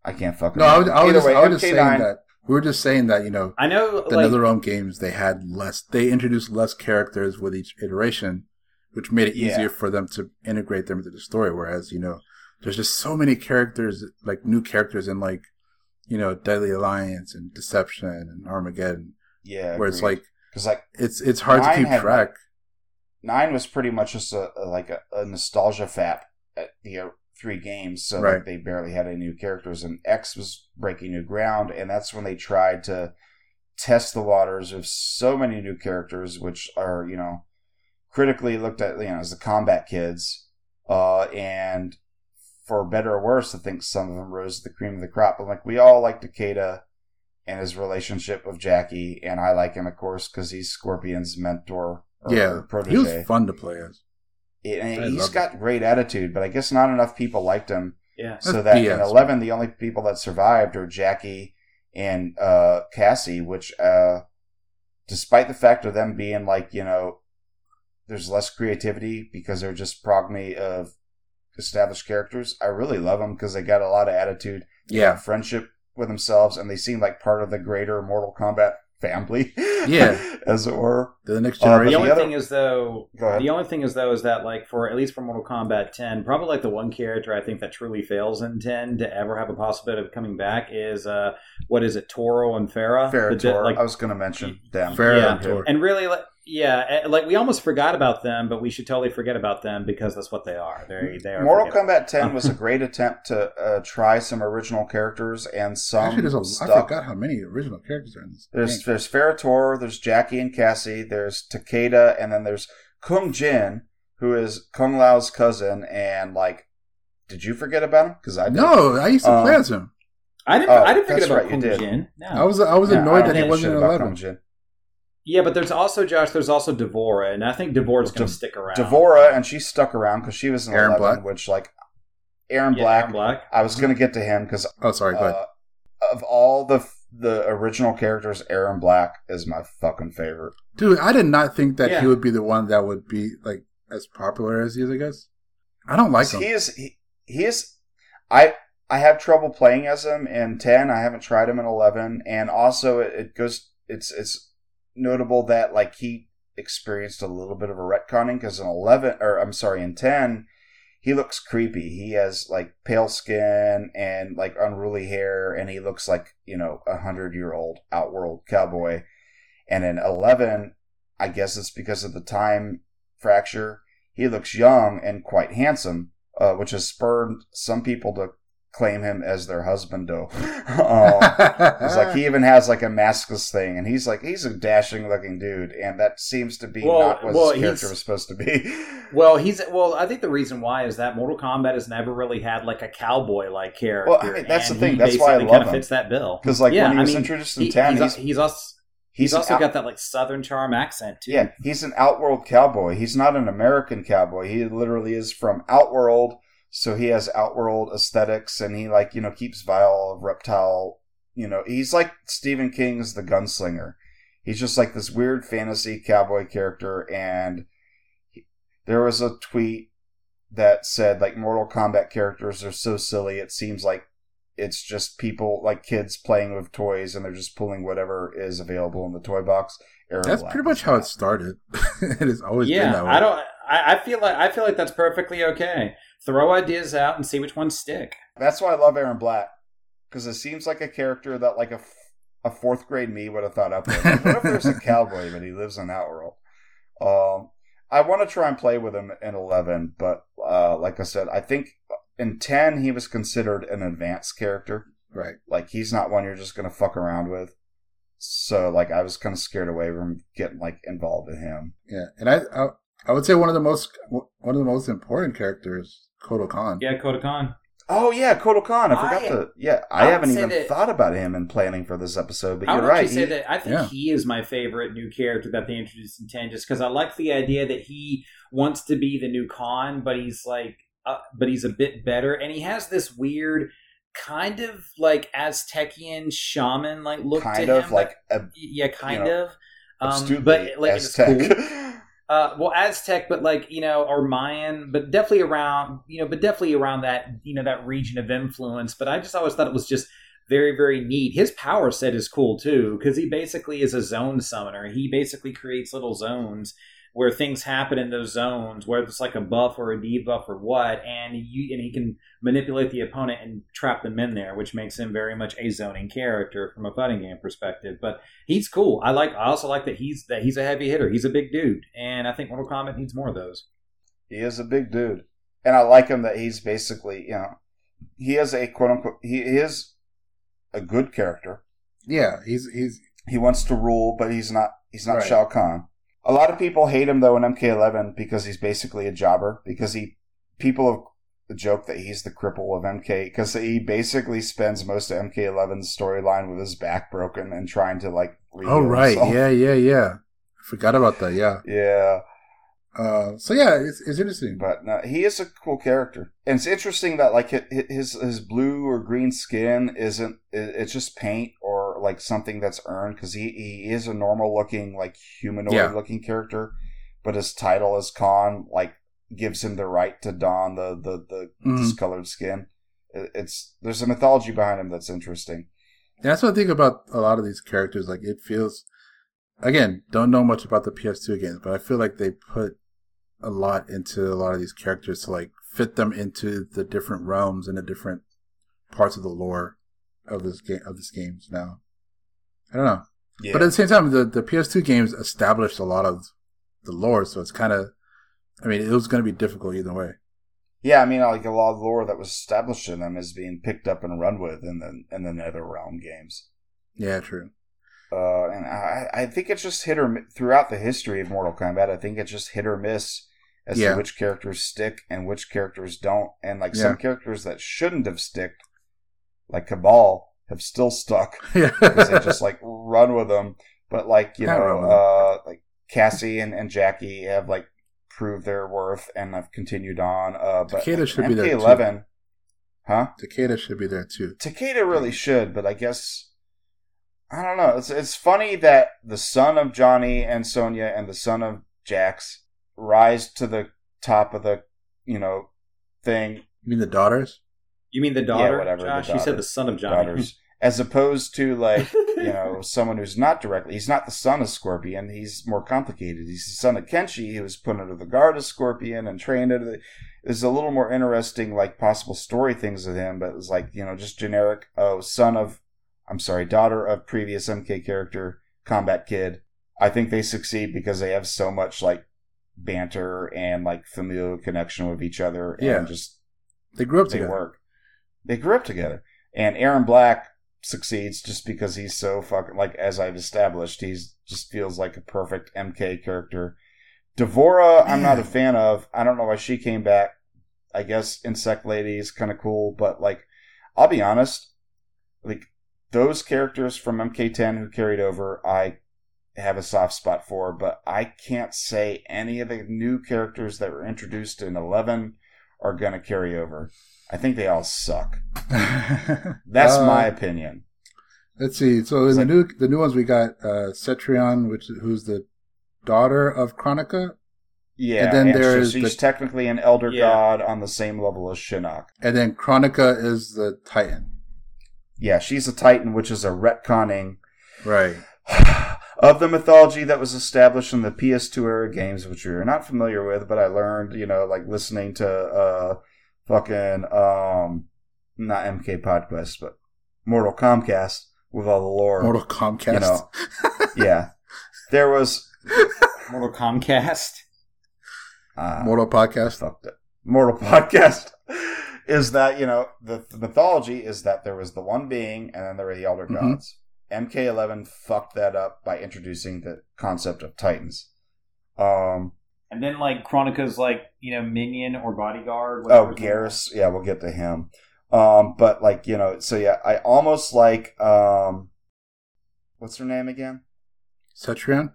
I can't fucking. No, I was, I was just, way, I was just saying that we were just saying that you know I know, the like, NetherRealm games they had less, they introduced less characters with each iteration, which made it Yeah. easier for them to integrate them into the story. Whereas you know, there's just so many characters, like new characters in like you know Deadly Alliance and Deception and Armageddon, Yeah, where it's like because like it's it's hard to keep had, track. nine was pretty much just a, a like a, a nostalgia fap at the uh, three games, so Right. like they barely had any new characters. And X was breaking new ground, and that's when they tried to test the waters of so many new characters, which are you know critically looked at you know as the combat kids, uh, and for better or worse, I think some of them rose to the cream of the crop. But like we all like Takeda and his relationship with Jackie, and I like him of course because he's Scorpion's mentor. Or Yeah, protege. he was fun to play as. And I he's love got great attitude, but I guess not enough people liked him. yeah. So That's that in BS. eleven, the only people that survived are Jackie and uh, Cassie, which, uh, despite the fact of them being like you know, there's less creativity because they're just progeny of established characters. I really love them because they got a lot of attitude, Yeah, friendship with themselves, and they seem like part of the greater Mortal Kombat family. Yeah. as it were. the next Uh, The generation. only other- thing is though, the only thing is though is that like for at least for Mortal Kombat 10, probably like the one character I think that truly fails in 10 to ever have a possibility of coming back is uh what is it Toro and Ferra? The di- Ferritor. like I was going to mention them. Ferra Yeah. and Torr. and really like yeah, eh, like we almost forgot about them, but we should totally forget about them because that's what they are. They they are Mortal. Kombat 10 was a great attempt to uh, try some original characters and some Actually, there's a, I stuff. forgot how many original characters are in this. There's game. there's Ferritor, there's Jackie and Cassie, there's Takeda, and then there's Kung Jin, who is Kung Lao's cousin. And like, did you forget about him? Because I did. No, I used to Um, play as him. I didn't Oh, I didn't forget that's about right, you Kung did. Jin. No. I was I was Yeah, annoyed don't that he give a wasn't shit in about eleven. Kung Jin. yeah, but there's also Josh. There's also D'Vorah, and I think D'Vorah's going Dev- to stick around. D'Vorah, and she stuck around because she was in Erron 11, Black? which like Erron Yeah, Black. Erron Black. I was gonna get to him because Oh, sorry. Uh, of all the the original characters, Erron Black is my fucking favorite. Dude, I did not think that Yeah. he would be the one that would be like as popular as he is. I guess I don't like him. he is he, he is I I have trouble playing as him in ten. I haven't tried him in eleven, and also it, it goes. It's it's notable that like he experienced a little bit of a retconning because in eleven or I'm sorry in ten he looks creepy. He has like pale skin and like unruly hair, and he looks like you know a hundred year old outworld cowboy. And in eleven, I guess it's because of the time fracture. He looks young and quite handsome, uh, which has spurred some people to claim him as their husband. Though, um, it's like he even has like a maskless thing, and he's like he's a dashing looking dude, and that seems to be Well- not what well, his character was supposed to be. Well, he's well. I think the reason why is that Mortal Kombat has never really had like a cowboy like character. Well, I mean, that's the thing. That's why I love him. Fits that bill Because like Yeah, when he I was mean, introduced in He- ten, he's, he's he's also he's, he's also out- got that like Southern charm accent too. yeah he's an outworld cowboy. He's not an American cowboy. He literally is from outworld, so he has outworld aesthetics, and he like you know keeps Vile of reptile. You know, he's like Stephen King's The Gunslinger. He's just like this weird fantasy cowboy character, and he- there was a tweet that said like Mortal Kombat characters are so silly. It seems like it's just people like kids playing with toys, and they're just pulling whatever is available in the toy box. Erron That's pretty much is how it started. it has always been that way. I don't. I, I feel like I feel like that's perfectly okay. Throw ideas out and see which ones stick. That's why I love Erron Black because it seems like a character that like a, f- a fourth grade me would have thought up with. Like, what if there's a cowboy but he lives in Outworld? Um, I want to try and play with him in eleven, but uh, like I said, I think in ten he was considered an advanced character. Right. Like he's not one you're just gonna fuck around with. So like I was kind of scared away from getting like involved with him. Yeah, and I, I I would say one of the most one of the most important characters, Kotal Kahn. Yeah, Kotal Kahn. Oh yeah, Kotal Kahn. I forgot I- to. Yeah, I I, haven't even that- thought about him in planning for this episode. But I you're would right. say he- that I think yeah. he is my favorite new character that they introduced in ten, just because I like the idea that he wants to be the new Kahn, but he's like, uh, but he's a bit better, and he has this weird kind of like Aztecian shaman like look to kind him. of like a yeah, kind know, of. Um, but like it's cool. Uh, well, Aztec, but like you know, or Mayan, but definitely around you know, but definitely around that you know that region of influence. But I just always thought it was just very very neat. His power set is cool too because he basically is a zone summoner. He basically creates little zones where things happen in those zones, whether it's like a buff or a debuff or what, and you and he can manipulate the opponent and trap them in there, which makes him very much a zoning character from a fighting game perspective. But he's cool. I like. I also like that he's that he's a heavy hitter. He's a big dude, and I think Mortal Kombat needs more of those. He is a big dude, and I like him that he's basically you know he is a quote unquote he is a good character. Yeah, he's he's He wants to rule, but he's not he's not Right. Shao Kahn. A lot of people hate him though in MK11 because he's basically a jobber because he people have joke that he's the cripple of MK because he basically spends most of MK11's storyline with his back broken and trying to like oh right, himself. yeah, yeah, yeah. I forgot about that. Yeah. yeah Uh, so yeah, it's it's interesting. But no, he is a cool character, and it's interesting that like his his blue or green skin isn't it's just paint or like something that's earned because he he is a normal looking like humanoid Yeah. looking character, but his title as Kahn like gives him the right to don the the the Mhm. discolored skin. It- It's there's a mythology behind him that's interesting. That's what I think about a lot of these characters. Like it feels, again, don't know much about the PS2 games, but I feel like they put a lot into a lot of these characters to like fit them into the different realms and the different parts of the lore of this game of this games. Now, I don't know, Yeah, but at the same time, the the PS2 games established a lot of the lore, so it's kind of, I mean, it was going to be difficult either way. yeah. I mean, like a lot of lore that was established in them is being picked up and run with in the in the NetherRealm games. Yeah, true. uh, and I, I think it's just hit or throughout the history of Mortal Kombat. I think it's just hit or miss as Yeah. to which characters stick and which characters don't. And like Yeah. some characters that shouldn't have stick, like Kabal, have still stuck Yeah, because they just like run with them. But like you know, uh, like Cassie and, and Jacqui have like proved their worth and have continued on. Uh, but Takeda should be there, too. MK11, huh? Takeda should be there too. Takeda really should, but I guess I don't know. It's it's funny that the son of Johnny and Sonya and the son of Jax rise to the top of the you know thing You mean the daughters? You mean the daughter, Yeah, whatever, the Josh? You said the son of Johnny. daughters, as opposed to like you know someone who's not directly. He's not the son of Scorpion. He's more complicated. He's the son of Kenshi, who was put under the guard of Scorpion and trained under the. There's a little more interesting, like possible story things with him, but it was like you know just generic. Oh, son of, I'm sorry, daughter of previous MK character, Combat Kid. I think they succeed because they have so much like banter and like familial connection with each other, and Yeah. just They grew up they together. work. They grew up together. And Erron Black succeeds just because he's so fucking like as I've established, he's just feels like a perfect MK character. D'Vorah, I'm not a fan of. I don't know why she came back. I guess Insect Lady is kind of cool, but like, I'll be honest, like those characters from MK10 who carried over, I have a soft spot for, but I can't say any of the new characters that were introduced in 11 are going to carry over. I think they all suck. That's Uh, my opinion. Let's see. So in It's the new the new ones we got uh Cetrion, which who's the daughter of Kronika, Yeah, and then and there she- is she's the- technically an elder Yeah. god on the same level as Shinnok. and then Kronika is the Titan. Yeah, she's a Titan, which is a retconning Right. of the mythology that was established in the PS2 era games, which we are not familiar with, but I learned, you know, like listening to uh fucking um not MK Podcast, but Mortal Comcast with all the lore. Mortal Comcast. You know. yeah. There was Mortal Comcast. uh, Mortal Podcast. fucked it. Mortal Podcast is that you know the, the mythology is that there was the one being and then there were the elder Mhm. gods. MK11 fucked that up by introducing the concept of titans. Um, And then like Kronika's like you know minion or bodyguard. Oh, whatever Geras. Yeah, we'll get to him. Um, but like you know, so yeah, I almost like um, what's her name again? Cetrion?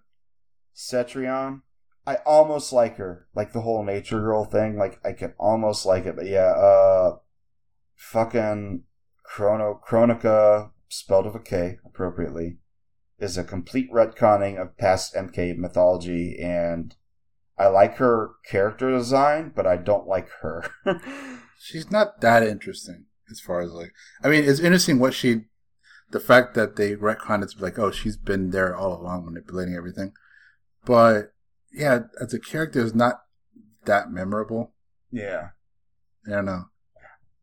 Cetrion. I almost like her, like the whole nature girl thing. Like I can almost like it, but yeah, uh, fucking Chrono Chronica, spelled with a K appropriately, is a complete retconning of past MK mythology, and I like her character design, but I don't like her. She's not that interesting as far as like. I mean, it's interesting what she. The fact that they retcon it's like, oh, she's been there all along manipulating everything. But yeah, as a character, is not that memorable. yeah. I don't know.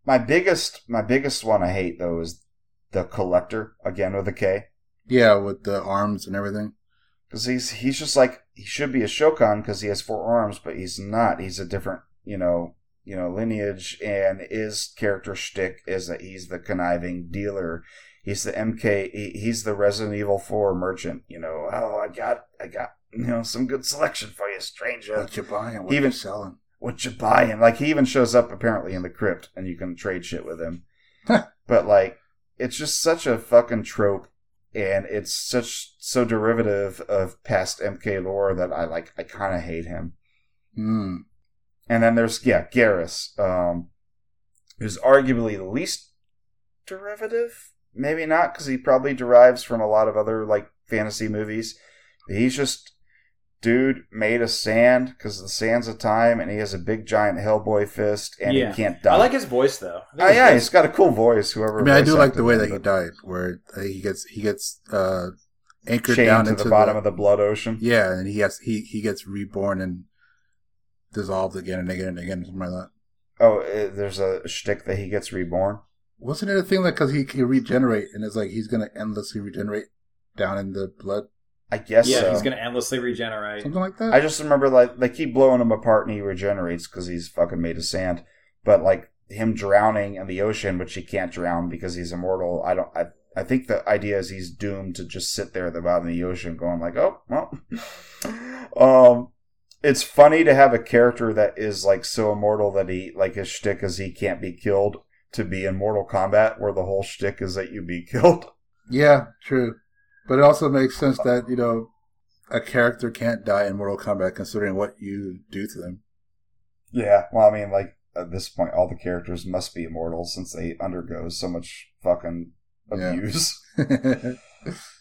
My biggest, my biggest one I hate though is the collector again with a K. Yeah, with the arms and everything. because he's he's just like he should be a Shokan because he has four arms, but he's not. He's a different you know you know lineage, and his character shtick is that he's the conniving dealer. He's the MK. He, he's the Resident Evil Four merchant. You know, oh, I got I got you know some good selection for you, stranger. What you buying? What Even- you selling? What you buying? Like he even shows up apparently in the crypt, and you can trade shit with him. but like, it's just such a fucking trope, and it's such so derivative of past MK lore that I like. I kind of hate him. Hmm. And then there's yeah, Geras, um, who's arguably the least derivative. Maybe not because he probably derives from a lot of other like fantasy movies. He's just dude made of sand because the sand's of time, and he has a big giant Hellboy fist, and Yeah. he can't die. I like his voice though. Oh yeah, he's got a cool voice. Whoever. I mean, I do like the way that he died, where uh, he gets he gets uh, anchored chained down to into the bottom of the blood ocean. Yeah, and he has he he gets reborn and dissolved again and again and again, something like that. Oh, uh, there's a shtick that he gets reborn. Wasn't it a thing like because he can regenerate and it's like he's gonna endlessly regenerate down in the blood, I guess yeah, so. he's gonna endlessly regenerate. something like that? I just remember like they keep blowing him apart and he regenerates because he's fucking made of sand. But like him drowning in the ocean, which he can't drown because he's immortal. I don't. I I think the idea is he's doomed to just sit there at the bottom of the ocean, going like, oh well. um, it's funny to have a character that is like so immortal that he like his shtick is he can't be killed to be in Mortal Kombat, where the whole shtick is that you be killed. yeah, true, but it also makes sense that you know a character can't die in Mortal Kombat considering what you do to them. Yeah, well, I mean, like at this point, all the characters must be immortal since they undergo so much fucking Yeah. abuse.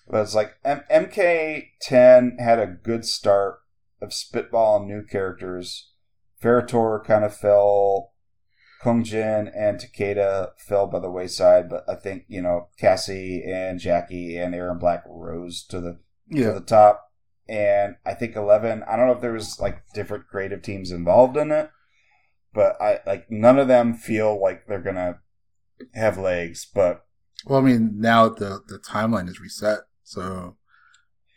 But it's like M- MK10 had a good start of spitball new characters. Ferra Torr kind of fell. Kung Jin and Takeda fell by the wayside, but I think you know Cassie and Jacqui and Erron Black rose to the to yeah, the top. And I think Eleven. I don't know if there was like different creative teams involved in it, but I like none of them feel like they're gonna have legs. But well, I mean now the the timeline is reset, so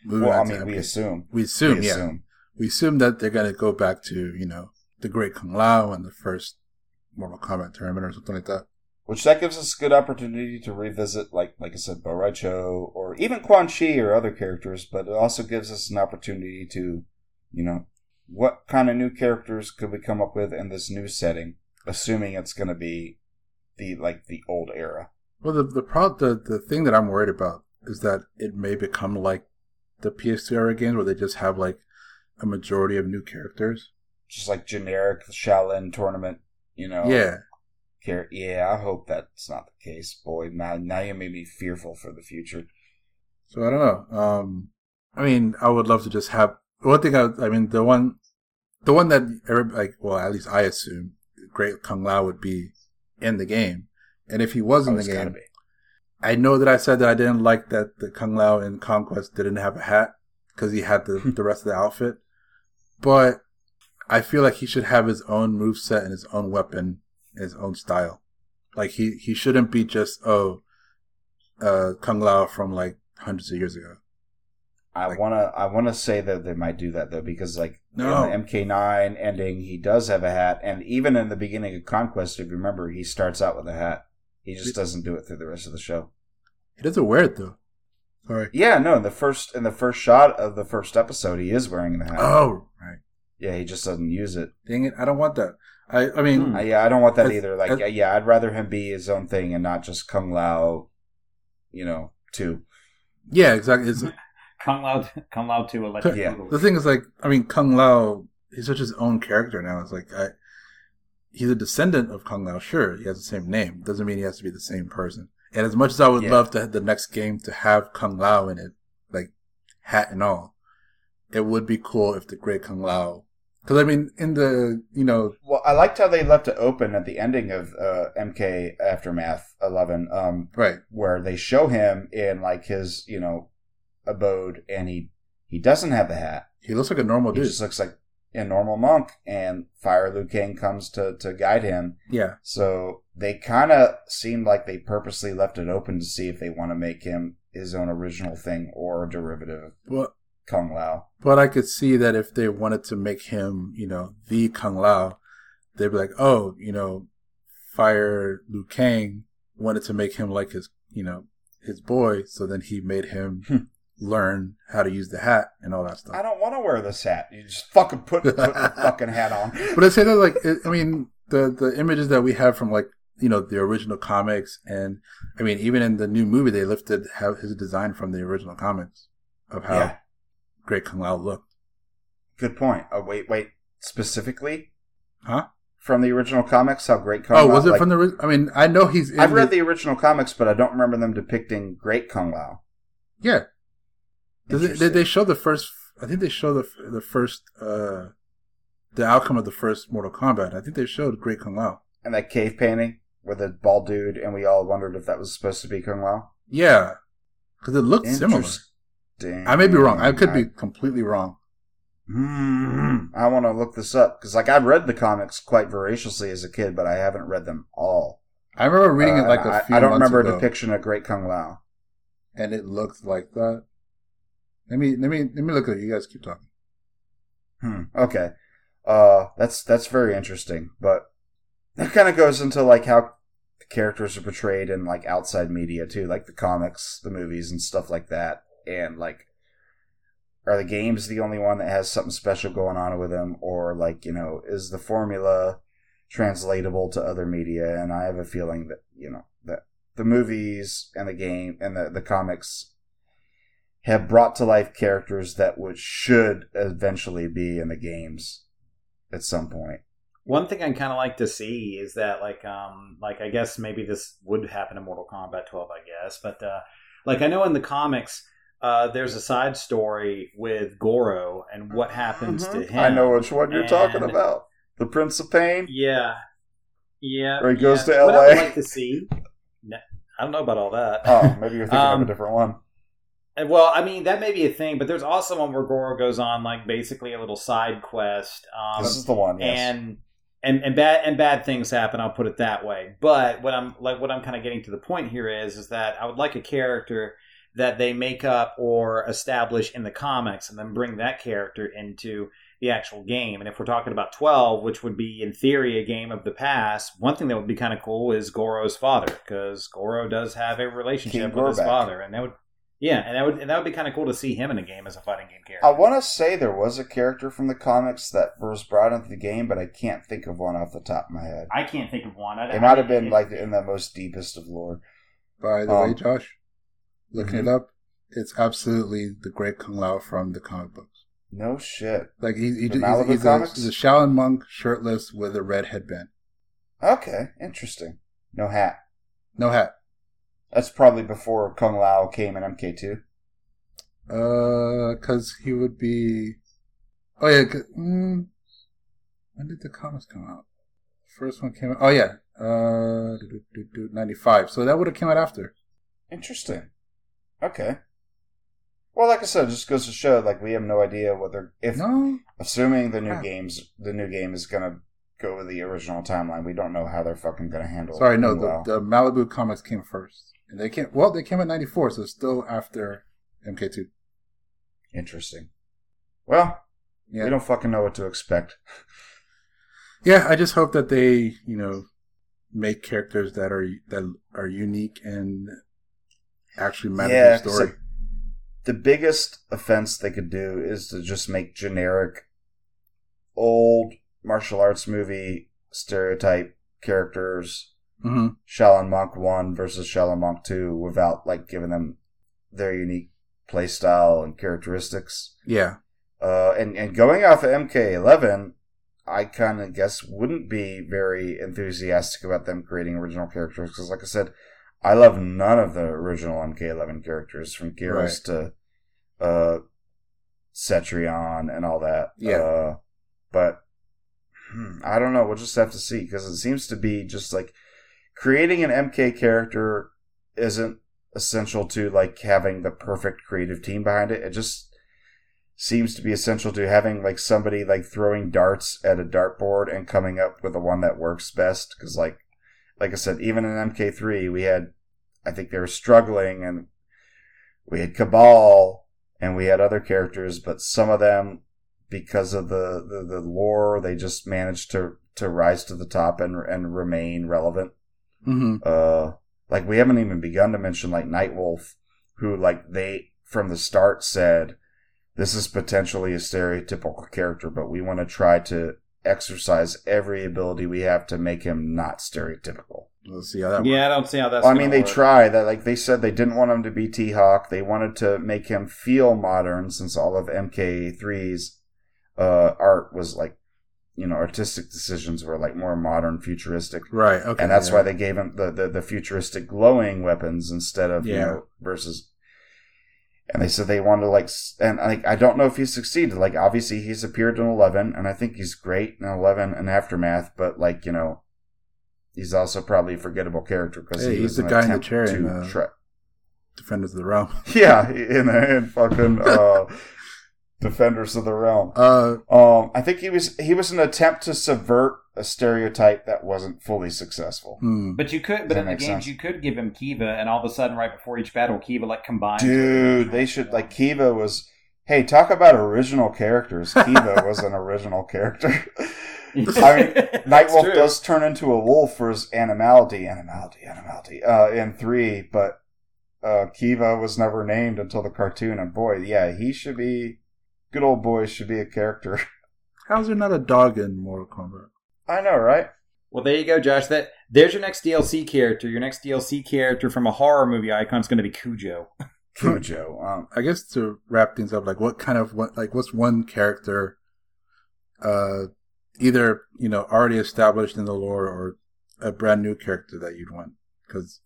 well, I mean, we assume. we assume we yeah assume. we assume that they're gonna go back to you know the Great Kung Lao and the first Mortal Kombat tournament or something like that. Which that gives us a good opportunity to revisit, like like I said, Bo Cho or even Quan Chi or other characters. But it also gives us an opportunity to, you know, what kind of new characters could we come up with in this new setting, assuming it's going to be the like the old era. Well, the the pro- the the thing that I'm worried about is that it may become like the PS2 era games where they just have like a majority of new characters. just like generic Shaolin tournament, you know. Yeah, Char- yeah, I hope that's not the case. Boy, now now you made me fearful for the future. so I don't know. Um, I mean, I would love to just have one thing. I, I mean, the one, the one that every- like, well, at least I assume Great Kung Lao would be in the game, and if he was in Oh, the game. I know that I said that I didn't like that the Kung Lao in Conquest didn't have a hat because he had the, the rest of the outfit. But I feel like he should have his own move set and his own weapon, and his own style. Like he, he shouldn't be just oh, uh, Kung Lao from like hundreds of years ago. I Like- wanna I wanna say that they might do that though because like No. in the MK9 ending he does have a hat and even in the beginning of Conquest if you remember he starts out with a hat. He just doesn't do it through the rest of the show. He doesn't wear it though. Sorry. Yeah, no, in the first in the first shot of the first episode he is wearing the hat. Oh, right. Yeah, he just doesn't use it. Dang it! I don't want that. I I mean, Hmm. Uh, yeah, I don't want that As- either. Like, as- uh, yeah, I'd rather him be his own thing and not just Kung Lao. You know, too. yeah, exactly. It's, Kung Lao, Kung Lao Two Electric Yeah. The thing is, like, I mean, Kung Lao, he's such his own character now. It's like, I, he's a descendant of Kung Lao. Sure, he has the same name. Doesn't mean he has to be the same person. And as much as I would Yeah. love to the next game to have Kung Lao in it, like hat and all, it would be cool if the Great Kung Lao. Because I mean, in the you know, Well, I liked how they left it open at the ending of uh, MK Aftermath 11, um, right? where they show him in like his, you know, abode, and he he doesn't have the hat. He looks like a normal He dude. just looks like a normal monk, and Fire Liu Kang comes to to guide him. yeah, So they kind of seemed like they purposely left it open to see if they want to make him his own original thing or a derivative well, Kung Lao. But I could see that if they wanted to make him, you know, the Kung Lao, they'd be like, oh, you know, Fire Liu Kang wanted to make him like his, you know, his boy, so then he made Hmm. him learn how to use the hat and all that stuff. I don't want to wear this hat. You just fucking put, put the fucking hat on. But I say that like, it, I mean, the the images that we have from like, you know, the original comics, and I mean, even in the new movie, they lifted how his design from the original comics of how Yeah. Great Kung Lao looked. Good point. Oh wait, wait. Specifically Huh? from the original comics, how great Kung Lao. Oh, Lao. was it like, from the? I mean, I know he's. I've read the original comics, but I don't remember them depicting great Kung Lao. Yeah. It, did they show the first? I think they show the the first uh the outcome of the first Mortal Kombat. I think they showed Great Kung Lao. And that cave painting with the bald dude, and we all wondered if that was supposed to be Kung Lao. Yeah, because it looked similar. I may be wrong. I could be completely wrong. Mm, I want to look this up because, like, I've read the comics quite voraciously as a kid, but I haven't read them all. I remember reading it Uh, like a I- few I, don't remember ago, a depiction of Great Kung Lao. and it looked like that. Let me let me let me look at it. You guys keep talking. Hmm. Okay. Uh, that's that's very interesting, but that kind of goes into like how the characters are portrayed in like outside media too, like the comics, the movies, and stuff like that. And like, are the games the only one that has something special going on with them, or like you know, is the formula translatable to other media? And I have a feeling that you know that the movies and the game and the the comics have brought to life characters that would should eventually be in the games at some point. One thing I kind of like to see is that, like, um, like I guess maybe this would happen in Mortal Kombat 12, I guess, but uh, like I know in the comics, uh, there's a side story with Goro and what happens to him. Mm-hmm. I know which one you're talking about. The Prince of Pain. Yeah, yeah. Or he goes yeah. to What I would like to see. No, I don't know about all that. Oh, maybe you're thinking of Um, a different one. And, Well, I mean that may be a thing, but there's also one where Goro goes on like basically a little side quest. Um, This is the one. Yes. and and and bad and bad things happen. I'll put it that way. But what I'm like, what I'm kind of getting to the point here is, is that I would like a character that they make up or establish in the comics, and then bring that character into the actual game. And if we're talking about 12, which would be in theory a game of the past, one thing that would be kind of cool is Goro's father, because Goro does have a relationship King with his father, and that would. Yeah, and that would and that would be kind of cool to see him in a game as a fighting game character. I want to say there was a character from the comics that was brought into the game, but I can't think of one off the top of my head. I can't think of one. I, It might have been it- like in the most deepest of lore. By the Um, way, Josh, looking mhm. it up, it's absolutely the Great Kung Lao from the comic books. No shit. Like he, he, The he's, he's, a, he's a Shaolin monk, shirtless, with a red headband, Okay, interesting. No hat. no hat. That's probably before Kung Lao came in MK2. Uh, because he would be. Oh yeah. 'cause- Mm, when did the comics come out? First one came out. Oh yeah. Uh, ninety five. So that would have came out after. Interesting. Okay. Well, like I said, it just goes to show like we have no idea whether if No. assuming the new Yeah. games the new game is gonna go with the original timeline, we don't know how they're fucking gonna handle. It. Sorry, no. Kung Lao. The, the Malibu comics came first, and they came. Well, they came in ninety four, so it's still after MK two. Interesting. Well, Yeah. we don't fucking know what to expect. Yeah, I just hope that they, you know, make characters that are that are unique and actually matter Yeah, to the story. the biggest offense they could do is to just make generic old martial arts movie stereotype characters, hmm Shaolin Monk 1 versus Shaolin Monk 2, without like giving them their unique play style and characteristics. Yeah. Uh, and, and going off of MK11, I kind of guess wouldn't be very enthusiastic about them creating original characters because, like I said, I love none of the original MK11 characters from Geras to uh, Cetrion and all that. Yeah. Uh, but hmm, I don't know. We'll just have to see because it seems to be just like creating an MK character isn't essential to like having the perfect creative team behind it. It just seems to be essential to having like somebody like throwing darts at a dartboard and coming up with the one that works best because like like i said even in mk3 we had i think they were struggling and we had Kabal and we had other characters but some of them because of the the, the lore they just managed to to rise to the top and and remain relevant. Hmm uh like we haven't even begun to mention like nightwolf who like they from the start said this is potentially a stereotypical character but we want to try to exercise every ability we have to make him not stereotypical Let's see how that Yeah, I don't see how that's. well, i mean they work. try that like they said they didn't want him to be t-hawk they wanted to make him feel modern since all of mk3's uh art was like you know artistic decisions were like more modern futuristic. Right. Okay. and that's yeah. why they gave him the, the, the futuristic glowing weapons instead of you know versus and they said they wanted to like and like i don't know if he succeeded like obviously he's appeared in 11 and i think he's great in 11 and aftermath but like you know he's also probably a forgettable character because Hey, he he's the guy in the chair in, uh, Defenders of the Realm. yeah in, in fucking uh defenders of the realm Uh, um i think he was he was an attempt to subvert a stereotype that wasn't fully successful hmm. But you could, Does but in the games, sense? you could give him Kiva, and all of a sudden, right before each battle, Kiva like combines. Dude, original they should like. Kiva was. Hey, talk about original characters. Kiva was an original character. I mean, Nightwolf true. does turn into a wolf for his animality, animality, animality. Uh, in three, but uh, Kiva was never named until the cartoon. And boy, yeah, he should be. Good old boy should be a character. How's there not a dog in Mortal Kombat? I know, right? Well, there you go, Josh. That there's your next DLC character. Your next DLC character from a horror movie icon is going to be Cujo. Cujo. Um, I guess to wrap things up, like what kind of what like what's one character, uh, either you know already established in the lore or a brand new character that you'd want? Because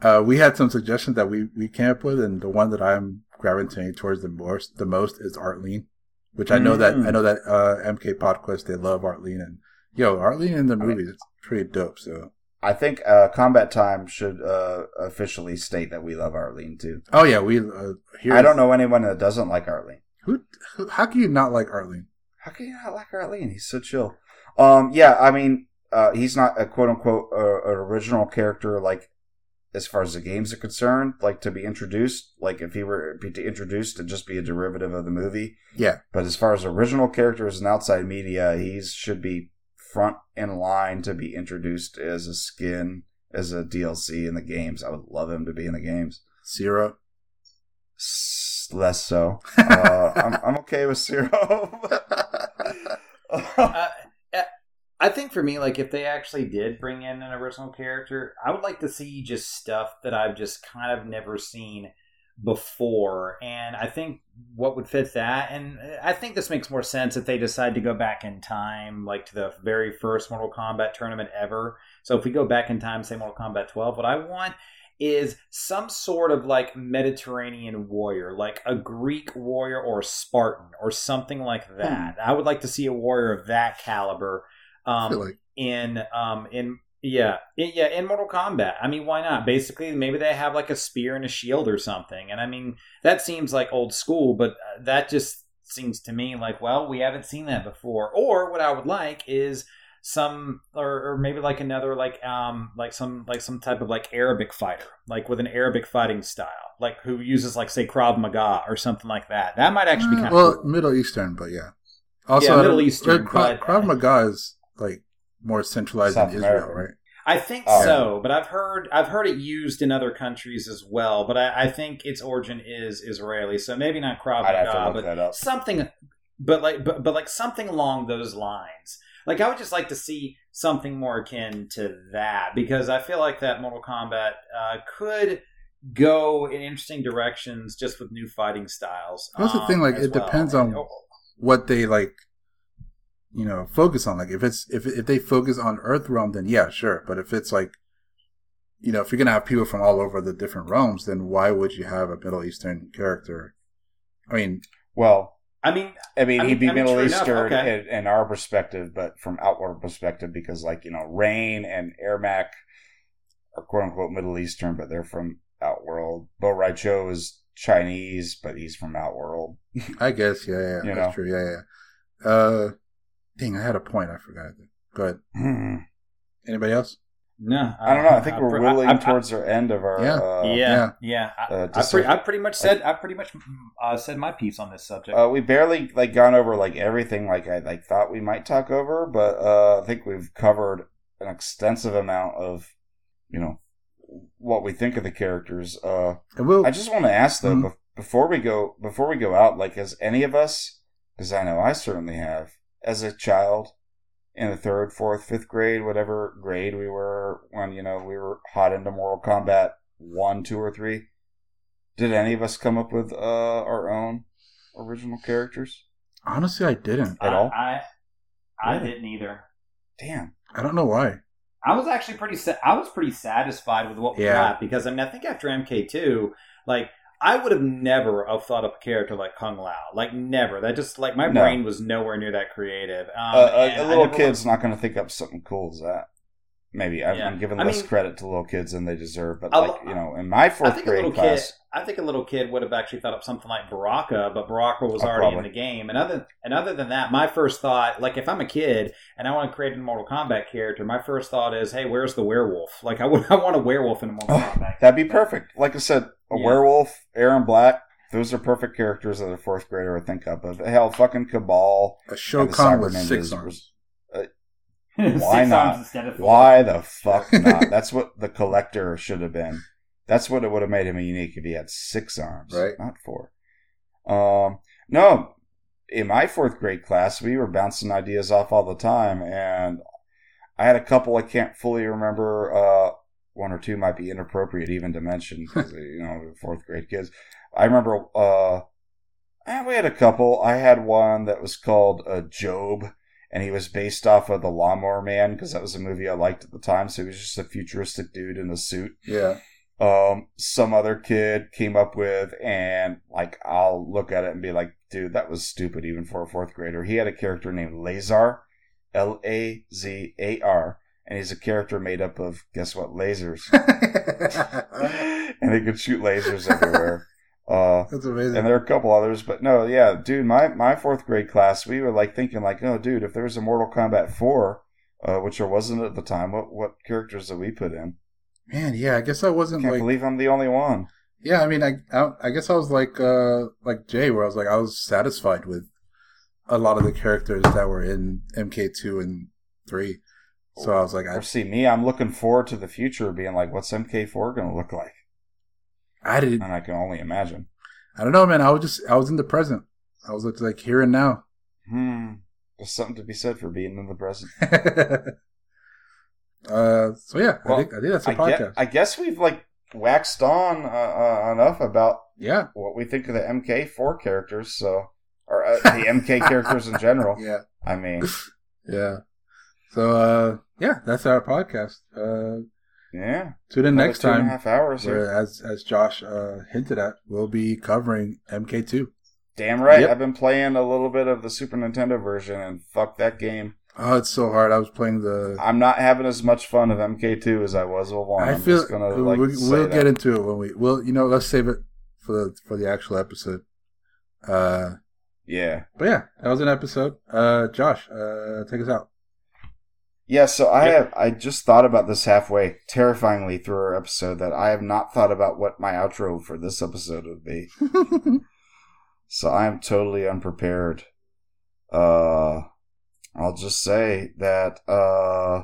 uh, we had some suggestions that we we came up with, and the one that I'm gravitating towards the most the most is Arlene, which I know that Mm. I know that uh, MK Podquest they love Arlene, and yo Arlene in the movies it's pretty dope. So I think uh, Combat Time should uh, officially state that we love Arlene too. oh yeah, we uh, here I don't know anyone that doesn't like Arlene. who, who how can you not like Arlene. How can you not like Arlene? He's so chill. Um, yeah, I mean, uh, he's not a quote unquote uh, an original character, like as far as the games are concerned, like to be introduced. Like if he were be to introduced to just be a derivative of the movie. Yeah. But as far as original characters and outside media, he should be front in line to be introduced as a skin as a DLC in the games. I would love him to be in the games. Zero. S- less so. Uh, I'm I'm okay with Zero. uh, I think for me, like if they actually did bring in an original character, I would like to see just stuff that I've just kind of never seen before. And I think what would fit that, and I think this makes more sense if they decide to go back in time, like to the very first Mortal Kombat tournament ever. So if we go back in time, say Mortal Kombat 12, what I want is some sort of like Mediterranean warrior, like a Greek warrior or a Spartan or something like hmm. that. I would like to see a warrior of that caliber um, like in um in yeah yeah in Mortal Kombat. I mean, why not? Basically, maybe they have like a spear and a shield or something. And I mean, that seems like old school, but uh, that just seems to me like well, we haven't seen that before. Or what I would like is some or, or maybe like another like um like some like some type of like Arabic fighter like with an Arabic fighting style like who uses like say Krav Maga or something like that that might actually be Uh, kind well, of cool. Middle Eastern, but yeah. Also, Yeah, Middle Eastern, Krav, but- Krav Maga is like more centralized South in Israel, America. right? I think Oh. so, but I've heard I've heard it used in other countries as well. But I, I think its origin is Israeli, so maybe not Krav I'd have to Maga, but that up. something but like but, but like something along those lines. Like I would just like to see something more akin to that because I feel like that Mortal Kombat uh, could go in interesting directions just with new fighting styles. That's the um, thing, like, as it depends And- on- what they like you know focus on like if it's if if they focus on earth realm then yeah sure but if it's like you know if you're gonna have people from all over the different realms then why would you have a middle eastern character i mean Well, I mean, I mean, I he'd mean- be I mean, Middle true Eastern okay. in, in our perspective, but from outward perspective, because like you know, Rain and Ermac are quote unquote Middle Eastern, but they're from Outworld. Bo Rai Cho is Chinese, but he's from Outworld. i guess yeah yeah You that's know. true yeah yeah uh dang i had a point i forgot it go ahead Hmm. anybody else no, I don't know. I think we're pre- willing I- I- towards our end of our. Yeah. Uh, yeah, yeah. I, Uh, I, just pre- I pretty much said I pretty much uh, said my piece on this subject. Uh, we barely like gone over like everything like I like thought we might talk over, but uh, I think we've covered an extensive amount of you know what we think of the characters. Uh, we'll I just want to ask though Mhm. bef- before we go before we go out, like has any of us, because I know I certainly have, as a child in the third, fourth, fifth grade, whatever grade we were when you know we were hot into Mortal Kombat one, two, or three. Did any of us come up with uh, our own original characters? honestly i didn't at I, all? I, I Really? didn't either. Damn. i don't know why I was actually pretty. Sa- I was pretty satisfied with what we Yeah. got because I mean I think after MK two, like I would have never have thought up a character like Kung Lao, like never. That just like my No. brain was nowhere near that creative. Um, Uh, a, a little kid's not going to think up something cool as that. Maybe I'm, Yeah. I'm giving I less mean- credit to little kids than they deserve, but A like you know, in my I fourth think a grade little class, kid. I think a little kid would have actually thought up something like Baraka, but Baraka was Oh, already in the game. And other and other than that, my first thought, like if I'm a kid and I want to create a Mortal Kombat character, my first thought is, hey, where's the werewolf? Like I would, I want a werewolf in a Mortal Oh, Kombat. that'd be perfect. Like I said, a Yeah. werewolf, Erron Black. Those are perfect characters that a fourth grader would think up of. Hell, fucking Kabal. a show the con Cyber with six Ninjas arms Six Why arms not? instead of four. Why the fuck not? That's what the collector should have been. That's what it would have made him unique if he had six arms, Right. Not four. Um, no, in my fourth grade class, we were bouncing ideas off all the time, and I had a couple I can't fully remember. Uh, one or two might be inappropriate even to mention because you know fourth grade kids. I remember. Uh, eh, we had a couple. I had one that was called uh, Job and he was based off of the Lawnmower Man because that was a movie I liked at the time. So he was just a futuristic dude in a suit. yeah Um, some other kid came up with, and like I'll look at it and be like, dude, that was stupid even for a fourth grader. He had a character named Lazar, L A Z A R, and he's a character made up of guess what lasers, and he could shoot lasers everywhere. Uh, that's amazing and there are a couple others, but no, yeah, dude, my, my fourth grade class, we were like thinking like, oh, dude, if there was a Mortal Kombat four, uh, which there wasn't at the time, what what characters did we put in? man yeah i guess i wasn't I Can't like believe I'm the only one. Yeah, I mean, I, I I guess I was like uh like Jay, where I was like I was satisfied with a lot of the characters that were in MK two and three. So I was like, I see me, I'm looking forward to the future, being like, what's MK4 going to look like? I didn't And I can only imagine. I don't know, man. I was just I was in the present. I was like here and now. Hmm, there's something to be said for being in the present. uh, so yeah, I think I think that's a podcast. gue- I guess we've like waxed on uh, uh, enough about yeah, what we think of the MK4 characters, so or uh, the MK characters in general. yeah, I mean, yeah. So uh, yeah, that's our podcast. Uh, yeah. tune in Another next two and a time. half hours here. Where, as as Josh uh, hinted at, we'll be covering MK two. Damn right. Yep. I've been playing a little bit of the Super Nintendo version, and fuck that game. Oh, it's so hard. I was playing the. I'm not having as much fun of MK2 as I was with one. I I'm feel just gonna we'll, like we'll, we'll that. get into it when we. Well, you know, let's save it for the for the actual episode. Uh, Yeah, but yeah, that was an episode. Uh, Josh, uh, take us out. Yeah. So I Yep. have I just thought about this halfway, terrifyingly through our episode that I have not thought about what my outro for this episode would be. So I am totally unprepared. Uh, I'll just say that uh,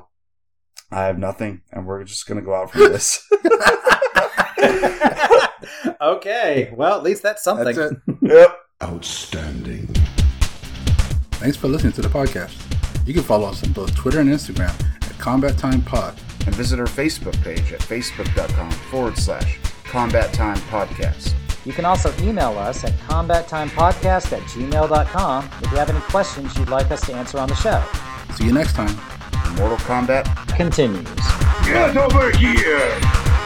I have nothing, and we're just gonna go out from this. okay, well, at least that's something. That's it. yep. Outstanding. Thanks for listening to the podcast. You can follow us on both Twitter and Instagram at Combat Time Pod. And visit our Facebook page at facebook.com forward slash combat time podcast. You can also email us at combattimepodcast at gmail.com if you have any questions you'd like us to answer on the show. See you next time. Mortal Kombat Continues. Get over here!